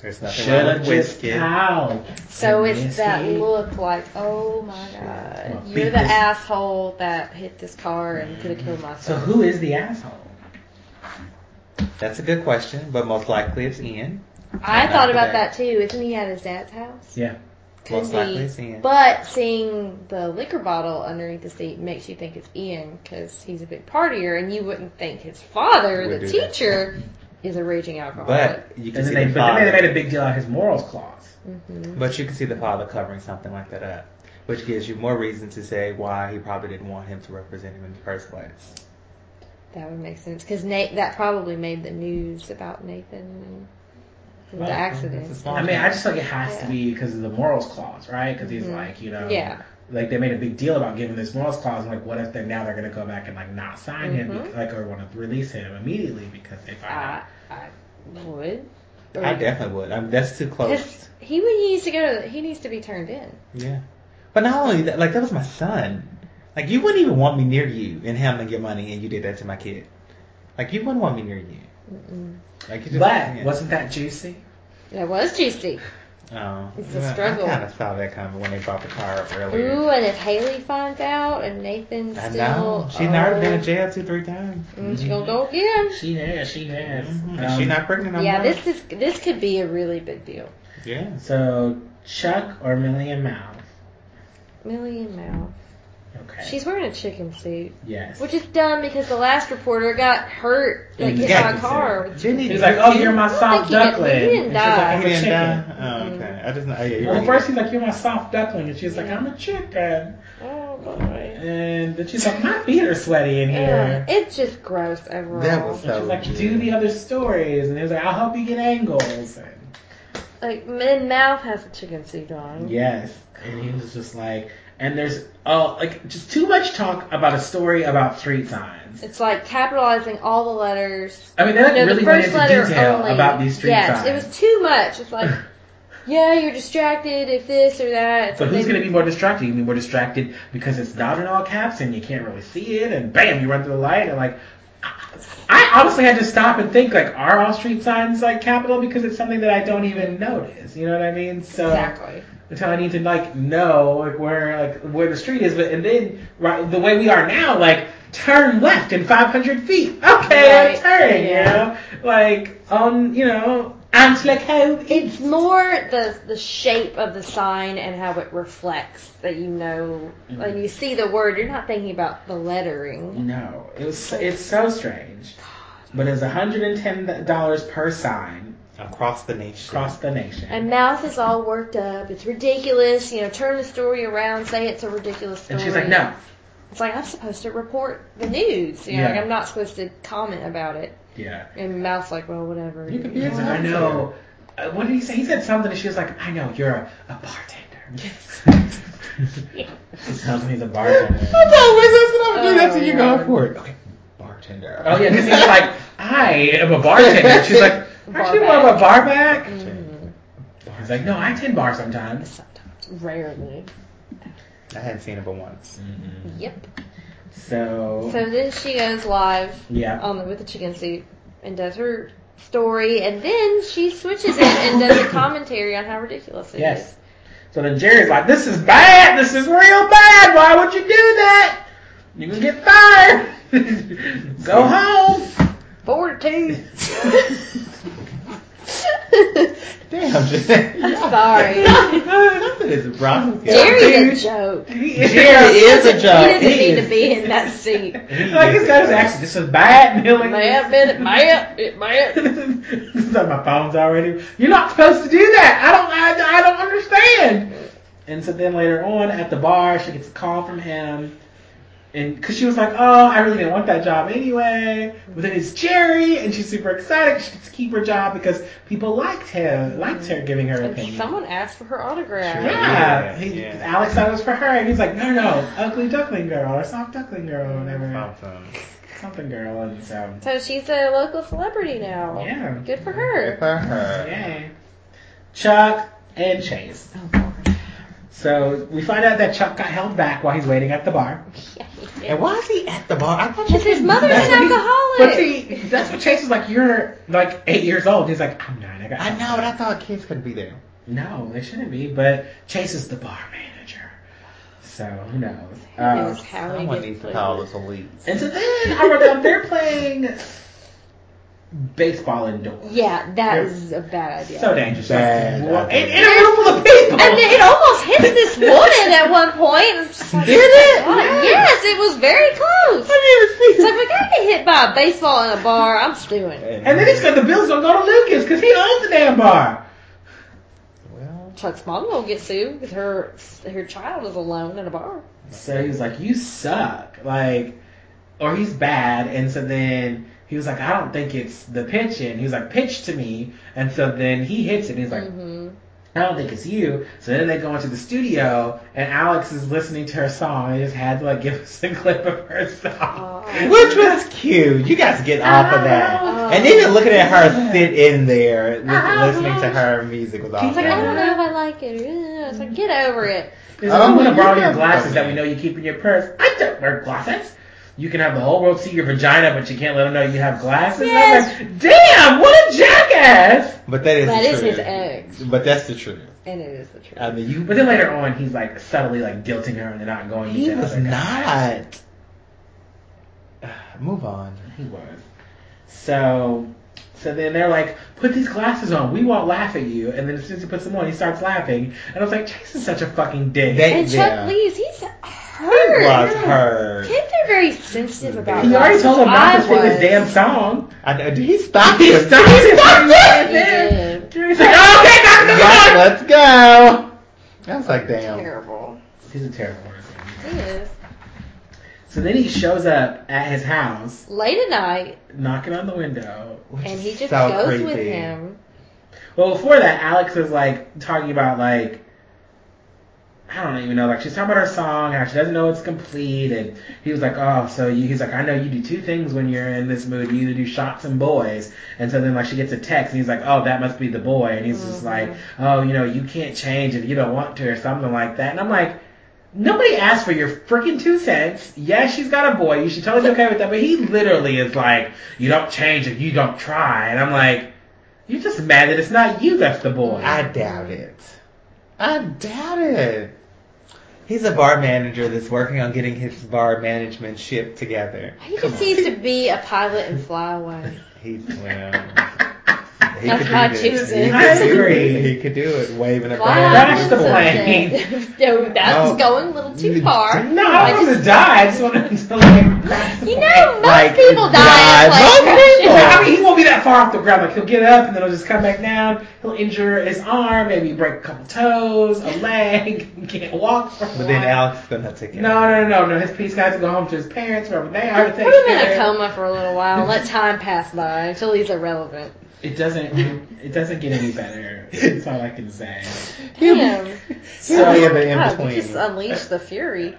There's nothing Should wrong have with just whiskey. towel. So And it's that look like, oh my god, you're the this- asshole that hit this car and could have killed my So who is the asshole? That's a good question, but most likely it's Ian. I thought about that too. Isn't he at his dad's house? Yeah. Could Most likely it's Ian. But seeing the liquor bottle underneath the seat makes you think it's Ian because he's a big partier, and you wouldn't think his father, Would the do that. teacher, is a raging alcoholic. But you can And see then they, the but then they father. made a big deal out of his morals clause. hmm But you can see the father covering something like that up. which gives you more reason to say why he probably didn't want him to represent him in the first place. That would make sense because Nate that probably made the news about Nathan and the accident. it's a small I mean, I just think it has Yeah. to be because of the morals clause, right? Because he's Mhm. like, you know, Yeah. like they made a big deal about giving this morals clause. And like, what if they now they're gonna go back and like not sign him, Mhm. because, like, or want to release him immediately because they find I out. I would. I definitely would. I mean, that's too close. He would he needs to go. To, he needs to be turned in. Yeah. But not only that, like that was my son. Like you wouldn't even want me near you and handling your money, and you did that to my kid. Like you wouldn't want me near you. Mm-mm. Like you just. But yeah. wasn't that juicy? That was juicy. Oh, It's a struggle. I kind of saw that coming when they brought the car up earlier. Ooh, and if Haley finds out and Nathan I still, know. She's already been in oh, jail two, three times. mm, She gonna go again. She has, she has. Mhm. Um, She's not pregnant no Yeah, more. this is this could be a really big deal. Yeah. So Chuck or Millie and Mal? Million Mouth. Okay. She's wearing a chicken suit, yes. which is dumb because the last reporter got hurt, like hit the by a car. suit. with Didn't he- He's like, oh, you're my soft think he duckling. he didn't And she's die. like, I'm He a didn't chicken. die? Oh, mm-hmm. okay. I just know. Oh, yeah, you're Well, right. first he's like, you're my soft duckling, and she's like, I'm a chicken. Oh boy. And then she's like, my feet are sweaty in Ugh, here. it's just gross overall. That was And so she's like, good. do the other stories. And he was like, I'll help you get angles. And like and Mouth has a chicken suit on. yes. And he was just like, and there's, oh, like, just too much talk about a story about street signs. It's like capitalizing all the letters. I mean, they like, No, the really went first into letter detail only. about these street yes, signs. it was too much. It's like, yeah, you're distracted if this or that. It's But who's going to be more distracted? You can be more distracted because it's not in all caps and you can't really see it, and bam, you run through the light, and like, I honestly had to stop and think, like, are all street signs like capital? Because it's something that I don't even notice. You know what I mean? So Exactly. Until I need to like know like where like where the street is, but and then right the way we are now, like turn left in 500 feet. Okay, Right. I'm turning. Yeah. You know, like on you know. It's more the the shape of the sign and how it reflects that you know Mm-hmm. when you see the word. You're not thinking about the lettering. No, it was it's so strange. But it's hundred and ten dollars per sign Across the nation. across the nation. And Mouth is all worked up. It's ridiculous. You know, turn the story around. Say it's a ridiculous story. And she's like, no. It's like I'm supposed to report the news. You know, like Yeah. I'm not supposed to comment about it. Yeah. And Mouth's like, well, whatever. You can be He's like, I know. Uh, what did he say? He said something, and she was like, I know, you're a, a bartender. she tells me he's a bartender. I thought that's what I would do. That's what Oh, you're Lord. going for. Okay, bartender. Oh yeah, because he was like, I am a bartender. She's like, aren't you more of a bar back? Mhm. He's like, no, I tend bar sometimes. Sometimes, rarely. I hadn't seen it but once. Yep. So, So then she goes live yeah. on the, with the chicken suit and does her story, and then she switches it and does a commentary on how ridiculous it is. Yes. So then Jerry's like, this is bad. This is real bad. Why would you do that? You can get fired. Go home. Forty-two. Damn, just I'm Sorry. Nothing is wrong with you. Jerry's a joke. He Jerry is a joke. He joke. doesn't He need is- to be in that seat. like this guy's actually this is bad. And he'll like, May have been it, may it may have. It's like my phone's already. You're not supposed to do that. I don't. I, I don't understand. And so then later on at the bar, she gets a call from him, and because she was like, "Oh, I really didn't want that job anyway." But then it's Jerry, and she's super excited. She gets to keep her job because people liked him, liked her giving her And opinion. someone asked for her autograph. Sure. yeah, Yeah, he, yeah. Alex thought it was for her, and he's like, "No, no, ugly duckling girl or soft duckling girl, or whatever, Something. something girl." And so, So she's a local celebrity now. yeah, Good for her. Good her. for her. yay. Chuck and Chase. Oh, So we find out that Chuck got held back while he's waiting at the bar. And why is he at the bar? I thought Because you his mother's an That's what he- alcoholic. But see, that's what Chase is like. You're like eight years old. He's like, I'm nine. I got. I know, but I thought kids couldn't be there. No, they shouldn't be. But Chase is the bar manager. So who knows? Who knows how he um, Someone needs to call us elites. and so then I wrote down they're playing baseball indoors. Yeah, that that is a bad idea. So dangerous. Bad Like, idea. in, in a room full of people. and it almost hits this woman at one point. Like, Did oh it? God, Yes, it was very close. It's like, if I get hit by a baseball in a bar, I'm stewing. and then he's got the Bills don't go to Lucas because he owns the damn bar. Well, Chuck's mom will get sued because her her child is alone in a bar. So he was like, "You suck," like, or he's bad, and so then he was like, "I don't think it's the pitch pitching." He was like, "Pitch to me," and so then he hits it. and He's like, hmm I don't think it's you. So then they go into the studio, and Alex is listening to her song. He just had to like give us a clip of her song. Which was cute. You guys get off of that. Oh. And even looking at her sit in there, li- listening to her music was He's like, I don't know if I like it. It's like, get over it. Oh, like, I'm gonna borrow your glasses that we know you keep in your purse. I don't wear glasses. You can have the whole world see your vagina, but you can't let them know you have glasses. Yes. Like, damn, what a jackass! But that is That the is truth. his ex, But that's the truth. and it is the truth. I mean, you. But then later on, he's like subtly like guilting her into not going. he with the was not. Move on. He was. So, so then they're like, put these glasses on. We won't laugh at you. And then as soon as he puts them on, he starts laughing. And I was like, Chase is such a fucking dick. They- and Chuck yeah. leaves. He's He hurt. was hurt. Kids are very sensitive about. he already told him not to sing this damn song. I know. Did he stop He stopped He stopped right it? did. He's like, oh, okay, got it, Right, let's go. I was like, damn. Terrible. He's a terrible person. He is. So then he shows up at his house, Late at night, knocking on the window. And he just so goes with him. Well, before that, Alex is like talking about like I don't even know, like she's talking about her song, how she doesn't know it's complete, and he was like, oh, so you, he's like, I know you do two things when you're in this mood. You either do shots and boys, and so then like she gets a text, and he's like, oh, that must be the boy, and he's just Mhm. like, oh, you know, you can't change if you don't want to, or something like that, and I'm like. Nobody asked for your freaking two cents. Yes, she's got a boy. You should totally be okay with that. But he literally is like, you don't change if you don't try. And I'm like, you're just mad that it's not you that's the boy. I doubt it. I doubt it. He's a bar manager that's working on getting his bar management ship together. He Come just on. needs to be a pilot and fly away. He well. He That's could my do this. choosing. He I could do agree. it. He could do it, waving a Fly That's brand the new plane. flag. no, that's Oh. going a little too far. No, I I don't want just- to die. I just want him to like crash You know, most Like, people die die. in plane Most crashes. people. I mean, he won't be that far off the ground. Like he'll get up and then he'll just come back down. He'll injure his arm, maybe break a couple toes, a leg. Can't walk for a But then while. Alex is gonna take it. No, no, no, no. His he's got to go home to his parents wherever they are to take Put him in a coma for a little while. Let time pass by until he's irrelevant. It doesn't. It doesn't get any better. That's all I can say. Damn. He'll be in the in between. just unleashed the fury.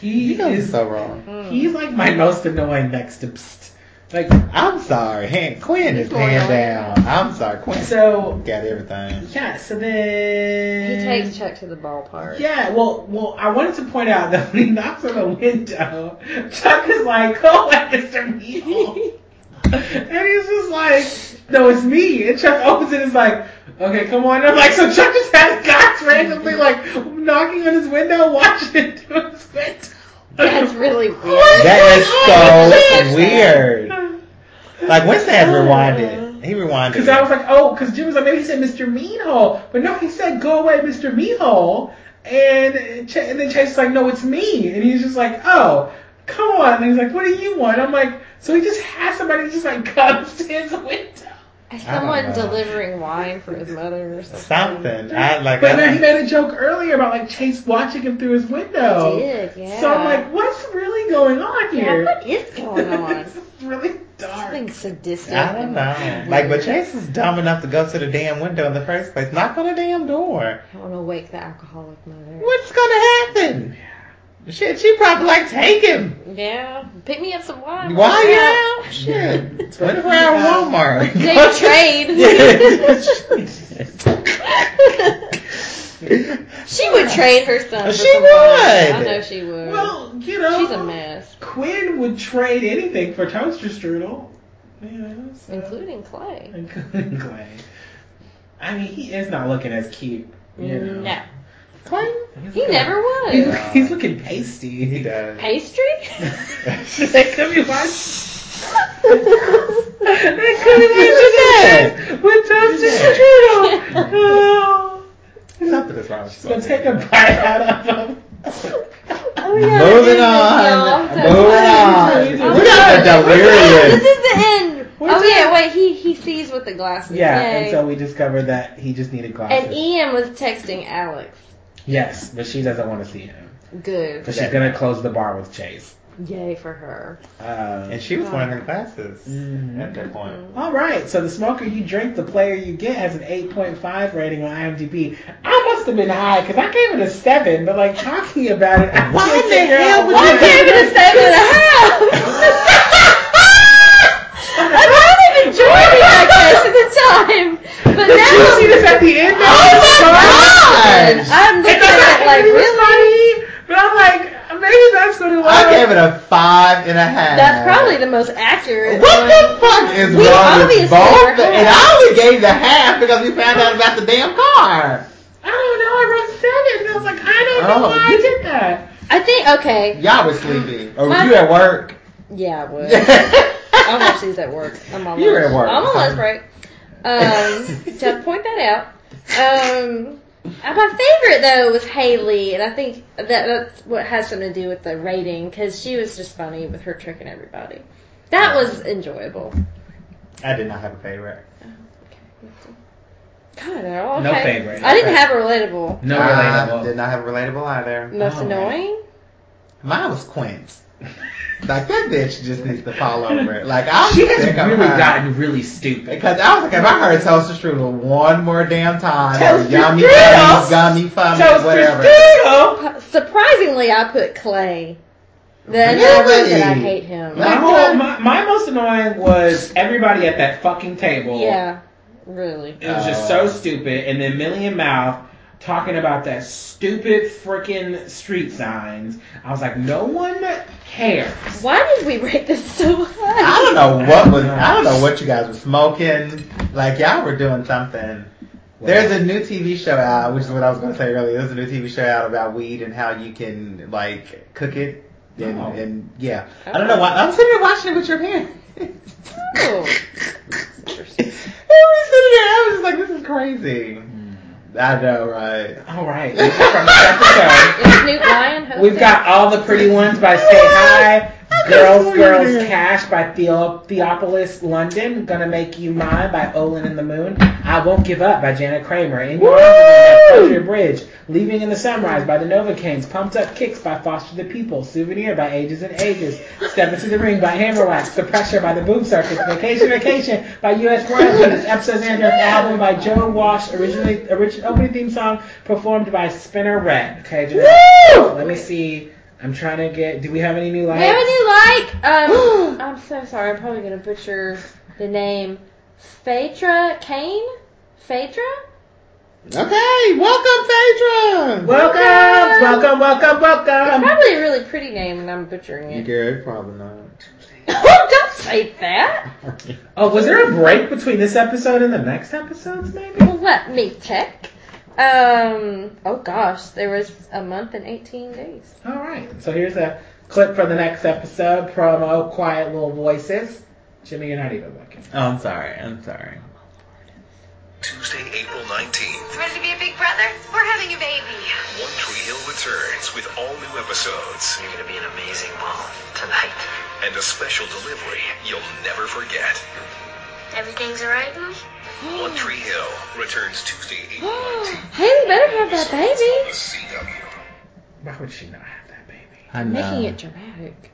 He You guys are is. so wrong. Mm. He's like my most annoying next to. Psst. Like I'm sorry. Hand, Quinn is He's hand down. I'm sorry. Quinn so. got everything. Yeah. So then He takes Chuck to the ballpark. Yeah, well, well, I wanted to point out that when he knocks on the window, Chuck is like, "Go away, Mr. Meehle," and he's just like, "No, it's me." And Chuck opens it and is like, "Okay, come on." And I'm like, so Chuck just has guys randomly like knocking on his window, watching it through his window. That's really weird. That is oh, so weird. Like Winston has rewinded. He rewinded. Because I was like, oh, because Jim was like, maybe he said Mr. Meanhole, but no, he said, "Go away, Mr. Meanhole," and Ch- and then Chase was like, "No, it's me," and he's just like, "Oh." Come on, and he's like, "What do you want?" I'm like, so he just has somebody just like comes to his window. Is someone delivering wine for his mother or something? something. I like. But I, then he made a joke earlier about like Chase watching him through his window. He did, yeah. So I'm like, what's really going on yeah, here? what is going on? it's really dark. Something sadistic. I don't know. and Like, but. Chase is dumb enough to go to the damn window in the first place. Knock on the damn door. I want to wake the alcoholic mother. What's gonna happen? Shit, she probably like take him. Yeah, pick me up some wine. Why Let's you go. out? Shit, twenty four hour Walmart. They trade. she would trade her son. For She some wine. would. I know she would. well, you know, She's a mess, Quinn would trade anything for toaster strudel. You know, so- including Clay. including Clay. I mean, he is not looking as cute. You mm, know. No, Clayton? He's he looking- never was. he's looking pasty. He does. Pastry. they could be watching. They They could be watching with toaster strudel. Oh. Something is wrong with So take a bite out of him. Oh, yeah, Moving it is, on. y'all. Moving on. Oh, We got the This is the end. Oh yeah, wait. He he sees with the glasses. Yeah, Yay. and so we discovered that he just needed glasses. And Ian was texting Alex. Yes, but she doesn't want to see him. Good. But she's gonna close the bar with Chase. Yay for her. Um, And she was wearing her glasses Mhm. at that point. All right, so the smoker you drink, the player you get has an 8.5 rating on IMDb. I must have been high because I gave it a seven, but like talking about it, I Why can't the hell would you I gave it a seven and a half. I kind of enjoyed it like this at the time, but Did now you see this at the end? Oh my gosh! I'm And looking I at it like it was really. funny, but I'm like, maybe that's what it was. I gave it a five and a half. That's probably the most accurate. What one. the fuck is We wrong with both? were And. I only gave the half because we found out about the damn car. I don't know. I wrote seven, and I was like, I don't know Oh, why I you- did that. I think okay. Y'all were sleeping. Or My- oh, you at work? Yeah, I would. I'm actually at work. I'm on You're lunch. at work. I'm on lunch break. Um, to point that out. Um, uh, my favorite though was Haley, and I think that that's what has something to do with the rating because she was just funny with her tricking everybody. That was enjoyable. I did not have a favorite. God, they're all No okay. favorite. I didn't have a relatable. No I did not have a relatable either. Most Oh, annoying. Mine was Quince. Like that bitch just needs to fall over. Like I'm She has sick really her. gotten really stupid. Because I was like, if I heard toaster strudel one more damn time, or Toaster yummy strudel? gummy, gummy fummy, Toaster whatever. strudel. Uh, surprisingly, I put Clay. Then I wrote that I hate him. My, whole, my, my most annoying was everybody at that fucking table. Yeah, really. It was just Oh. so stupid. And then Millie and Mouth talking about that stupid freaking street signs. I was like, no one cares. Why did we rate this so high? I don't know what was. I don't know what you guys were smoking. Like y'all were doing something. There's a new TV show out, which is what I was going to say earlier. There's a new TV show out about weed and how you can like cook it. And, Oh. and yeah, I don't know why. I'm sitting there watching it with your parents. Oh. And we sitting there. I was just like, this is crazy. I know, right? All right. This is from this episode. Snoop Lion? We've got All the Pretty Ones by Say Hi. Girls, Girls, Cash by Theo- Theophilus London. Gonna Make You Mine by Olin and the Moon. I Won't Give Up by Jana Kramer. In Your Arms by Bridge. Leaving in the Sunrise by the Novocaines. Pumped Up Kicks by Foster the People. Souvenir by Ages and Ages. Step Into the Ring by Hammerwax. The Pressure by the Boom Circus. Vacation Vacation by U.S. This episode's Andrews album by Joe Walsh. Originally, original opening theme song performed by Spinner Red. Okay, let me see. I'm trying to get. Do we have any new We likes? have a new like. Um, I'm so sorry. I'm probably gonna butcher the name. Phaedra Kane. Phaedra. Okay, welcome, Phaedra. Welcome, welcome, welcome, It's welcome. probably a really pretty name, and I'm butchering it. good? Probably not. Oh, don't say that. Oh, was there a break between this episode and the next episodes, maybe? Well, let me check. Um. Oh gosh, there was a month and 18 days. All right. So here's a clip for the next episode. Promo, quiet little voices. Jimmy, you're not even looking. Oh, I'm sorry. I'm sorry. Tuesday, April 19th, Ready to be a big brother? We're having a baby. One Tree Hill returns with all new episodes You're gonna be an amazing mom tonight. and a special delivery you'll never forget. Everything's alright? One Tree Hill returns Tuesday, April 19th. Haley better have that baby. Why would she not have that baby? I know. Making it dramatic.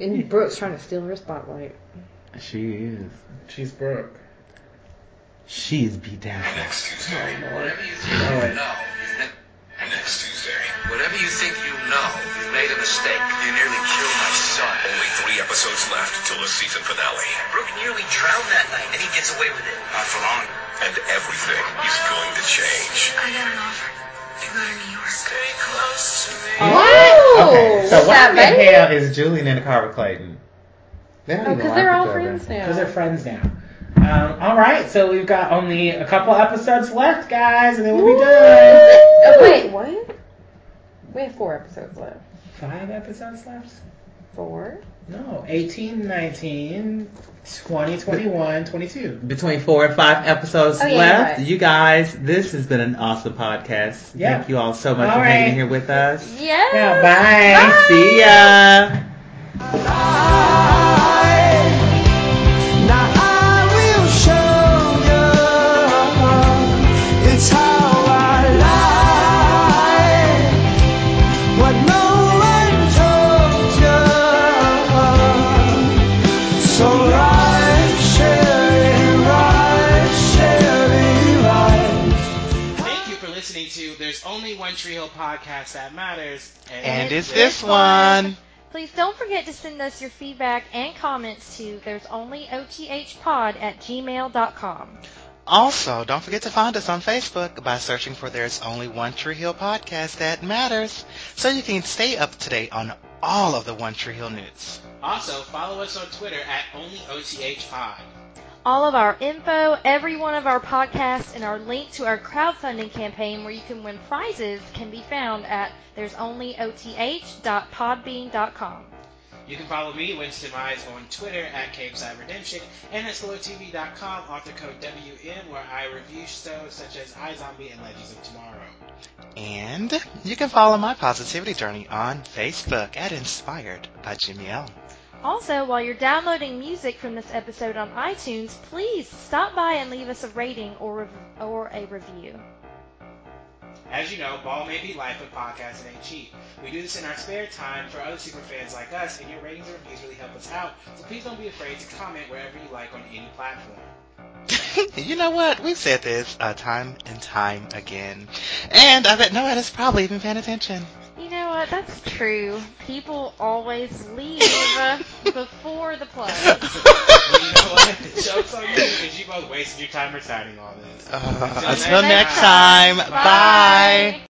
And Brooke's trying to steal her spotlight. She is. She's Brooke. She's beat down. Next Tuesday. Oh, Whatever you think Oh, wait. You know, you've ne- Next Tuesday. whatever you think you know, you've made a mistake. You nearly killed my son. Only three episodes left till the season finale. Brooke nearly drowned that night, and he gets away with it. Not for long. And everything is going to change. I got an offer to go to New York. Stay close to me. Oh, Okay, so what the baby? hell is Julian in the car with Clayton? They don't oh, because like they're all other. friends Because they're now. friends now. Um, all right, so we've got only a couple episodes left, guys, and then we'll be done. Oh wait, what? We have four episodes left. Five episodes left? Four. No, 18, 19, 20, 21, 22. Between four and five episodes Oh, yeah, left. you're right. You guys, this has been an awesome podcast. Yeah. Thank you all so much All for hanging here with us. Yeah. Now, bye. See ya. Now one Tree Hill podcast that matters. And it's this one. Please don't forget to send us your feedback and comments to there's only othpod at gmail.com. Also, don't forget to find us on Facebook by searching for There's Only One Tree Hill podcast that matters, so you can stay up to date on all of the One Tree Hill news. Also, follow us on Twitter at OnlyOTHPod. All of our info, every one of our podcasts, and our link to our crowdfunding campaign where you can win prizes can be found at there's only oth.podbean.com. You can follow me, Winston Mize, on Twitter at Caveside Redemption and at SlowTV.com, author code WM, where I review shows such as iZombie and Legends of Tomorrow. And you can follow my positivity journey on Facebook at Inspired by Jimmy L. Also, while you're downloading music from this episode on iTunes, please stop by and leave us a rating or, rev- or a review. As you know, ball may be life, but podcasting ain't cheap. We do this in our spare time for other super fans like us, and your ratings and reviews really help us out. So please don't be afraid to comment wherever you like on any platform. you know what? We've said this uh, time and time again. And I bet nobody's probably even paying attention. You know what? That's true. People always leave before the play. Well, you know what? The joke's on you because you both wasted your time reciting all this. Uh, Until until next next time. time, bye.